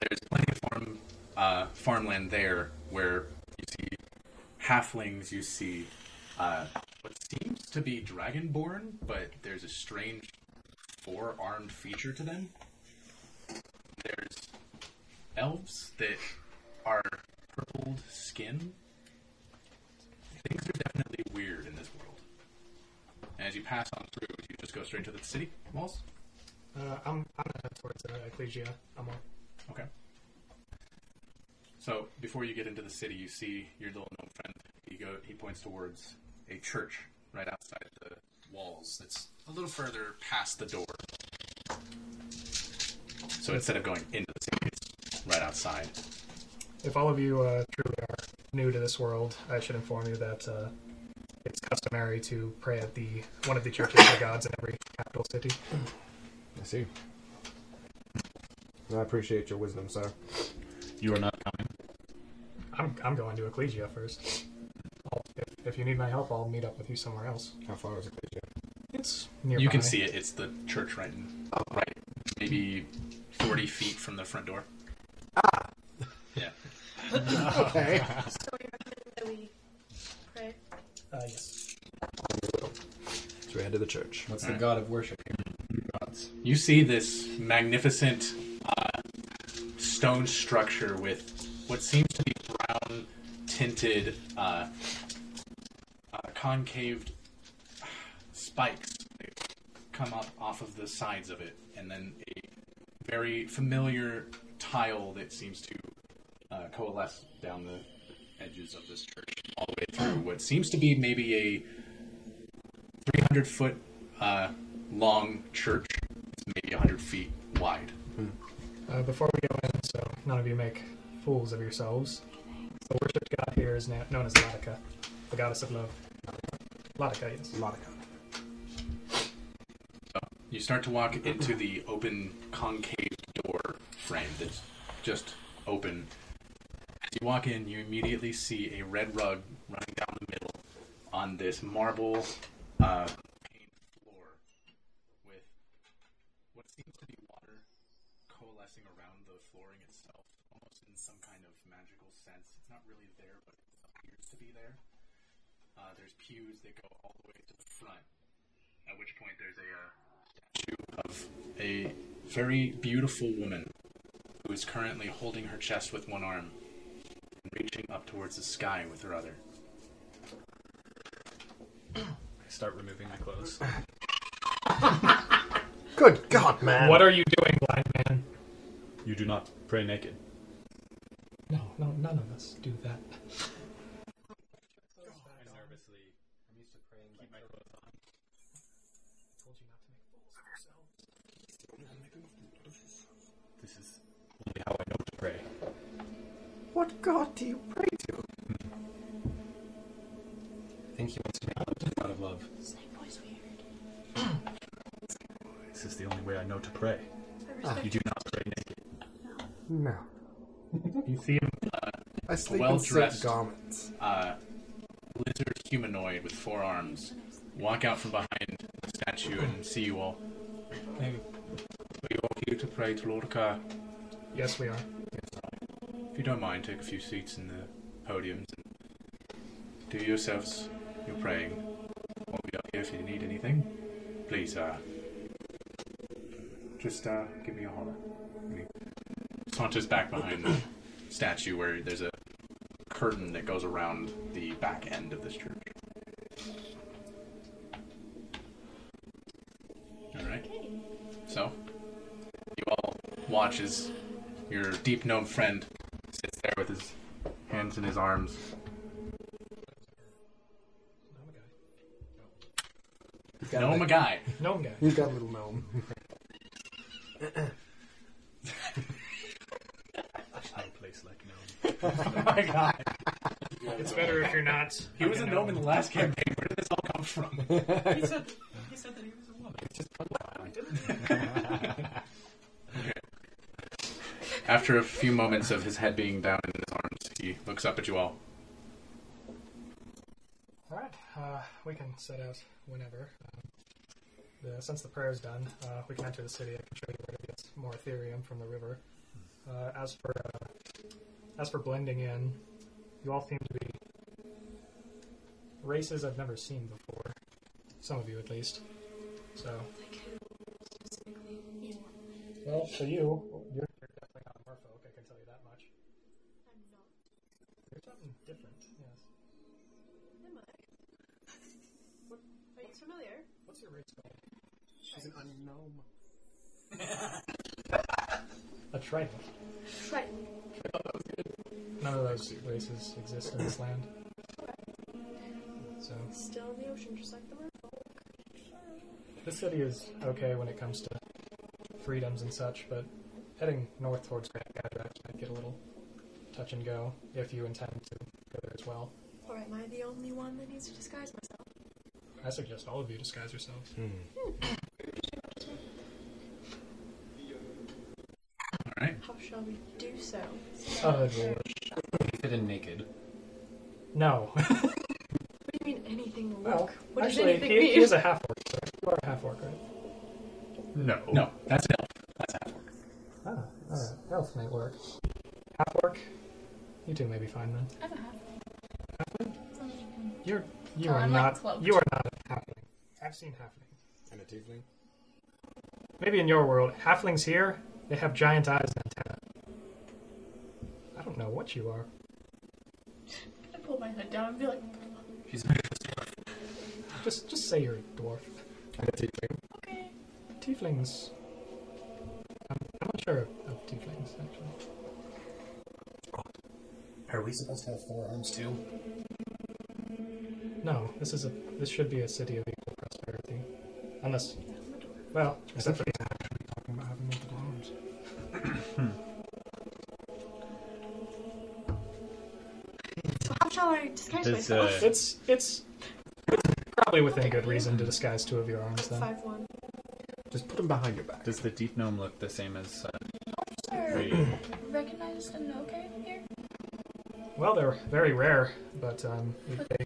There's plenty of farm uh, farmland there where you see halflings, you see uh, what seems to be dragonborn, but there's a strange four armed feature to them. There's elves that are purpled skin. Things are weird in this world. And as you pass on through, you just go straight to the city walls. Uh, I'm, I'm gonna head towards uh, Ecclesia. I'm on. Okay. So before you get into the city, you see your little gnome friend. He go. He points towards a church right outside the walls. That's a little further past the door. So instead of going into the city, it's right outside. If all of you uh, truly are new to this world, I should inform you that uh, customary to pray at the one of the churches of the gods in every capital city. I see. I appreciate your wisdom, sir. You are not coming. I'm, I'm going to Ecclesia first. I'll, if, if you need my help, I'll meet up with you somewhere else. How far is Ecclesia? It's nearby. You can see it. It's the church right, in, right, maybe forty feet from the front door. Ah. Yeah. <laughs> Okay. <laughs> So you recommend that we pray? Uh, yes. so we head to the church. What's Alright. the god of worship? Gods. You see this magnificent uh, stone structure with what seems to be brown tinted, uh, uh, concaved spikes that come up off of the sides of it, and then a very familiar tile that seems to uh, coalesce down the edges of this church all the way through what seems to be maybe a 300 foot uh, long church. It's maybe 100 feet wide. Uh, before we go in, so none of you make fools of yourselves. The worshipped god here is na- known as Latika, the goddess of love. Latika, yes. Monica. You start to walk into the open concave door frame that's just open. As you walk in, you immediately see a red rug running down the middle on this marble uh, paned floor with what seems to be water coalescing around the flooring itself, almost in some kind of magical sense. It's not really there, but it appears to be there. Uh, there's pews that go all the way to the front, at which point there's a uh, statue of a very beautiful woman who is currently holding her chest with one arm and reaching up towards the sky with her other. I start removing my clothes. Good God, man. What are you doing, blind man? You do not pray naked. No, no, none of us do that. Nervously I'm used to praying keep my clothes on. told you not to make fools of yourselves. This is only how I know to pray. What God do you pray to? I think he wants to make The God of love. Snake boy's weird. This is the only way I know to pray. I You do not pray naked. No. You see him I sleep in well-dressed- silk garments. Uh, lizard humanoid with four arms walk out from behind the statue and see you all. Hey, are you all here to pray to Lord Ka? Yes, we are. If you don't mind, take a few seats in the podiums and do yourselves your praying. I'll be up here if you need anything. Please, uh, just uh, give me a holler. He saunters back behind the statue where there's a curtain that goes around the back end of this church. All right. So, you all watch as your deep gnome friend sits there with his hands in his arms. Gnome a guy. Gnome guy. He's got a little gnome. <laughs> No place like gnome. oh my god. It's better if you're not. He was a gnome in the last campaign. Where did this all come from? <laughs> he said he said that he was a woman. <laughs> After a few moments of his head being down in his arms, he looks up at you all. All right, uh, we can set out whenever. Um, the, since the prayer is done, uh, we can enter the city. I can show you where to get more Ethereum from the river. Uh, as for uh, as for blending in, you all seem to be races I've never seen before. Some of you, at least. So, Like who specifically? You. well, for you, you're, you're definitely not a merfolk. I can tell you that much. I'm not. You're something different. Yes. Am I? What? Are you familiar? What's your race called? She's an unknown. <laughs> A trident. Triton. None of those races exist in this land. So Still in the ocean, just like the merfolk. this city is okay when it comes to freedoms and such, but heading north towards Grand Gadrak might get a little touch and go if you intend to go there as well. Or am I the only one that needs to disguise myself? I suggest all of you disguise yourselves. All right. How shall we do so? Uh, fit in naked. No. <laughs> What do you mean anything will well, work? What does actually, anything he, mean? he is a half orc. You are a half orc, right? No. No, that's an elf. That's half orc. Ah, alright. Elf might work. Half orc? You two may be fine then. I have a half. Something you can- You're you Oh, are I'm, like, not cloaked. you are not a halfling. I've seen halflings. And a tiefling. Maybe in your world, halflings here, they have giant eyes and antennae. I don't know what you are. I pull my hood down and be like, She's Just just say you're a dwarf. And a tiefling. okay. Tieflings. I'm, I'm not sure of tieflings, actually. Are we supposed to have four arms too? No, this is a this should be a city of equal prosperity. Unless well, except for It's it's it's probably within good reason to disguise two of your arms. Then Five one. Just put them behind your back. Does the deep gnome look the same as uh, Sir, the recognized and okay here? well, they're very rare, but um, they, But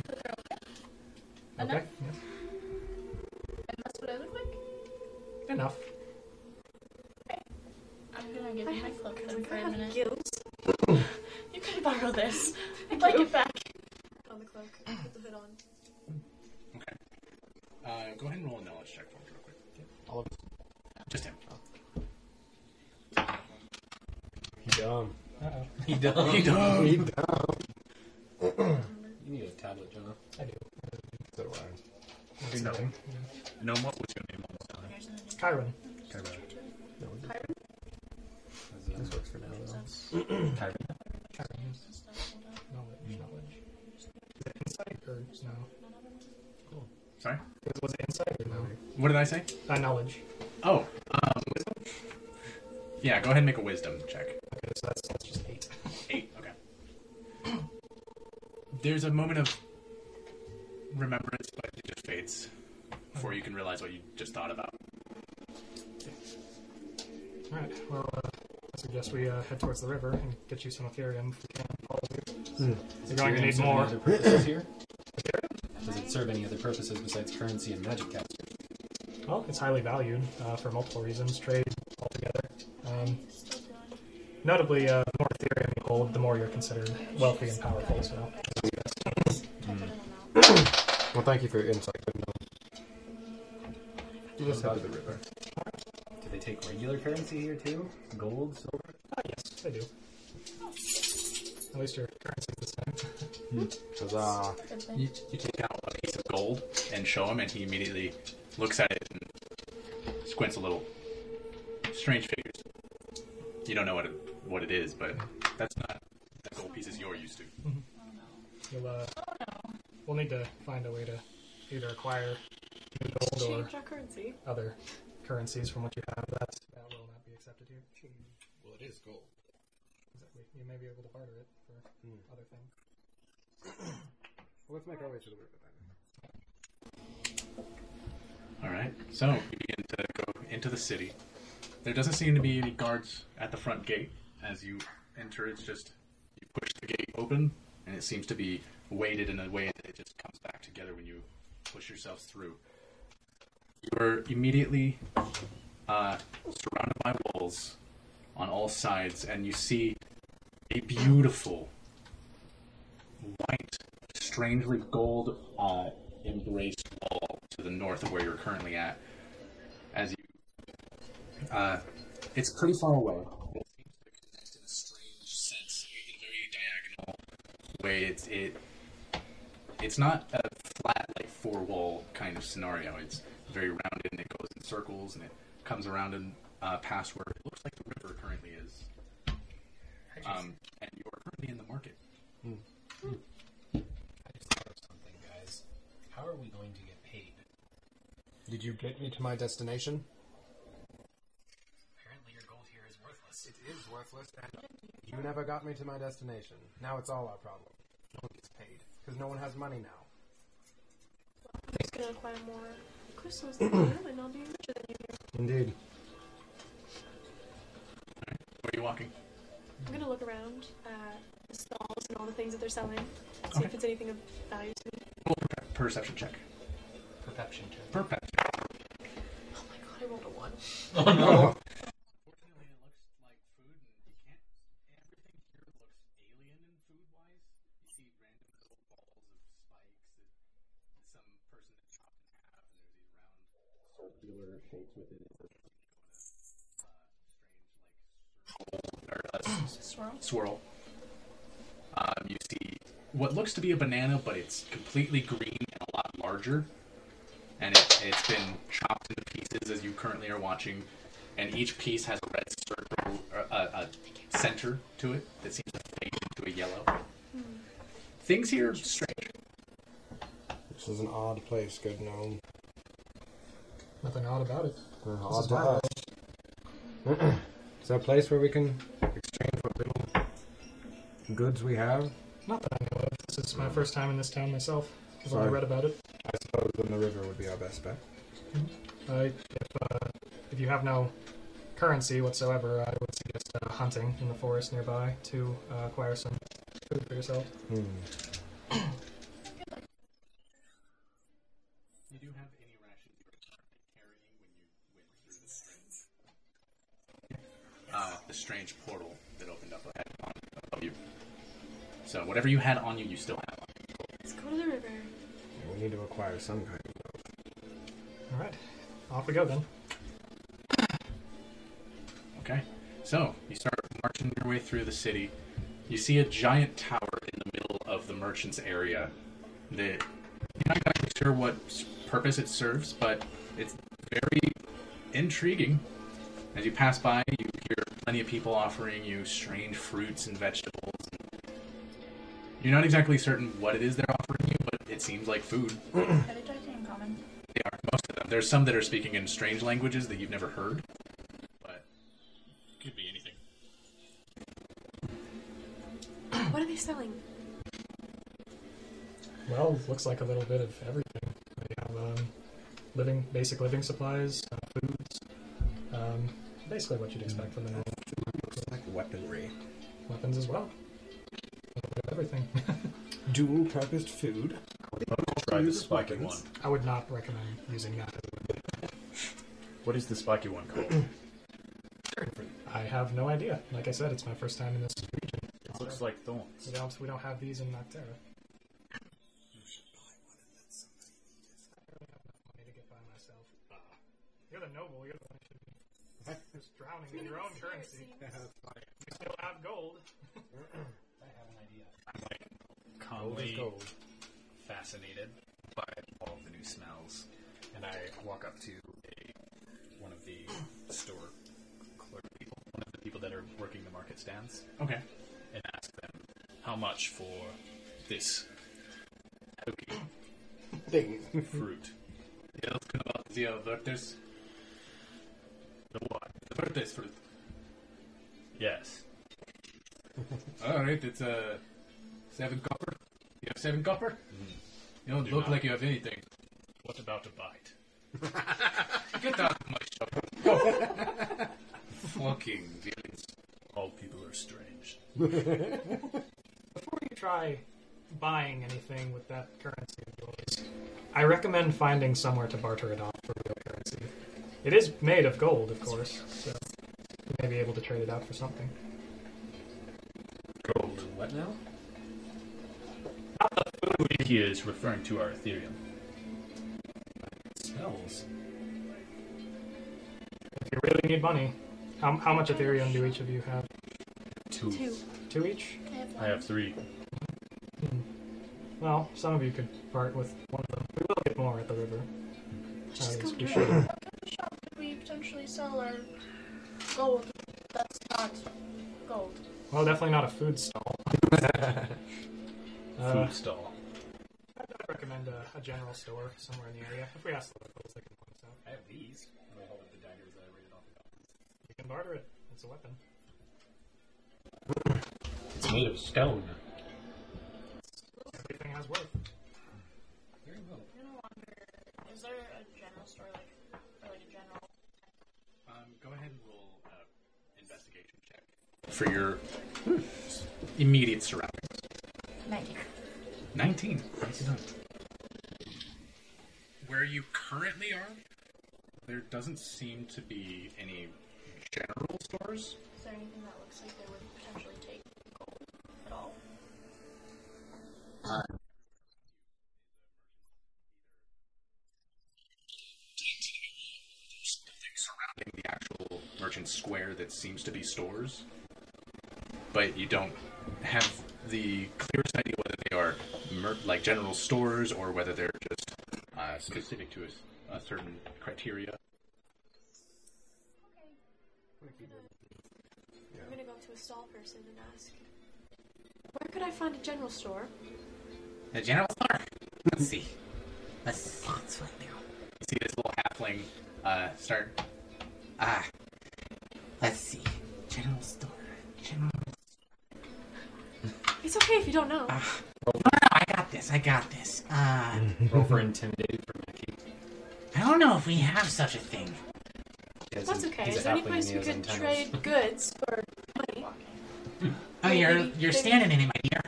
Uh-oh. He dumb. He dumb. He dumb. You need a tablet, Jonah. I do. So do I. It's No. nothing. gnome? What was your name? Here's an Chiron. No, Pyron? this works for now. though. Kyron? Chiron. stuff. Hold on. Knowledge. Knowledge. Is it insight or no? Sorry? Was- Was it insight or no? What did I say? Uh, knowledge. Oh, um, wisdom? Yeah, go ahead and make a wisdom check. Okay, so that's, that's just eight. Eight, okay. There's a moment of remembrance, but it just fades before you can realize what you just thought about. All right. Well, uh, I suggest we uh, head towards the river and get you some Ethereum if we can. All of you. You're going to need more. Any other purposes here? Does it serve any other purposes besides currency and magic caster? Well, it's highly valued uh, for multiple reasons. Trade altogether. Um, notably, uh, the more Ethereum you hold, the more you're considered wealthy and powerful. So, Well, thank you for your insight. Good know. You just head to the river. Do they take regular currency here too? Gold, silver? ah, yes, they do. At least your currency's the same. Huzzah. You, you take out a piece of gold and show him, and he immediately looks at it and squints a little. Strange figures. You don't know what it, what it is, but that's not the gold pieces you're used to. You'll, uh, we'll need to find a way to either acquire gold or Change our currency. other currencies from what you have. That that will not be accepted here. Well, it is gold. Exactly. You may be able to barter it for hmm. other things. Well, let's make our way to the river then. All right. So you begin to go into the city. There doesn't seem to be any guards at the front gate. As you enter, it's just you push the gate open, and it seems to be weighted in a way that it just comes back together when you push yourselves through. You're immediately uh, surrounded by walls on all sides, and you see a beautiful white, strangely gold uh, embraced wall to the north of where you're currently at. As you, uh, it's pretty far away. In a strange sense, in a very diagonal way. It's it, it's not a flat like four wall kind of scenario. It's very rounded and it goes in circles and it comes around and uh, past where it looks like the river currently is. Um, and you're currently in the market. I just thought of something, guys. How are we going to get paid? Did you get me to my destination? Apparently your gold here is worthless. It is worthless, and you never got me to my destination. Now it's all our problem. No one gets paid because no one has money now. I'm gonna acquire more crystals than you, and I'll be richer than you here. Indeed. Where are you walking? I'm gonna look around at the stalls and all the things that they're selling. See Okay. if it's anything of value to me. Roll a perce- perception check. Perception check. Perception. Oh my god, I rolled a one. Oh no! <laughs> Fortunately, it looks like food, and you can't. Everything here looks alien in food wise. You see random little balls of spikes that some person had chopped in half, and there's these round circular shapes within it. that go in a, uh, strange, like, circle, or a s- Swirl. swirl. Um, you see what looks to be a banana, but it's completely green and a lot larger. And it, it's been chopped into pieces as you currently are watching. And each piece has a red circle, or a, a center to it that seems to fade into a yellow. Things here are strange. This is an odd place, good gnome. Nothing odd about it. Uh, odd to us. <clears throat> is a place where we can exchange what little goods we have? Not that I know of. This is my first time in this town myself. I've Sorry. only read about it. I suppose then the river would be our best bet. Uh, if, uh, if you have no currency whatsoever, I would suggest uh, hunting in the forest nearby to uh, acquire some food for yourself. Hmm. Whatever you had on you, you still have. Let's go to the river. We need to acquire some kind of. All right, off we go then. Okay. So you start marching your way through the city. You see a giant tower in the middle of the merchant's area. That you're not exactly sure what s- purpose it serves, but it's very intriguing. As you pass by, you hear plenty of people offering you strange fruits and vegetables. You're not exactly certain what it is they're offering you, but it seems like food. <clears throat> Are they talking in common? They are most of them. There's some that are speaking in strange languages that you've never heard, but could be anything. <clears throat> What are they selling? Well, looks like a little bit of everything. They have um, living, basic living supplies, uh, foods, um, basically what you'd expect from the normal Looks like weaponry. weapons as well. Dual purposed food. Try the spiky weapons. one. I would not recommend using that. What is the spiky one called? I have no idea. Like I said, it's my first time in this region. It looks like thorns. We don't, we don't have these in Noctera. Fruit. Ja, dat kunnen we wel zien. The what? The vertes fruit. Yes. <laughs> Alright, it's uh, seven copper. You have seven copper? You don't Do look not. like you have anything. What about a bite? <laughs> Get out of my shop. Go. <laughs> Fucking villains. All people are strange. Before you try buying anything with that currency of yours, I recommend finding somewhere to barter it off for real currency. It is made of gold, of course, so you may be able to trade it out for something. Gold. What now? Not the food he is referring to our Ethereum. It smells. If you really need money, how, how much Ethereum do each of you have? Two. Two. Two each? I have I have three. Hmm. Well, some of you could part with one the river. Let's just Uh, go yes, we do it. What kind of shop could we potentially sell our gold that's not gold? Well, definitely not a food stall. <laughs> Uh, Food stall. I'd I'd recommend a, a general store somewhere in the area. If we ask the locals, they can point us out. I have these. And I hold up the daggers that I raided off the mountains. You can barter it. It's a weapon. It's made of stone. Ahead and roll uh, investigation check for your immediate surroundings. Ninety. 19. Nicely done. Where you currently are, there doesn't seem to be any general stores. Is there anything that looks like they would square that seems to be stores, but you don't have the clearest idea whether they are mer- like general stores or whether they're just uh, specific to a certain criteria. I'm gonna go to a stall person and ask, where could I find a general store? A general store. Let's see. Let's, let's find out. You see this little halfling uh, start. Ah. Let's see. General store. General. Store. It's okay if you don't know. No, no, I got got this. I got this. Uh, <laughs> Roll for intimidated for Mackie. I don't know if we have such a thing. That's he's- okay. he's Is there any place we could trade <laughs> goods for money? Oh, Maybe- you're you're maybe- standing in it, my dear.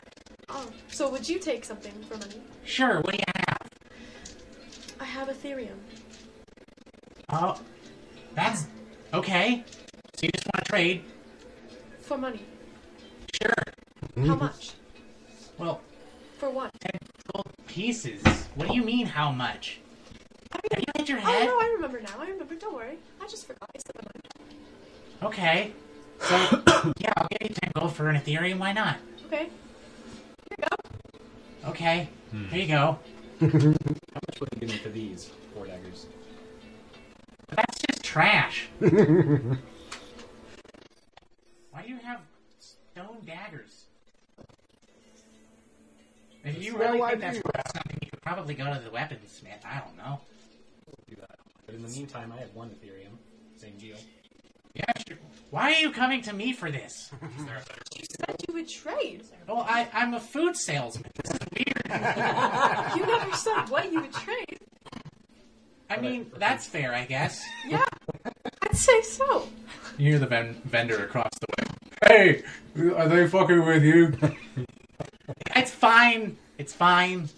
Oh, so would you take something for money? Sure. What do you have? I have Ethereum. Oh, that's okay. So you just want to trade? For money. Sure. How much? Well, For what? ten gold pieces. What do you mean? How much? Have you hit your head? Oh head? no, I remember now. I remember. Don't worry. I just forgot. I said my mind. Okay. So <coughs> yeah, I'll give you ten gold for an Ethereum. Why not? Okay. Here you go. Okay. Hmm. Here you go. How much would you give me for these four daggers? But that's just trash. <laughs> Why do you have stone daggers? If you really I think that's worth something, you could probably go to the weaponsmith. I don't know. Do that. But in the meantime, I have one Ethereum. Same deal. Yeah, sure. Why are you coming to me for this? <laughs> You said you would trade. Well, I, I'm a food salesman. This is weird. You never said what you would trade. I mean, that's fair, I guess. Yeah. I'd say so. You hear the ven- vendor across the way. Hey, are they fucking with you? <laughs> It's fine. It's fine.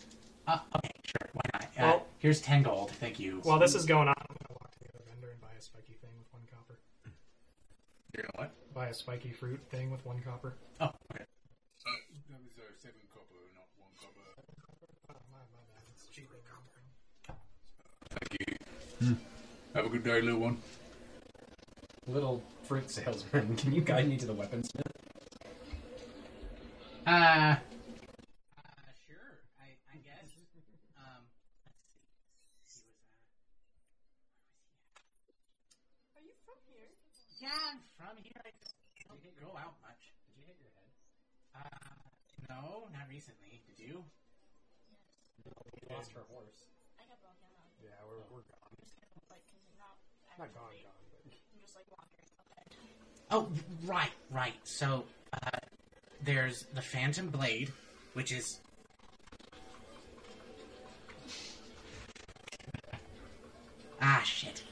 Uh, okay, sure. Why not? Uh, Well- here's ten gold. Thank you. While this is going on, I'm gonna walk to the other vendor and buy a spiky thing with one copper. You're gonna what? Buy a spiky fruit thing with one copper. Oh, okay. Uh, that was uh, seven copper, not one copper. Oh, my, my bad. It's cheaper than Thank you. Have a good day, little one. Little fruit salesman, <laughs> can you guide me to the weaponsmith? Uh, uh, sure. I, I guess. Um, let's see. He was, uh, Are you from here? yeah, I'm from here. I just don't go out much. Did you hit your head? Uh, no, not recently. Did you? We lost her horse. I got brought down. Yeah, we're, we're gone. Like, cause it's not Not gone, actively- gone, but I'm just like wandering outside. Oh, right, right. So, uh, there's the Phantom Blade, which is. Ah, shit.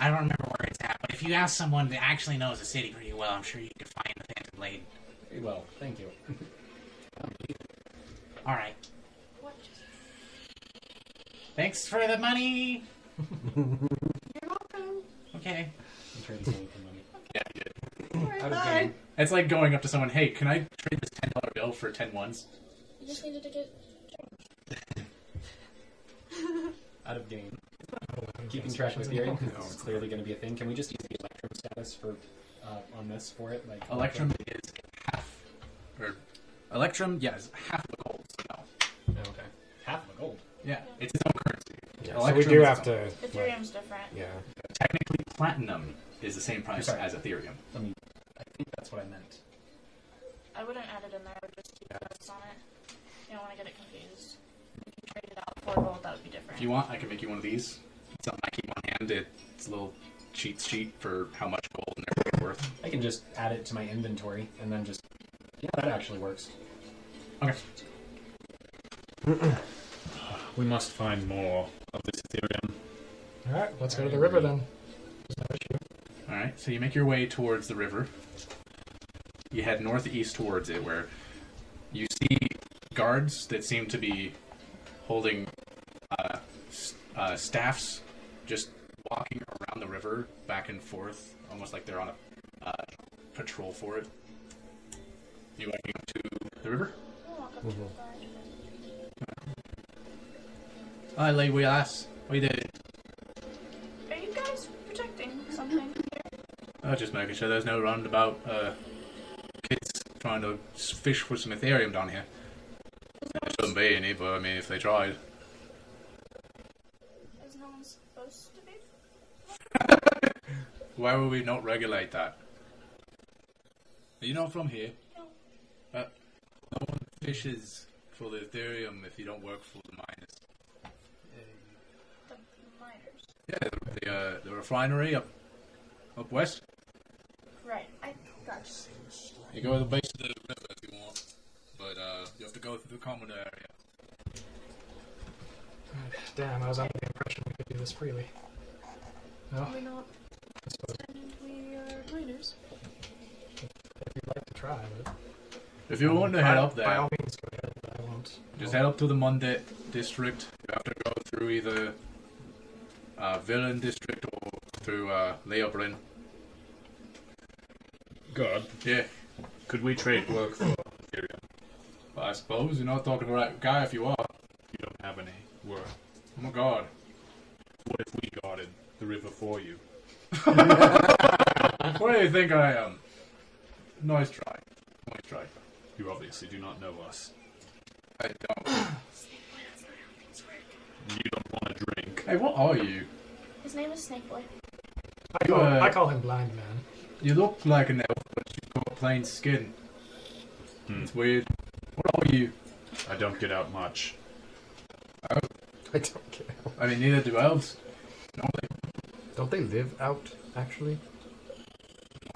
I don't remember where it's at, but if you ask someone that actually knows the city pretty well, I'm sure you could find the Phantom Blade. Very well, thank you. <laughs> Alright. Thanks for the money! You're welcome. Okay. He trades money for money. Yeah, you did. Alright, Out of bye. game. It's like going up to someone, hey, can I trade this $10 bill for 10 ones? You just needed to get. Out of game. <laughs> Keeping track of Ethereum, because it's clearly going to be a thing. Can we just use the Electrum status for uh, on this for it? Like Electrum is half. Or, Electrum, yeah, is half of the gold. So no. Oh, okay. Half the gold. Yeah, it's its own currency. yeah, so we Electrum do is have its to. own- like, Ethereum's different. yeah. Technically, platinum is the same price Sorry. as Ethereum. I mean, I think that's what I meant. I wouldn't add it in there. I would just keep notes on it. You don't want to get it confused. If you trade it out for gold, that would be different. If you want, I can make you one of these. It's something I keep on hand. It's a little cheat sheet for how much gold and everything's worth. I can just add it to my inventory and then just. Yeah, that actually works. Okay. <clears throat> We must find more of this Ethereum. All right, let's go to the river then. There's no issue. All right, so you make your way towards the river. You head northeast towards it, where you see guards that seem to be holding uh, uh, staffs, just walking around the river back and forth, almost like they're on a uh, patrol for it. You walking up to the river? I'll walk up to the guard. Hi, Lady Wheelass. What you doing? Are you guys protecting something here? Oh, just making sure there's no roundabout uh, kids trying to fish for some Ethereum down here. There shouldn't be any, but I mean, if they tried. Is no one supposed to be? <laughs> Why would we not regulate that? Are you not from here? No. Uh, no one fishes for the Ethereum if you don't work for the miners. The miners. Yeah, the, the, uh, the refinery up up west. Right. I got You go to the base of the river if you want, but uh, you have to go through the common area. Damn, I was under the impression we could do this freely. Well, We're not I suppose we are miners. if you'd like to try, but If you want to head by, up by there, all means, go ahead. but I won't. just head up to the Mundet district. You have to go through either uh, Villain district or through uh, Leobryn. God, Yeah, could we trade work for Ethereum? I suppose you're not talking to the right guy if you are. You don't have any work. Oh my god. What if we guarded the river for you? <laughs> What do you think I am? Nice try. Nice try. You obviously do not know us. I don't. You don't want to drink. Hey, what are you? His name is Snake Boy. I call, Uh, I call him Blind Man. You look like an elf, but you've got plain skin. Hmm. It's weird. What are you? I don't get out much. <laughs> I don't care. I mean, neither do elves. Don't they? Don't they live out, actually?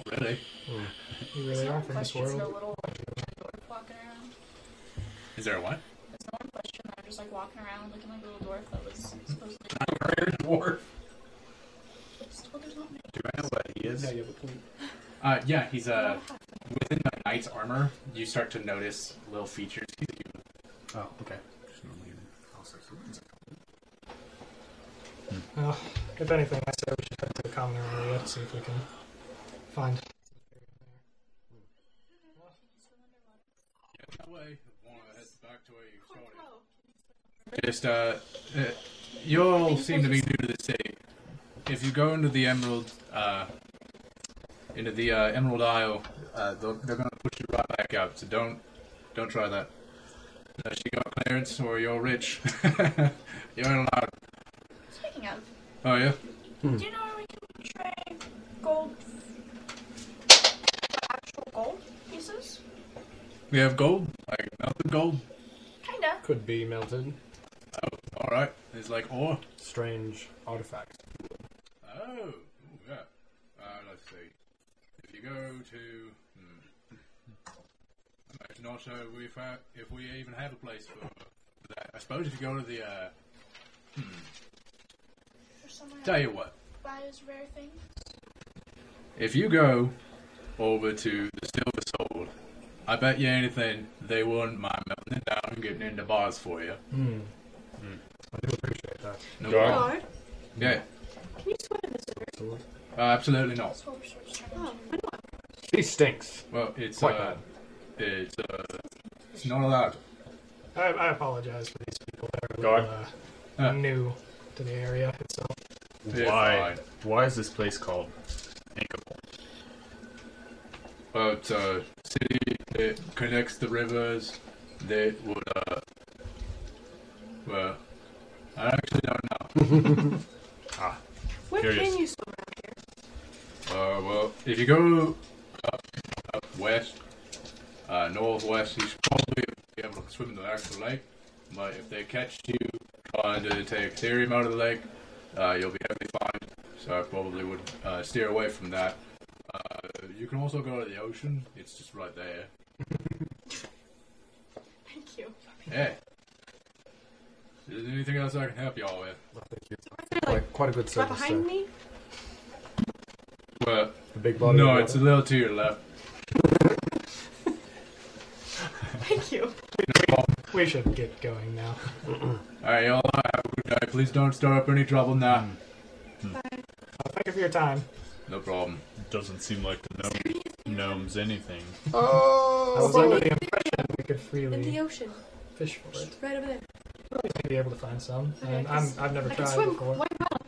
Not really. You really are from this Questions world. no little dwarf walking around. Is there a what? There's no one question I'm just like walking around looking like a little dwarf that was supposedly. <laughs> dwarf. Still, there's not many. Do I know what he is? Yeah, you have a point. Uh, yeah, he's uh within the knight's armor. You start to notice little features. He's a human. Oh, okay. Well, if anything, I say we should head to the common area to see if we can find. Yeah, that way. One heads back to where you started. Just uh, uh, you all seem to be new to the city. If you go into the Emerald, uh, into the uh, Emerald Isle, uh, they'll, they're gonna push you right back out. So don't, don't try that. Unless you got clearance or you're rich, you ain't allowed. Speaking of, Oh yeah. do you know where we can trade gold? Actual gold pieces? We have gold, like melted gold. Kinda. Could be melted. All right. There's like ore. Strange artifact. Oh, ooh, yeah. Uh, let's see. If you go to, hmm, I'm not sure if, uh, if we even have a place for that. I suppose if you go to the, uh, Or somewhere tell you what, buys rare things. if you go over to the Silver Sword, I bet you anything they wouldn't mind melting it down and getting into bars for you. Hmm. I do appreciate that. No Guard. problem. Guard, Yeah, can you swim in this river? uh, absolutely not. That's what we're supposed to turn Oh, why not? He stinks. Well, it's Quite uh, bad. it's uh, it's not allowed. I, I apologize for these people that are Guard. uh, Uh. new to the area itself. Yeah, Why? fine. Why is this place called Inkable? Well, it's a city that connects the rivers that would, uh, well, I actually don't know. <laughs> Where Curious. can you swim around here? Uh, well, if you go up, up west, uh, northwest, you should probably be able to swim in the actual lake. But if they catch you trying to take Ethereum out of the lake, uh, you'll be heavily fined. So I probably would uh, steer away from that. Uh, you can also go to the ocean. It's just right there. <laughs> Thank you. Hey. Is there anything else I can help y'all with? Thank you. Are there like Quite, quite a good right service, behind sir. me? Well, The big body. no, of it's a little to your left. Thank you. We should get going now. Alright, y'all have a good day. Please don't stir up any trouble now. Uh, thank you for your time. No problem. It Doesn't seem like the gnome gnomes anything. Oh! I was under the impression we could freely. In the ocean, fish for it. right over there. We may be able to find some, Okay, and I I'm, can- I've never I can tried swim before. quite well.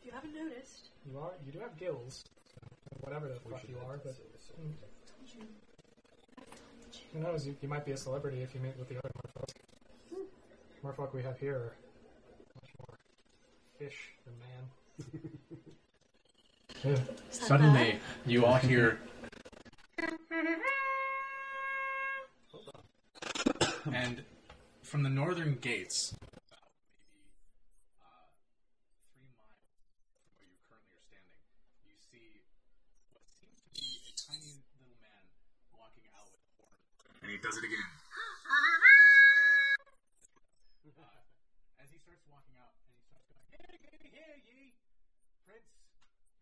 If you haven't noticed. You are, you do have gills, whatever the fuck you are, but mm. who knows? You, you might be a celebrity if you meet with the other merfolk. Merfolk we have here are much more fish than man. <laughs> yeah. Suddenly, you all hear. And from the northern gates, about maybe uh, three miles from where you currently are standing, you see what seems to be a tiny little man walking out with a horn. And he does it again. Uh, <laughs> as he starts walking out and he starts going, Here, here, here, ye! Prince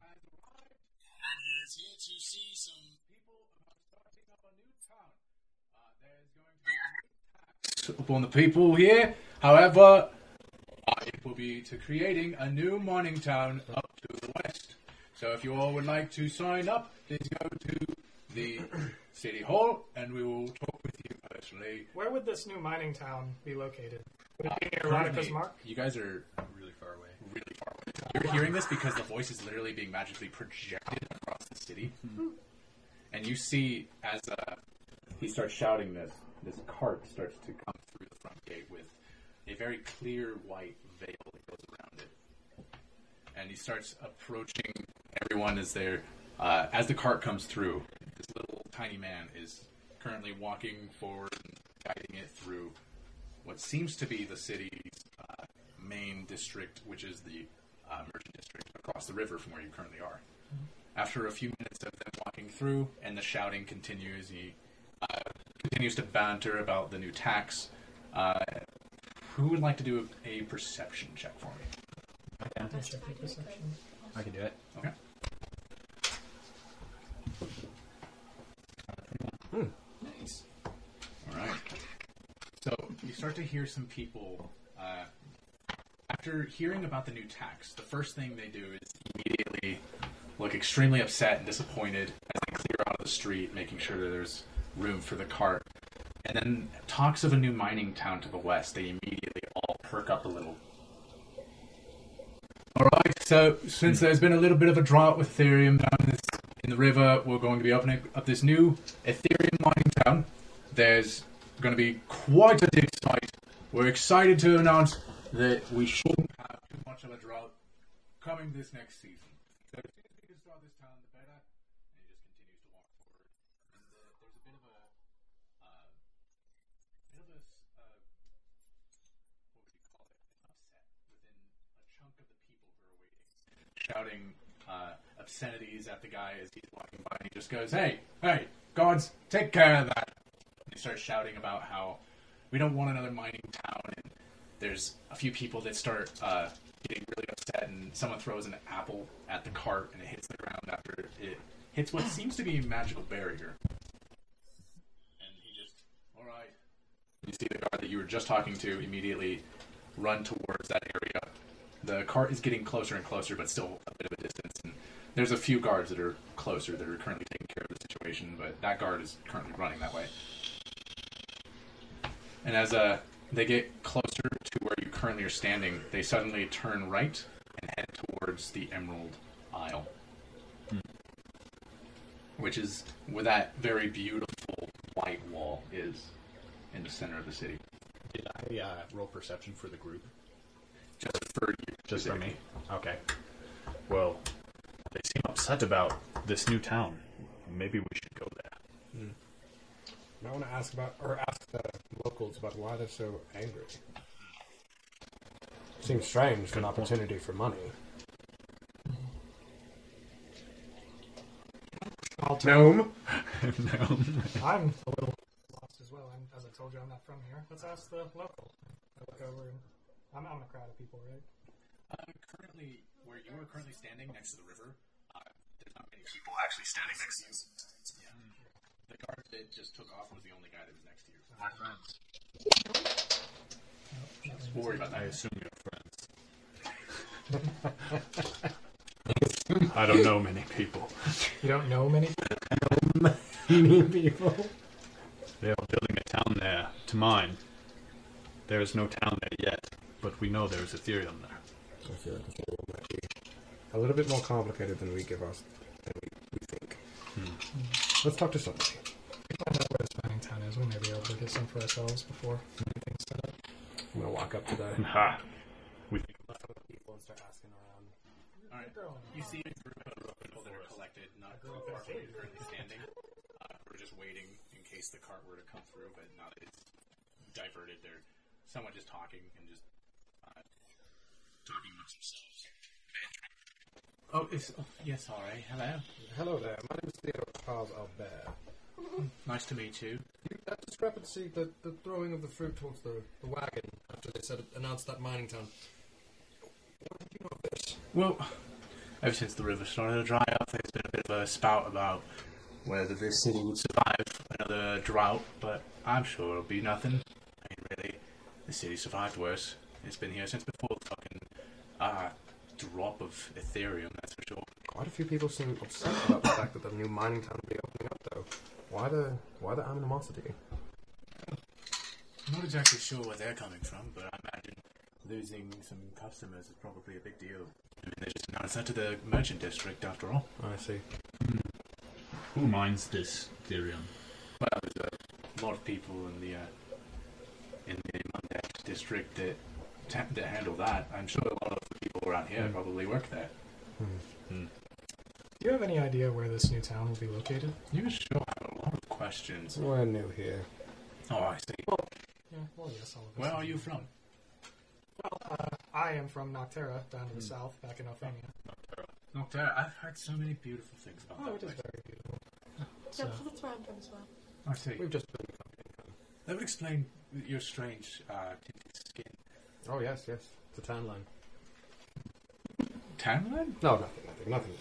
has arrived And he is here to see some. people about starting up a new town. Uh, there's going to be tax upon the people here. However, it will be to creating a new mining town up to the west. So if you all would like to sign up, please go to the city hall and we will talk with you personally. Where would this new mining town be located? Would it be near Currently, Ronica's Mark? You guys are Really far away. really far away. You're hearing this because the voice is literally being magically projected across the city. And you see as uh, he starts shouting this, this cart starts to come through the front gate with a very clear white veil that goes around it. And he starts approaching everyone as they're, uh, as the cart comes through. This little tiny man is currently walking forward and guiding it through what seems to be the city's uh, main district, which is the uh, merchant district across the river from where you currently are. After a few minutes of them walking through and the shouting continues, he uh, continues to banter about the new tax. Uh, who would like to do a, a perception check for me? I can. That's if I do it. I can do it. Okay. Nice. All right. So you start to hear some people. Uh, after hearing about the new tax, the first thing they do is immediately look extremely upset and disappointed as they clear out of the street, making sure that there's room for the cart. And then talks of a new mining town to the west. They immediately all perk up a little. All right. So since there's been a little bit of a drought with Ethereum down this, in the river, we're going to be opening up this new Ethereum mining town. There's going to be quite a dig site. We're excited to announce that we shouldn't have too much of a drought coming this next season. So as soon as we can start this town, the better. And he just continues to walk forward. And uh, there's a bit of a, uh, bit of a, s- uh, what would you call it? An upset within a chunk of the people who are waiting, shouting uh, obscenities at the guy as he's walking by. And he just goes, "Hey, hey, gods, take care of that." And he starts shouting about how we don't want another mining town, and there's a few people that start uh, getting really upset, and someone throws an apple at the cart, and it hits the ground after it hits what seems to be a magical barrier. And he just, all right. You see the guard that you were just talking to immediately run towards that area. The cart is getting closer and closer, but still a bit of a distance. And there's a few guards that are closer that are currently taking care of the situation, but that guard is currently running that way. And as uh, they get closer to where you currently are standing, they suddenly turn right and head towards the Emerald Isle, which is where that very beautiful white wall is in the center of the city. Did I uh, roll perception for the group? Just for you, Just for me? Okay. Well, they seem upset about this new town. Maybe we should go there. Hmm. I want to ask about, or ask the locals about why they're so angry. Seems strange for an opportunity for money. I'll <laughs> tell Gnome? I'm a little lost as well. I'm, as I told you, I'm not from here. Let's ask the local. I look over and I'm out in a crowd of people, right? Um, currently, where you are currently standing next to the river, uh, there's not many people actually standing next to you. Yeah. The guard that just took off was the only guy that was next to you. My friends. We'll worry about I assume you're friends. <laughs> I don't know many people. You don't know many? people. They are building a town there to mine. There is no town there yet, but we know there is Ethereum there. I feel like this might be a little bit more complicated than we give us, than we, we think. Let's talk to somebody. We Find out where this mining town is. We may be able to get some for ourselves before anything's set up. I'm gonna walk up to the Ha! We think people and start asking around. All right. You see a group of people that are collected, not too far from where you're currently standing. Uh, who are just waiting in case the cart were to come through, but now that it's diverted, they're somewhat just talking and just talking amongst themselves. Oh, it's, oh, yes, right. Hello. Hello there. My name is Theodore Charles Albert. Nice to meet you. You, that discrepancy, the, the throwing of the fruit towards the, the wagon, after they said announced that mining town. What did you know of this? Well, ever since the river started to dry up, there's been a bit of a spout about whether this city would survive another drought, but I'm sure it'll be nothing. I mean, really, the city survived worse. It's been here since before the fucking uh, drop of Ethereum, that's for sure. Quite a few people seem upset about the fact that the new mining town will be opening up, though. Why the why the animosity? I'm not exactly sure where they're coming from, but I imagine losing some customers is probably a big deal. I mean, they just announced that to the merchant district, after all. I see. Who mines this Ethereum? Well, there's a lot of people in the uh, in the Mondex district that ta- that handle that. I'm sure a lot of the people around here Hmm. probably work there. Do you have any idea where this new town will be located? You sure have a lot of questions. We're new here. Oh, I see. Yeah, well, yes, all of us. Where are you from? Well, uh, I am from Noctera, down to the south, back in Ophania. Noctera. Noctera. I've heard so many beautiful things about Oh, that it is place. very beautiful. Yeah, So, that's where I'm from as well. I see. We've just been company. That would explain your strange uh, tinted skin. Oh yes, yes. It's a tan line. Tanline? No, nothing, nothing, nothing.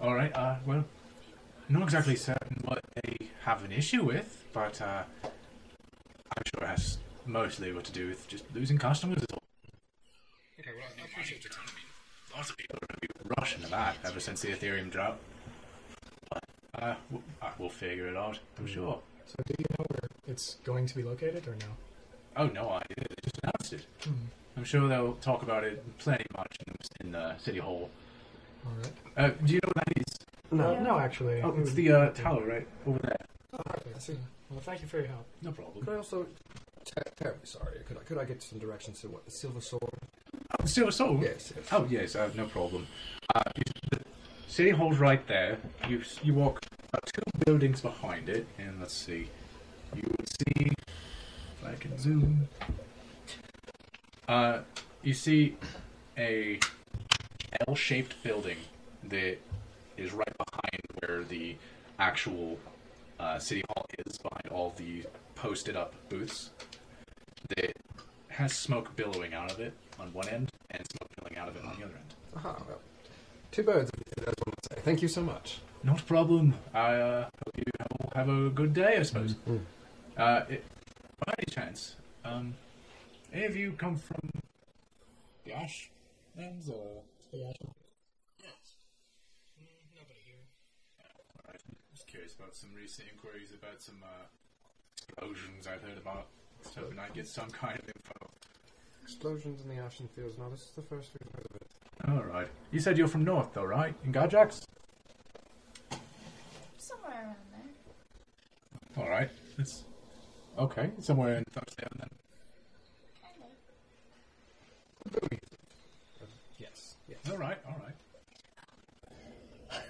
All right. Uh, well, I'm not exactly certain what they have an issue with, but uh, I'm sure it has mostly what to do with just losing customers. Is all. Okay, well, I appreciate your time. I mean, lots of people are going to be rushing to that ever since the Ethereum drought. But uh, we'll, uh, we'll figure it out. I'm sure. so do you know where it's going to be located, or no? Oh no idea. They just announced it. Hmm. I'm sure they'll talk about it plenty much in, the- in uh, City Hall. All right. Uh, do you know what that is? No, no, actually. Oh, it's the uh, tower right over there. Okay, I see. Well, thank you for your help. No problem. Could I also? Ter- terribly sorry. Could I? Could I get some directions to what the Silver Sword? Oh, Silver Soul. Yes, yes. Oh yes, uh, no problem. Uh, you, the city hall's right there. You you walk about two buildings behind it, and let's see. You would see if I can zoom. Uh, you see a L-shaped building that is right behind where the actual uh, city hall is, behind all the posted up booths. That has smoke billowing out of it on one end and smoke billowing out of it on the other end. Aha, well, two birds. That's what I say. Thank you so much. Not a problem. I uh, hope you have, have a good day, I suppose. Mm. Uh, it, by any chance, um, any of you come from the Ashlands or? Nobody here. Alright, just curious about some recent inquiries about some uh, explosions I've heard about. Just hoping I'd get some kind of info. Explosions in the Ashen Fields. No, this is the first we've heard of it. Alright. You said you're from North, though, right? In Gajax? Somewhere around there. Alright. It's okay. Somewhere in Thursday then. Kind of. Yes. Yes. Alright, alright.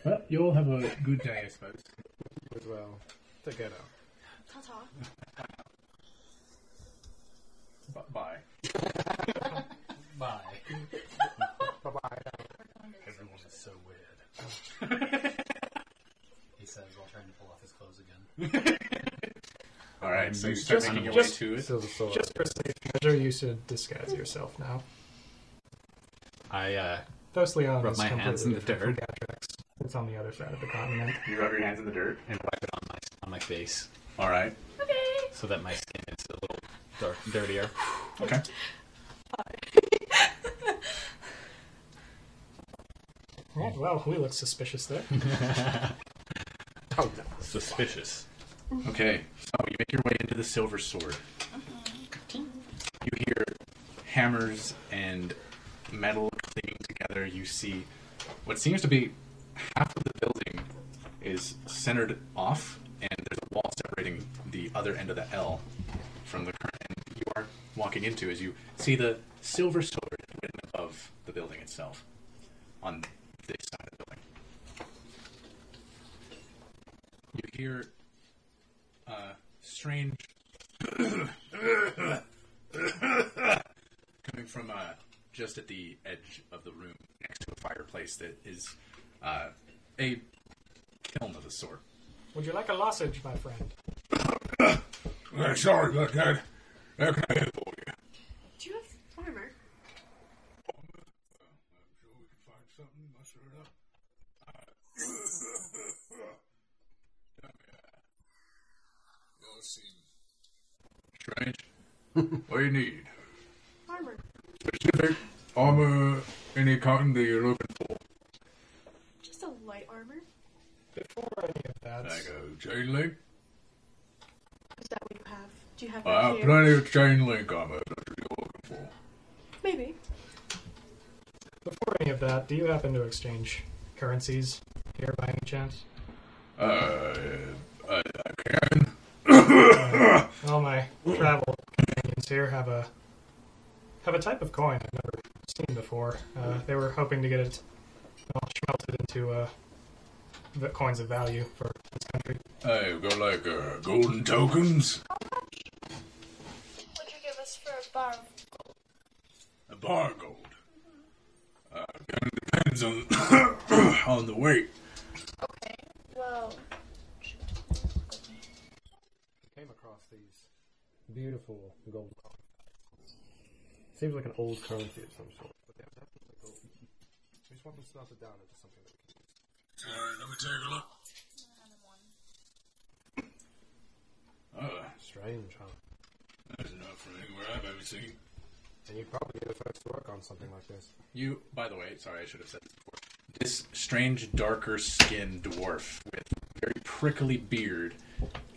Well, you all have a good day, I suppose. As well. Take care now. Ta-ta. B- bye. Bye. Bye bye. Everyone is so weird. <laughs> He says while trying to pull off his clothes again. <laughs> Alright, so you start just- making your just- way to it. Silver Sword. Just for safe measure, you should disguise yourself now. I uh, Thos Leon Rub is my completely hands in the different dirt. Gadrex. On the other side of the continent. You rub your hands in the dirt. and wipe it on my on my face Alright. Okay. so that my skin is a little dark, dirtier. <laughs> Okay. Right, well, we look suspicious there. <laughs> <laughs> Oh, no. Suspicious. Okay, so you make your way into the Silver Sword. Mm-hmm. You hear hammers and metal clicking together. You see what seems to be half of the building is centered off, and there's a wall separating the other end of the L from the current end you are walking into as you see the Silver Sword written above the building itself on this side of the building. You hear uh, strange <coughs> coming from uh, just at the edge of the room next to a fireplace that is uh, a kiln of a sort. Would you like a lozenge, my friend? <coughs> sorry about that. How can I help you? Y'all seem Strange. what do you need? Armor. Specific armor, any kind that you're looking for. Just a light armor. Before any of that, Like a chain link? Is that what you have? Do you have I that have here? Plenty of chain link armor that you're looking for. Maybe. before any of that, do you happen to exchange currencies here by any chance? Uh, I, I can. Uh, <coughs> all my travel companions here have a have a type of coin I've never seen before. Uh, they were hoping to get it well, smelted into uh, the coins of value for this country. I've got like uh, golden tokens, Would you give us for a bar? a bar gold. Uh, kind of depends on <coughs> on the weight. Okay. Well, I came across these beautiful gold coins. Seems like an old currency of some sort. But yeah, that's like gold. We just want them smelted down into something that we can use. Alright, let me take a look. Uh, Strange, huh? That's not from anywhere I've ever seen. And you'd probably be the first to work on something like this. You, by the way, sorry, I should have said this before. This strange, darker skinned dwarf with very prickly beard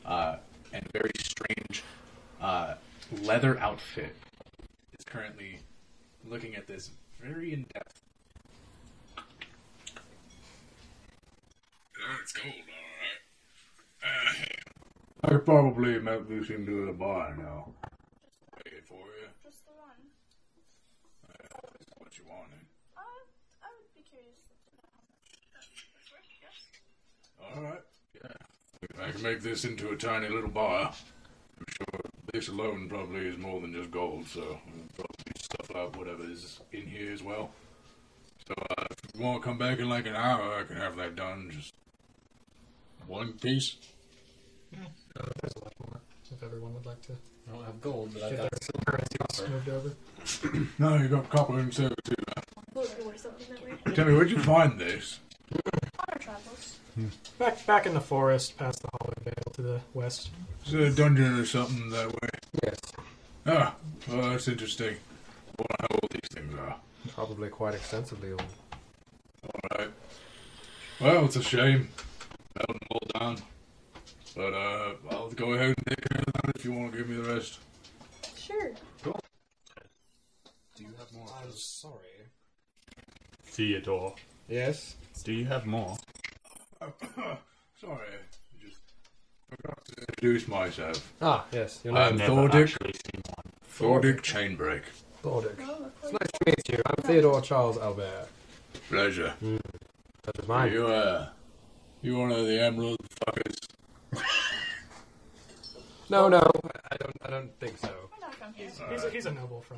uh, and very strange uh, leather outfit is currently looking at this very in depth. It's cold, alright. I could probably melt this into a bar now. Pay it for you. just the one. That's what you wanted. Uh, I would be curious to know how much that was worth. Yes. All right. Yeah. I can make this into a tiny little bar. I'm sure this alone probably is more than just gold, so I'll probably stuff out whatever is in here as well. So uh, if you want to come back in like an hour, I can have that done. Just one piece. Uh, there's a lot more if everyone would like to I don't have gold, but I've get got their some currencies copper. moved over. No, you got copper and silver too. Will it something that way? Tell me, where'd you find this? Honor travels. Back back in the forest, past the Hollow Vale to the west. Is there a dungeon or something that way? Yes. Ah, well, that's interesting. I wonder how old these things are. Probably quite extensively old. Alright. Well, it's a shame. Melting them all down. But, uh, I'll go ahead and take care of that if you want to give me the rest. Sure. Cool. Do you have more? I'm sorry. Theodore, Yes? do you have more? <coughs> Sorry, I just forgot to introduce myself. Ah, yes. Your I'm name Never Thordick. actually seen one. Thordick Chainbreak. Thordick. Oh, It's nice to meet you. I'm Theodore Charles Albert. Pleasure. That is mine. You, uh, you one of the emerald fuckers? <laughs> No, no. I don't. I don't think so. we're not from here. He's, he's, a, he's a noble from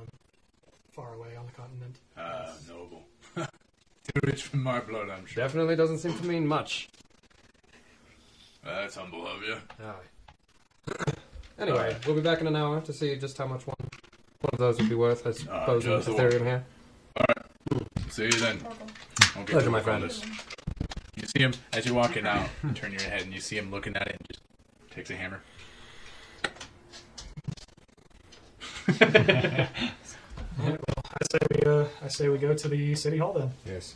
far away on the continent. Ah, noble. <laughs> Too rich for my blood, I'm sure. Definitely doesn't seem to mean much. That's humble of you. Aye. <laughs> anyway, we'll be back in an hour to see just how much one one of those would be worth. I suppose in just the Ethereum here. Alright. See you then. Horrible. I'll get Pleasure, to my work on friend. this. You see him as you're walking out. You turn your head and you see him looking at it and just takes a hammer. Alright, well, I say we uh, I say we go to the city hall then. Yes.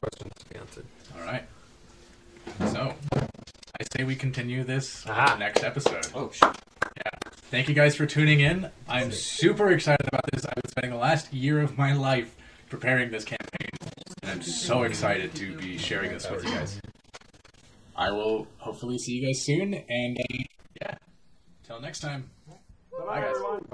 Questions to be answered. All right. So, I say we continue this in Aha. the next episode. Oh, shit. Yeah. Thank you guys for tuning in. I'm super excited about this. I've been spending the last year of my life preparing this campaign, and I'm so excited to be sharing this with you guys. I will hopefully see you guys soon, and uh, yeah, till next time. Bye, guys. everyone.